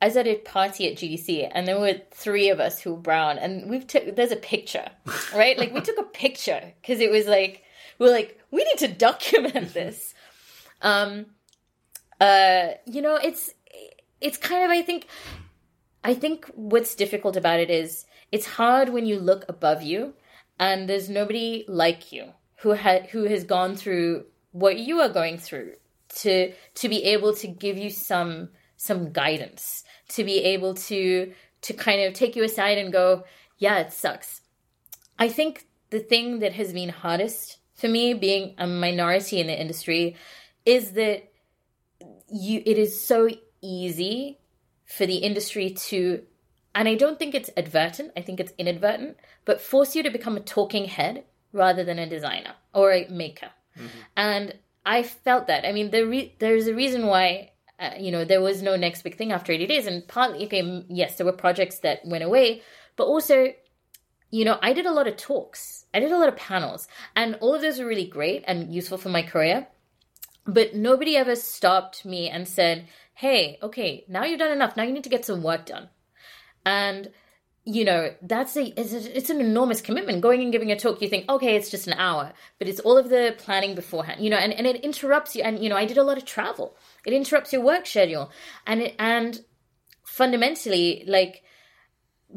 S1: I was at a party at GDC and there were three of us who were brown and we've took there's a picture, right? like we took a picture because it was like we're like we need to document this. Um, uh, you know, it's it's kind of I think I think what's difficult about it is it's hard when you look above you and there's nobody like you who had who has gone through what you are going through to to be able to give you some some guidance to be able to to kind of take you aside and go yeah it sucks i think the thing that has been hardest for me being a minority in the industry is that you it is so easy for the industry to and I don't think it's advertent, I think it's inadvertent, but force you to become a talking head rather than a designer or a maker. Mm-hmm. And I felt that. I mean, the re- there's a reason why uh, you know there was no next big thing after 80 days and partly okay yes there were projects that went away but also you know i did a lot of talks i did a lot of panels and all of those were really great and useful for my career but nobody ever stopped me and said, "Hey, okay, now you've done enough. Now you need to get some work done." And you know, that's a it's, a, it's an enormous commitment. Going and giving a talk, you think, okay, it's just an hour, but it's all of the planning beforehand. You know, and, and it interrupts you. And you know, I did a lot of travel. It interrupts your work schedule, and it, and fundamentally, like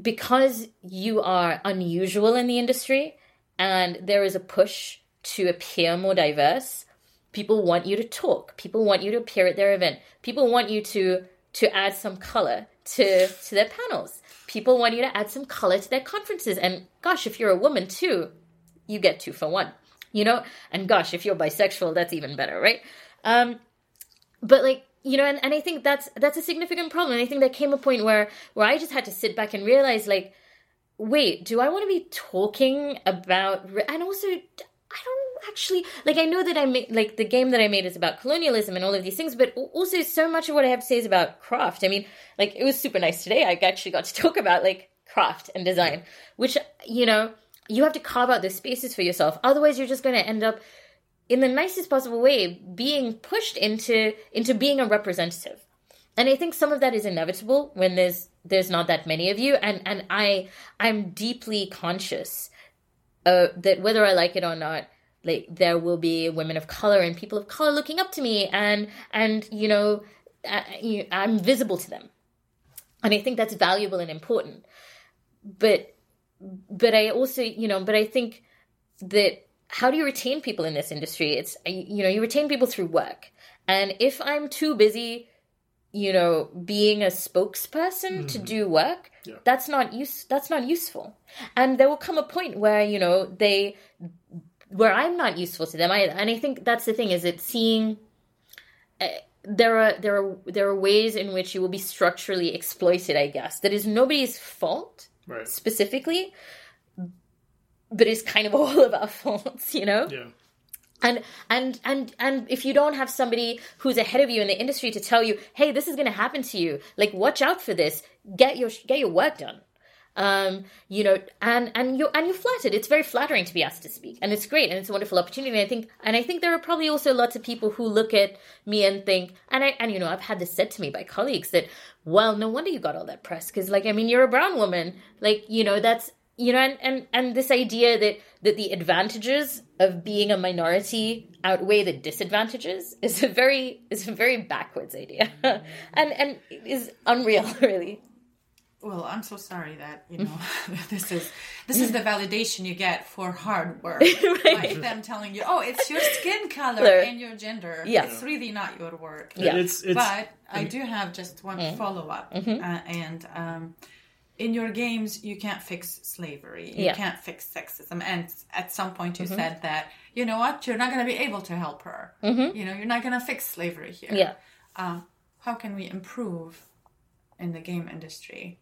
S1: because you are unusual in the industry, and there is a push to appear more diverse people want you to talk people want you to appear at their event people want you to to add some color to to their panels people want you to add some color to their conferences and gosh if you're a woman too you get two for one you know? And gosh if you're bisexual that's even better right? Um but like you know and, and i think that's that's a significant problem. And i think there came a point where where i just had to sit back and realize like wait do i want to be talking about and also I don't actually like. I know that I made like the game that I made is about colonialism and all of these things, but also so much of what I have to say is about craft. I mean, like it was super nice today. I actually got to talk about like craft and design, which you know you have to carve out those spaces for yourself. Otherwise, you're just going to end up in the nicest possible way being pushed into into being a representative and i think some of that is inevitable when there's there's not that many of you and and i i'm deeply conscious uh, that whether i like it or not like there will be women of color and people of color looking up to me and and you know I, i'm visible to them and i think that's valuable and important but but i also you know but i think that how do you retain people in this industry? It's you know you retain people through work, and if I'm too busy, you know, being a spokesperson mm. to do work, yeah. that's not use that's not useful. And there will come a point where you know they where I'm not useful to them either. And I think that's the thing is it seeing. Uh, there are there are there are ways in which you will be structurally exploited. I guess that is nobody's fault
S2: right.
S1: specifically, but it's kind of all of our faults, you know?
S2: Yeah.
S1: And and and and if you don't have somebody who's ahead of you in the industry to tell you, "Hey, this is going to happen to you. Like watch out for this. Get your get your work done." Um, you know, and and you and you're flattered. It's very flattering to be asked to speak, and it's great, and it's a wonderful opportunity. And I think, and I think there are probably also lots of people who look at me and think, and I and you know, I've had this said to me by colleagues that, well, no wonder you got all that press because, like, I mean, you're a brown woman, like, you know, that's you know and, and and this idea that that the advantages of being a minority outweigh the disadvantages is a very is a very backwards idea and and is unreal really
S3: well i'm so sorry that you know this is this is the validation you get for hard work right. like them telling you oh it's your skin color and your gender yeah. it's really not your work
S2: yeah it's, it's
S3: but i do have just one mm. follow-up mm-hmm. uh, and um in your games you can't fix slavery you yeah. can't fix sexism and at some point you mm-hmm. said that you know what you're not going to be able to help her mm-hmm. you know you're not going to fix slavery here
S1: yeah
S3: uh, how can we improve in the game industry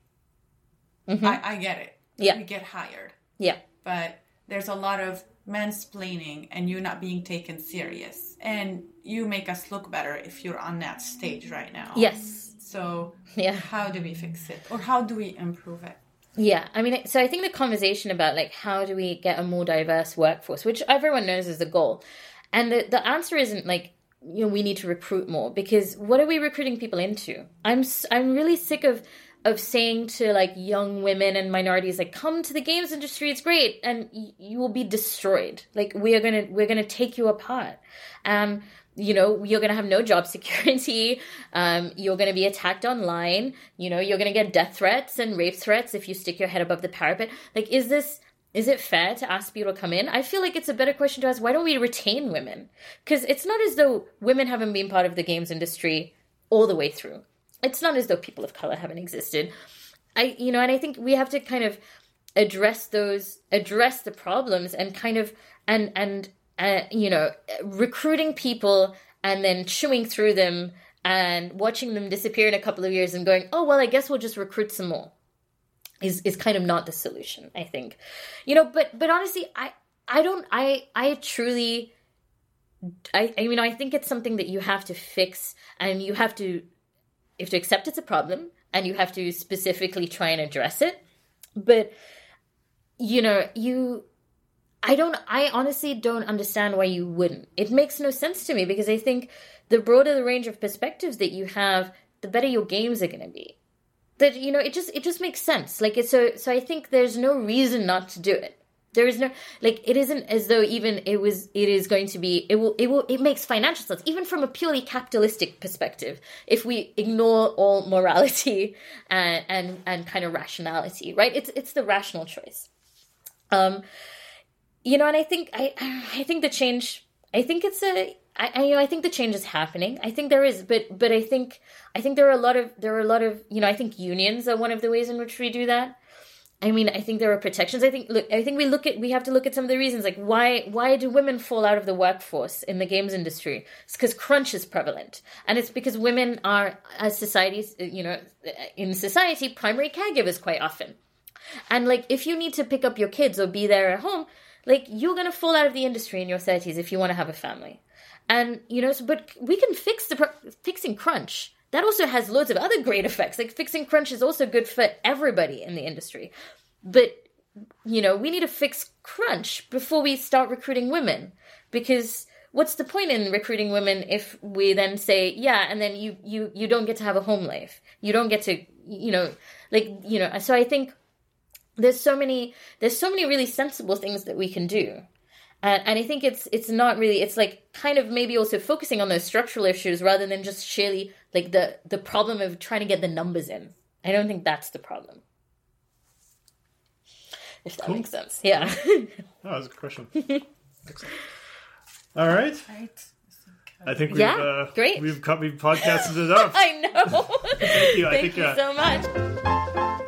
S3: mm-hmm. I, I get it.
S1: Yeah.
S3: we get hired.
S1: Yeah.
S3: But there's a lot of mansplaining and you not being taken serious. And you make us look better if you're on that stage right now.
S1: Yes.
S3: So,
S1: yeah,
S3: how do we fix it, or how do we improve it?
S1: Yeah, I mean, so I think the conversation about like how do we get a more diverse workforce, which everyone knows is the goal, and the the answer isn't like you know we need to recruit more because what are we recruiting people into? I'm I'm really sick of of saying to like young women and minorities like come to the games industry it's great and y- you will be destroyed. Like we are gonna we're gonna take you apart. Um you know you're to have no job security. Um, you're to be attacked online. You know you're to get death threats and rape threats if you stick your head above the parapet. Like is this is it fair to ask people to come in? I feel like it's a better question to ask why don't we retain women? Because it's not as though women haven't been part of the games industry all the way through it's not as though people of color haven't existed i you know and i think we have to kind of address those address the problems and kind of and and uh, you know, recruiting people and then chewing through them and watching them disappear in a couple of years and going, oh, well, I guess we'll just recruit some more is, is kind of not the solution, I think. You know, but, but honestly, I, I don't, I, I truly, I, I mean, I think it's something that you have to fix and you have to, you have to accept it's a problem and you have to specifically try and address it. But, you know, you, I don't, I honestly don't understand why you wouldn't. It makes no sense to me because I think the broader the range of perspectives that you have, the better your games are going to be. That, you know, it just, it just makes sense. Like, it's so, so I think there's no reason not to do it. There is no, like, it isn't as though even it was, it is going to be, it will, it will, it makes financial sense, even from a purely capitalistic perspective, if we ignore all morality and, and, and kind of rationality, right? It's, it's the rational choice. Um, you know, and I think I I think the change. I think it's a. I, I you know I think the change is happening. I think there is, but but I think I think there are a lot of there are a lot of you know I think unions are one of the ways in which we do that. I mean, I think there are protections. I think look, I think we look at we have to look at some of the reasons like why why do women fall out of the workforce in the games industry? It's because crunch is prevalent, and it's because women are as societies uh, you know uh, in society primary caregivers quite often, and like if you need to pick up your kids or be there at home, like you're gonna fall out of the industry in your 30s if you want to have a family and you know so, but we can fix the fixing crunch that also has loads of other great effects. Like fixing crunch is also good for everybody in the industry. But you know we need to fix crunch before we start recruiting women. Because what's the point in recruiting women if we then say yeah and then you you you don't get to have a home life. You don't get to you know like you know so i think there's so many there's so many really sensible things that we can do. And, and i think it's it's not really it's like kind of maybe also focusing on those structural issues rather than just sheerly like the the problem of trying to get the numbers in i don't think that's the problem if that makes sense yeah
S2: oh, that was a good question Excellent. all right
S3: Right.
S2: I think we've
S1: Yeah,
S2: uh,
S1: great.
S2: we've cut, we've podcasted it up.
S1: i know
S2: Thank you. I
S1: thank
S2: think
S1: you
S2: uh,
S1: so much